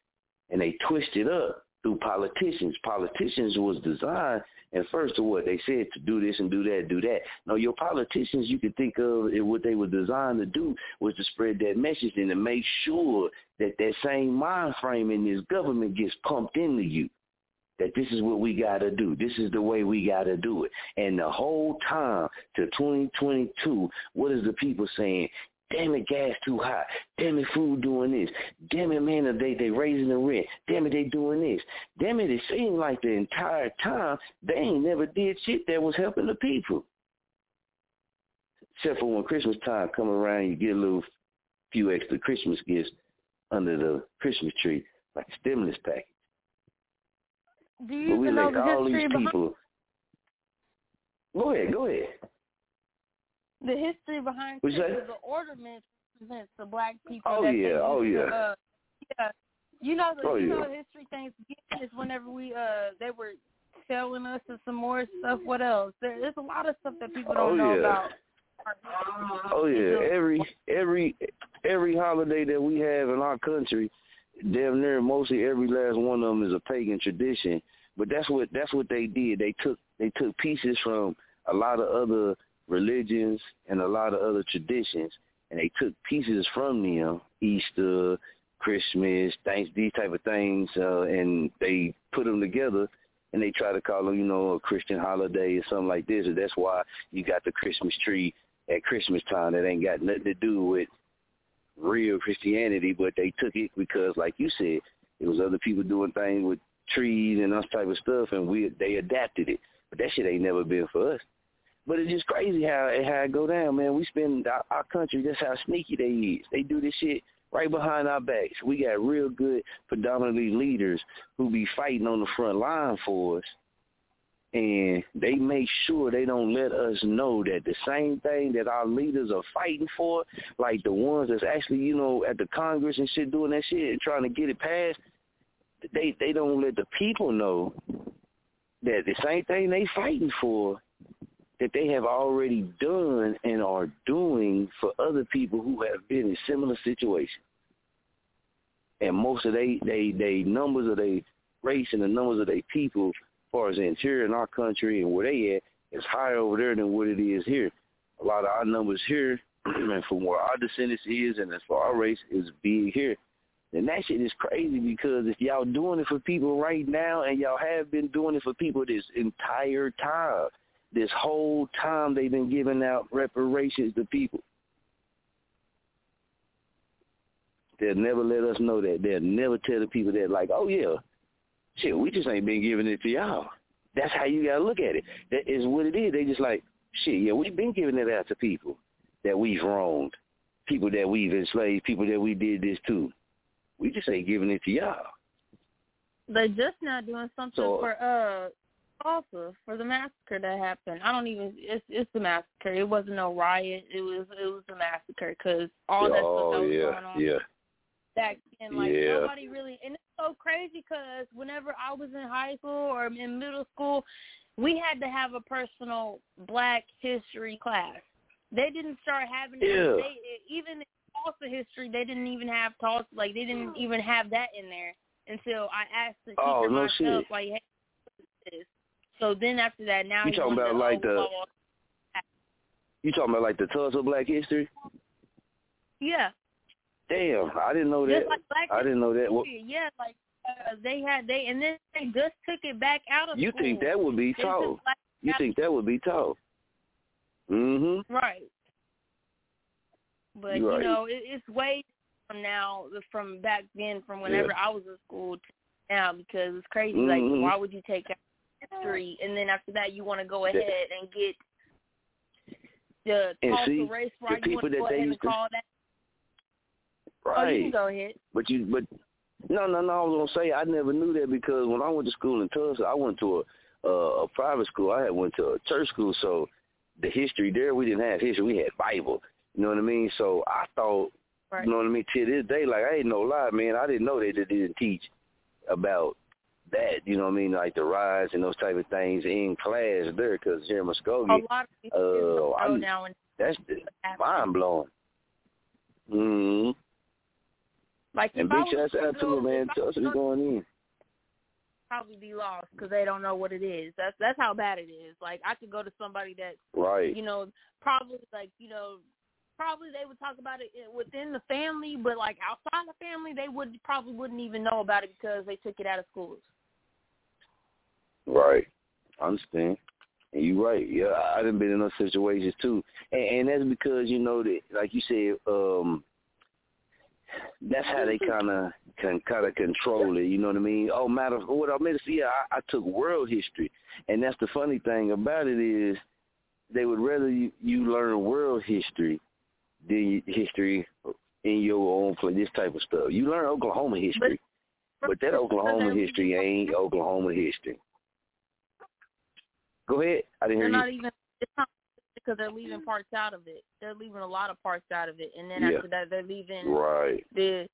And they twist it up through politicians. Politicians was designed and first to what they said to do this and do that, do that. No, your politicians you could think of what they were designed to do was to spread that message and to make sure that that same mind frame in this government gets pumped into you. That this is what we gotta do. This is the way we gotta do it. And the whole time to 2022, what is the people saying? Damn it, gas too high. Damn it, food doing this. Damn it, man, they they raising the rent. Damn it, they doing this. Damn it, it seemed like the entire time they ain't never did shit that was helping the people. Except for when Christmas time come around, you get a little few extra Christmas gifts under the Christmas tree, like a stimulus package. Do you but we even know let the all these behind people. Go ahead, go ahead. The history behind What'd you say? Christmas? The ornaments represents the black people. Oh, yeah, oh, yeah. Uh, yeah. You know the Oh, you know yeah. the history Thanksgiving is whenever we uh they were selling us and some more stuff. What else? There, there's a lot of stuff that people don't Oh, know yeah. about. Oh yeah, every every every holiday that we have in our country, damn near mostly every last one of them is a pagan tradition. But that's what that's what they did. They took they took pieces from a lot of other religions and a lot of other traditions, and they took pieces from them, Easter, Christmas, thanks these type of things, uh, and they put them together. And they try to call them, you know, a Christian holiday or something like this. And that's why you got the Christmas tree at Christmas time that ain't got nothing to do with real Christianity, but they took it because, like you said, it was other people doing things with trees and that type of stuff, and we they adapted it. But that shit ain't never been for us. But it's just crazy how it how it go down, man. We spend our, our country. That's how sneaky they is. They do this shit right behind our backs. We got real good, predominantly leaders who be fighting on the front line for us, and they make sure they don't let us know that the same thing that our leaders are fighting for, like the ones that's actually you know at the Congress and shit doing that shit and trying to get it passed, they they don't let the people know that the same thing they fighting for that they have already done and are doing for other people who have been in similar situations. And most of they they they numbers of they race and the numbers of they people, as far as the interior in our country and where they at, is higher over there than what it is here. A lot of our numbers here, and from where our descendants is, and as far our race is big here. And that shit is crazy because if y'all doing it for people right now, and y'all have been doing it for people this entire time, this whole time they've been giving out reparations to people. They'll never let us know that. They'll never tell the people that, like, oh yeah, shit, we just ain't been giving it to y'all. That's how you gotta look at it. That is what it is. They just like, shit, yeah, we've been giving it out to people that we've wronged, people that we've enslaved, people that we did this to. We just ain't giving it to y'all. They're just now doing something So- for uh Tulsa for the massacre that happened. I don't even. It's it's the massacre. It wasn't no riot. It was it was a massacre because all that stuff oh that was yeah, going on yeah. back then, like Yeah. nobody really. And it's so crazy because whenever I was in high school or in middle school, we had to have a personal Black history class. They didn't start having it. Yeah. They, even in Tulsa history, they didn't even have Tulsa. Like they didn't oh. even have that in there until I asked the oh, teacher Oh, no myself, shit. like, hey, this? So then after that, now You talking about like the-. You talking about like the Tulsa Black History? yeah, Damn, I didn't know that. like Black I didn't know that. History. Yeah, like uh, they had they and then they just took it back out of you school. think that would be tough? You think that would be taught? Mhm. Right. But You right. you know, it, it's way from now from back then from whenever Yeah. I was in school to now because it's crazy. Like, Mhm. why would you take out history and then after that you want to go ahead and get the And Tulsa see, race the right. You people want to that go they ahead and used to- call that? Oh, Right. you can go ahead. But you, but no, no, no. I was gonna say I never knew that because when I went to school in Tulsa, I went to a a, a private school. I had went to a church school, so the history there we didn't have history. We had Bible. You know what I mean? So I thought, Right. you know what I mean. To this day, like I ain't no lie, man. I didn't know they they didn't teach about that. You know what I mean? Like the rise and those type of things in class there, because here in Muskogee, A lot of people uh, know I'm- now and that's mind blowing. Mm-hmm. like And big shouts out to him, man. Tell us be going in. probably be lost because they don't know what it is. That's that's how bad it is. Like I could go to somebody that Right. you know probably like you know probably they would talk about it within the family, but like outside the family, they would probably wouldn't even know about it because they took it out of schools. Right. I understand. And you're right. Yeah, I done been in those situations too, and, and that's because you know that, like you said, um, that's how they kind of can kind of control it. You know what I mean? Oh, matter of what I meant to see, I, I took world history, and that's the funny thing about it is they would rather you, you learn world history than history in your own place. This type of stuff. You learn Oklahoma history, but that Oklahoma history ain't Oklahoma history. Go ahead. I didn't hear. They're hear not you. even it's not because they're leaving parts out of it. They're leaving a lot of parts out of it, and then Yeah. after that, they're leaving Right. the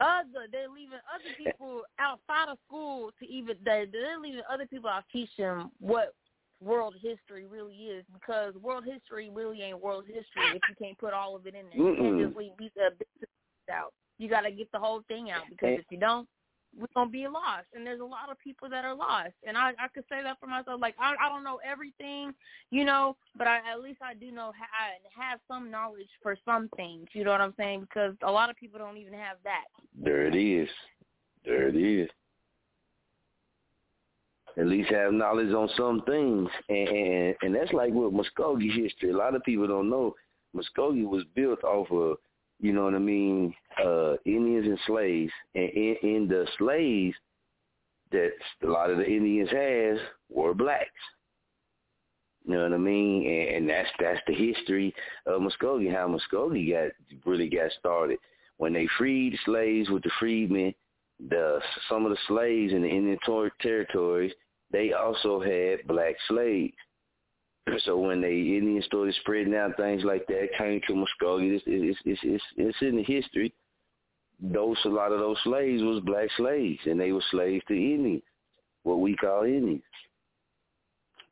other. They're leaving other people outside of school to even. They they're leaving other people out teach them what world history really is because world history really ain't world history if you can't put all of it in there. You can't just leave bits out. You got to get the whole thing out because And- if you don't, we're gonna be lost. And there's a lot of people that are lost. And I I could say that for myself. Like I I don't know everything, you know, but I at least I do know ha- I have some knowledge for some things. You know what I'm saying? Because a lot of people don't even have that. There it is. There it is. At least have knowledge on some things, and and, and that's like with Muskogee history. A lot of people don't know Muskogee was built off of, you know what I mean, uh, Indians and slaves, and in, in the slaves that a lot of the Indians has were blacks. You know what I mean? And, and that's that's the history of Muskogee, how Muskogee got really got started when they freed slaves with the freedmen. The some of the slaves in the Indian ter- territories, they also had black slaves. So when the Indians started spreading out things like that, came to Muskogee. It's it's it's it's, in the history. Those a lot of those slaves was black slaves, and they were slaves to Indians, what we call Indians.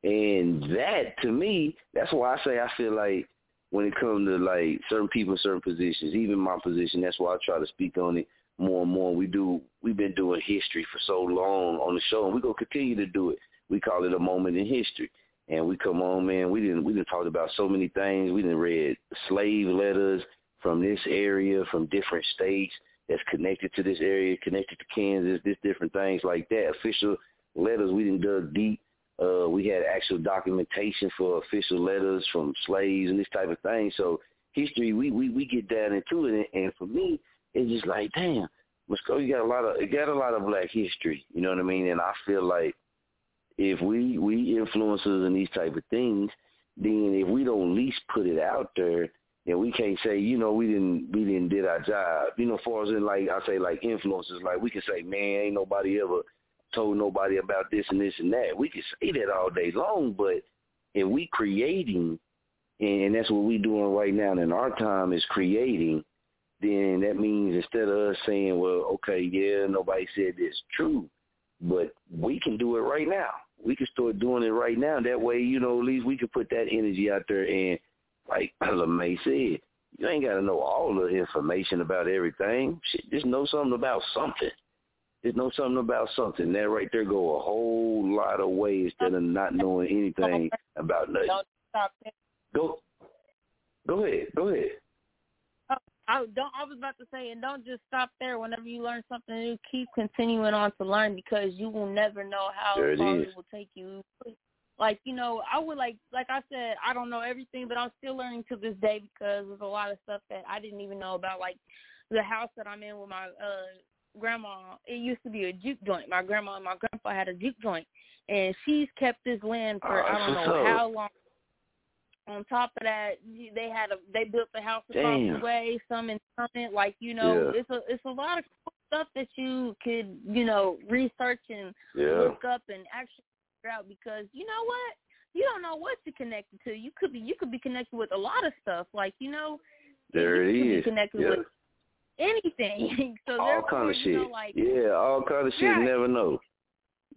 And that to me, that's why I say I feel like when it comes to like certain people in certain positions, even my position, that's why I try to speak on it more and more. We do we've been doing history for so long on the show and we're gonna continue to do it. We call it a moment in history. And we come on, man, we didn't we didn't talk about so many things. We didn't read slave letters from this area, from different states that's connected to this area, connected to Kansas, this different things like that. Official letters, we didn't dug deep. Uh, we had actual documentation for official letters from slaves and this type of thing. So history, we we, we get down into it, and, and for me, it's just like, damn, Muskogee got a lot of it got a lot of black history. You know what I mean? And I feel like if we we influencers and these type of things, then if we don't at least put it out there, then we can't say, you know, we didn't we didn't did our job. You know, far as in like I say like influencers, like we can say, man, ain't nobody ever told nobody about this and this and that. We can say that all day long, but if we creating and that's what we doing right now in our time is creating, then that means instead of us saying, Well, okay, yeah, nobody said this true, but we can do it right now. We can start doing it right now. That way, you know, at least we can put that energy out there and like LeMay said, you ain't gotta know all the information about everything. Shit, just know something about something. Just know something about something. That right there go a whole lot of way instead of not knowing anything about nothing. Don't stop. Go go ahead. Go ahead. I don't. I was about to say, and don't just stop there. Whenever you learn something new, keep continuing on to learn because you will never know how There it far is. it will take you. Like you know, I would like, like I said, I don't know everything, but I'm still learning to this day because there's a lot of stuff that I didn't even know about. Like the house that I'm in with my uh grandma, it used to be a juke joint. My grandma and my grandpa had a juke joint, and she's kept this land for Ah, I don't know how long. On top of that, they had a they built the house across Damn. the way. Some in Summit, like you know, Yeah. it's a it's a lot of cool stuff that you could you know research and Yeah. look up and actually figure out because you know what you don't know what you're connected to. You could be you could be connected with a lot of stuff. Like you know, There you it could is. be connected Yeah. with anything. so all kind of shit. know, like yeah, all kind of shit. Right. Never know.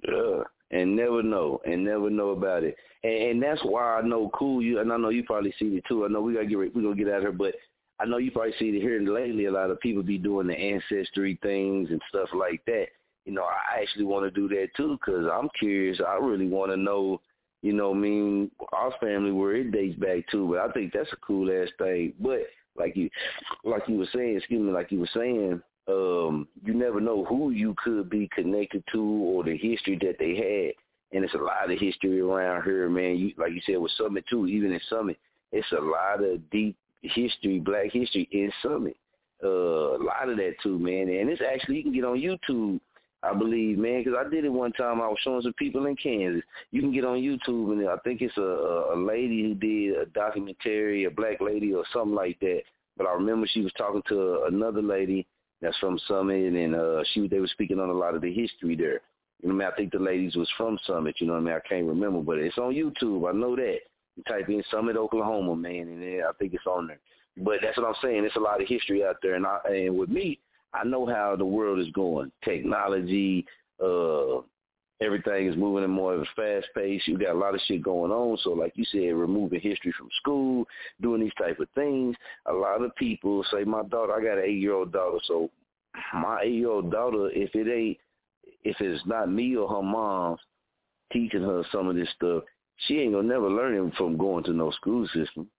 Yeah, and never know, and never know about it. And, and that's why I know cool. You and I know you probably see it too. I know we gotta get we gonna get out of here, but I know you probably see it here and lately. A lot of people be doing the ancestry things and stuff like that. You know, I actually want to do that too because I'm curious. I really want to know. You know, I mean, our family where it dates back to, but I think that's a cool ass thing. But like you, like you were saying, excuse me, like you were saying, um, you never know who you could be connected to or the history that they had. And it's a lot of history around here, man. You like you said with Summit too, even in Summit, it's a lot of deep history, black history in Summit. Uh, a lot of that too, man. And it's actually you can get on YouTube, I believe, man, because I did it one time. I was showing some people in Kansas. You can get on YouTube, and I think it's a, a, a lady who did a documentary, a black lady or something like that. But I remember she was talking to another lady that's from Summit, and uh, she they were speaking on a lot of the history there. You know, I mean, I think the ladies was from Summit. You know, what I mean, I can't remember, but it's on YouTube. I know that. You type in Summit, Oklahoma, man, and then I think it's on there. But that's what I'm saying. It's a lot of history out there, and I, and with me, I know how the world is going. Technology, uh, everything is moving in more of a fast pace. You got a lot of shit going on. So like you said, removing history from school, doing these type of things. A lot of people say my daughter, I got an eight year old daughter, so my eight year old daughter, if it ain't if it's not me or her mom teaching her some of this stuff, she ain't gonna never learn it from going to no school system.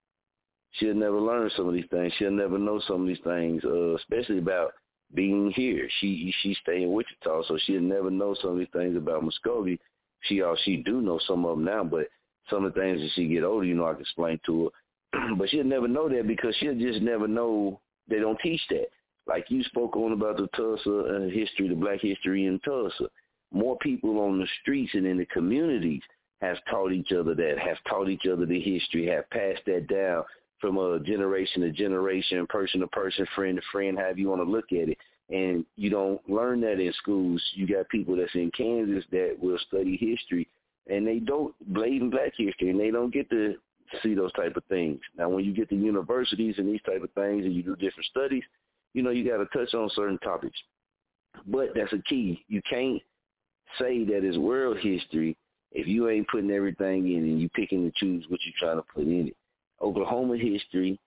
She'll never learn some of these things. She'll never know some of these things, uh, especially about being here. She she stay in Wichita, so she'll never know some of these things about Muskogee. She all she do know some of them now, but some of the things as she get older, you know, I can explain to her. but she'll never know that because she'll just never know they don't teach that. Like you spoke on about the Tulsa uh, history, the black history in Tulsa. More people on the streets and in the communities have taught each other that, have taught each other the history, have passed that down from a generation to generation, person to person, friend to friend, however you want to look at it. And you don't learn that in schools. You got people that's in Kansas that will study history, and they don't blatant black history, and they don't get to see those type of things. Now, when you get to universities and these type of things, and you do different studies, you know you got to touch on certain topics. But that's a key. You can't say that it's world history if you ain't putting everything in and you picking and choose what you're trying to put in it. Oklahoma history.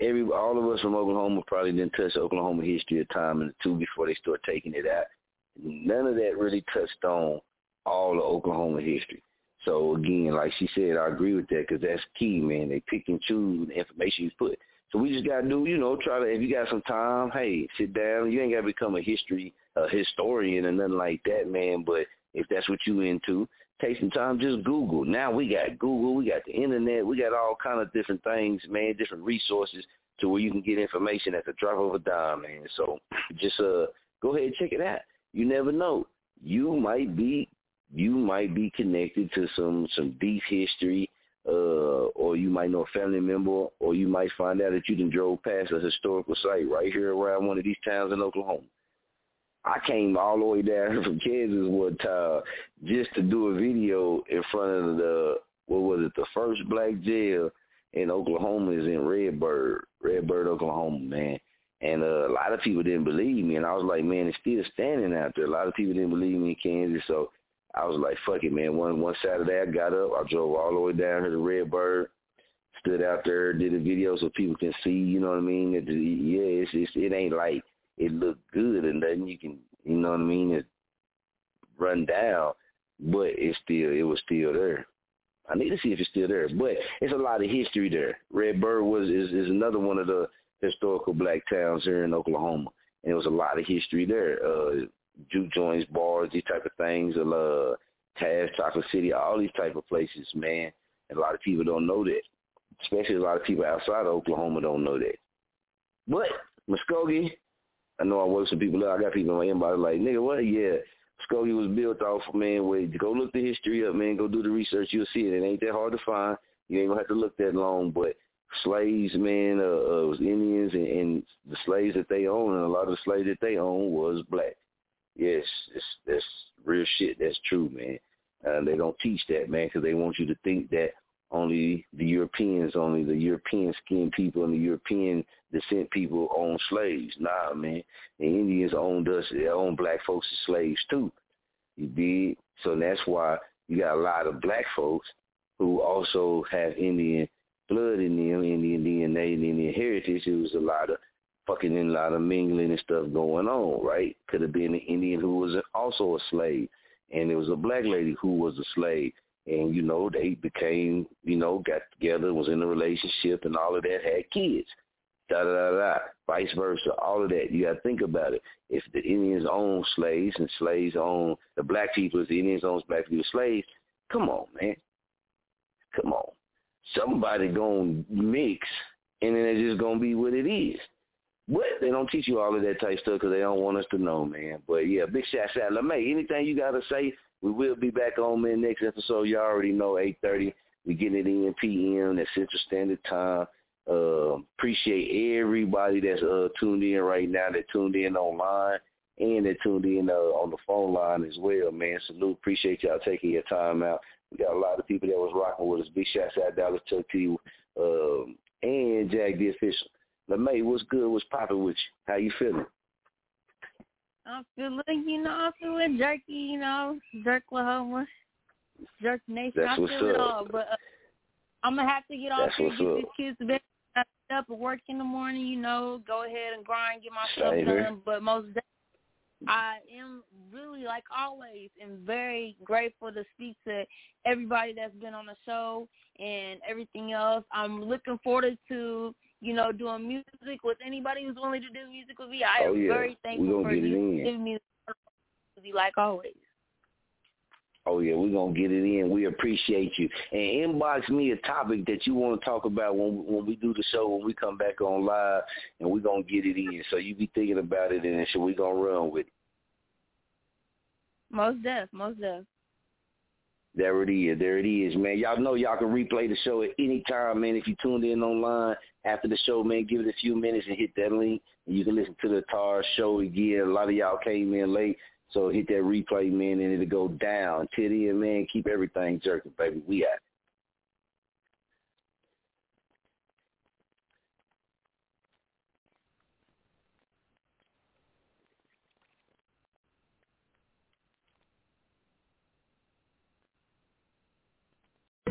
Every all of us from Oklahoma probably didn't touch Oklahoma history a time and two before they start taking it out. None of that really touched on all of Oklahoma history. So again, like she said, I agree with that because that's key, man. They pick and choose the information you put. So we just gotta do, you know, try to. If you got some time, hey, sit down. You ain't gotta become a history, a historian or nothing like that, man. But if that's what you into, take some time, just Google. Now we got Google, we got the internet, we got all kind of different things, man, different resources to where you can get information at the drop of a dime, man. So just uh go ahead and check it out. You never know. You might be you might be connected to some some deep history, uh, or you might know a family member, or you might find out that you can drove past a historical site right here around one of these towns in Oklahoma. I came all the way down from Kansas one time just to do a video in front of the what was it, the first black jail in Oklahoma is in Redbird, Redbird, Oklahoma, man. And uh, a lot of people didn't believe me, and I was like, man, it's still standing out there. A lot of people didn't believe me in Kansas, so I was like, fuck it, man. One one Saturday, I got up, I drove all the way down here to Redbird, stood out there, did a video so people can see, you know what I mean? The, yeah, it's, it's it ain't like it looked good and then you can, you know what I mean? It run down, but it's still it was still there. I need to see if it's still there, but it's a lot of history there. Redbird was is, is another one of the historical black towns here in Oklahoma, and there was a lot of history there. Uh, juke joints, bars, these type of things. Uh, Taz, Chocolate City, all these type of places, man. And a lot of people don't know that, especially a lot of people outside of Oklahoma don't know that. But Muskogee, I know I work some people out. I got people in my inbox like, nigga, what? Yeah, Muskogee was built off, man, where go look the history up, man. Go do the research. You'll see it. It ain't that hard to find. You ain't gonna have to look that long, but slaves, man, uh, uh was Indians, and, and the slaves that they owned, and a lot of the slaves that they owned was black. Yes, it's, that's real shit. That's true, man. Uh, they don't teach that, man, because they want you to think that only the Europeans, only the European skinned people and the European descent people own slaves. Nah, man. The Indians owned us. They owned black folks as slaves too. You did. So that's why you got a lot of black folks who also have Indian blood in them, Indian DNA, and Indian heritage. It was a lot of fucking and a lot of mingling and stuff going on, right? Could have been an Indian who was also a slave, and there was a black lady who was a slave, and you know they became, you know, got together, was in a relationship, and all of that, had kids, da da da da, vice versa, all of that. You got to think about it. If the Indians own slaves and slaves own the black people, if the Indians own black people slaves, come on, man, come on, somebody gonna mix, and then it's just gonna be what it is. But they don't teach you all of that type stuff because they don't want us to know, man. But yeah, big shout out. LeMay, anything you got to say, we will be back on, man, next episode. You all already know, 8.30. We getting it in PM, that's Central Standard Time. Uh, appreciate everybody that's uh, tuned in right now, that tuned in online and that tuned in uh, on the phone line as well, man. Salute. Appreciate y'all taking your time out. We got a lot of people that was rocking with us. Big shout out Dallas Chuck T um, and Jag the Official. LeMay, what's good? What's popping with you? How you feeling? I'm feeling, you know, I'm feeling jerky, you know, Jerklahoma, Jerk Nation. That's I what's feel it up. all, but uh, I'm gonna have to get off here, get these kids to bed, up and work in the morning. You know, go ahead and grind, get my stuff done. But most definitely, I am really, like always, am very grateful to speak to everybody that's been on the show and everything else. I'm looking forward to you know, doing music with anybody who's willing to do music with me. I Oh, am yeah. very thankful for you in. giving me the like always. Oh yeah, we're gonna get it in. We appreciate you. And inbox me a topic that you want to talk about when when we do the show when we come back on live, and we're gonna get it in. So you be thinking about it, and so we gonna run with it. Most def, most def. There it is. There it is, man. Y'all know y'all can replay the show at any time, man. If you tuned in online after the show, man, give it a few minutes and hit that link, and you can listen to the Tar show again. A lot of y'all came in late, so hit that replay, man, and it'll go down. Till then, man, keep everything jerking, baby. We out.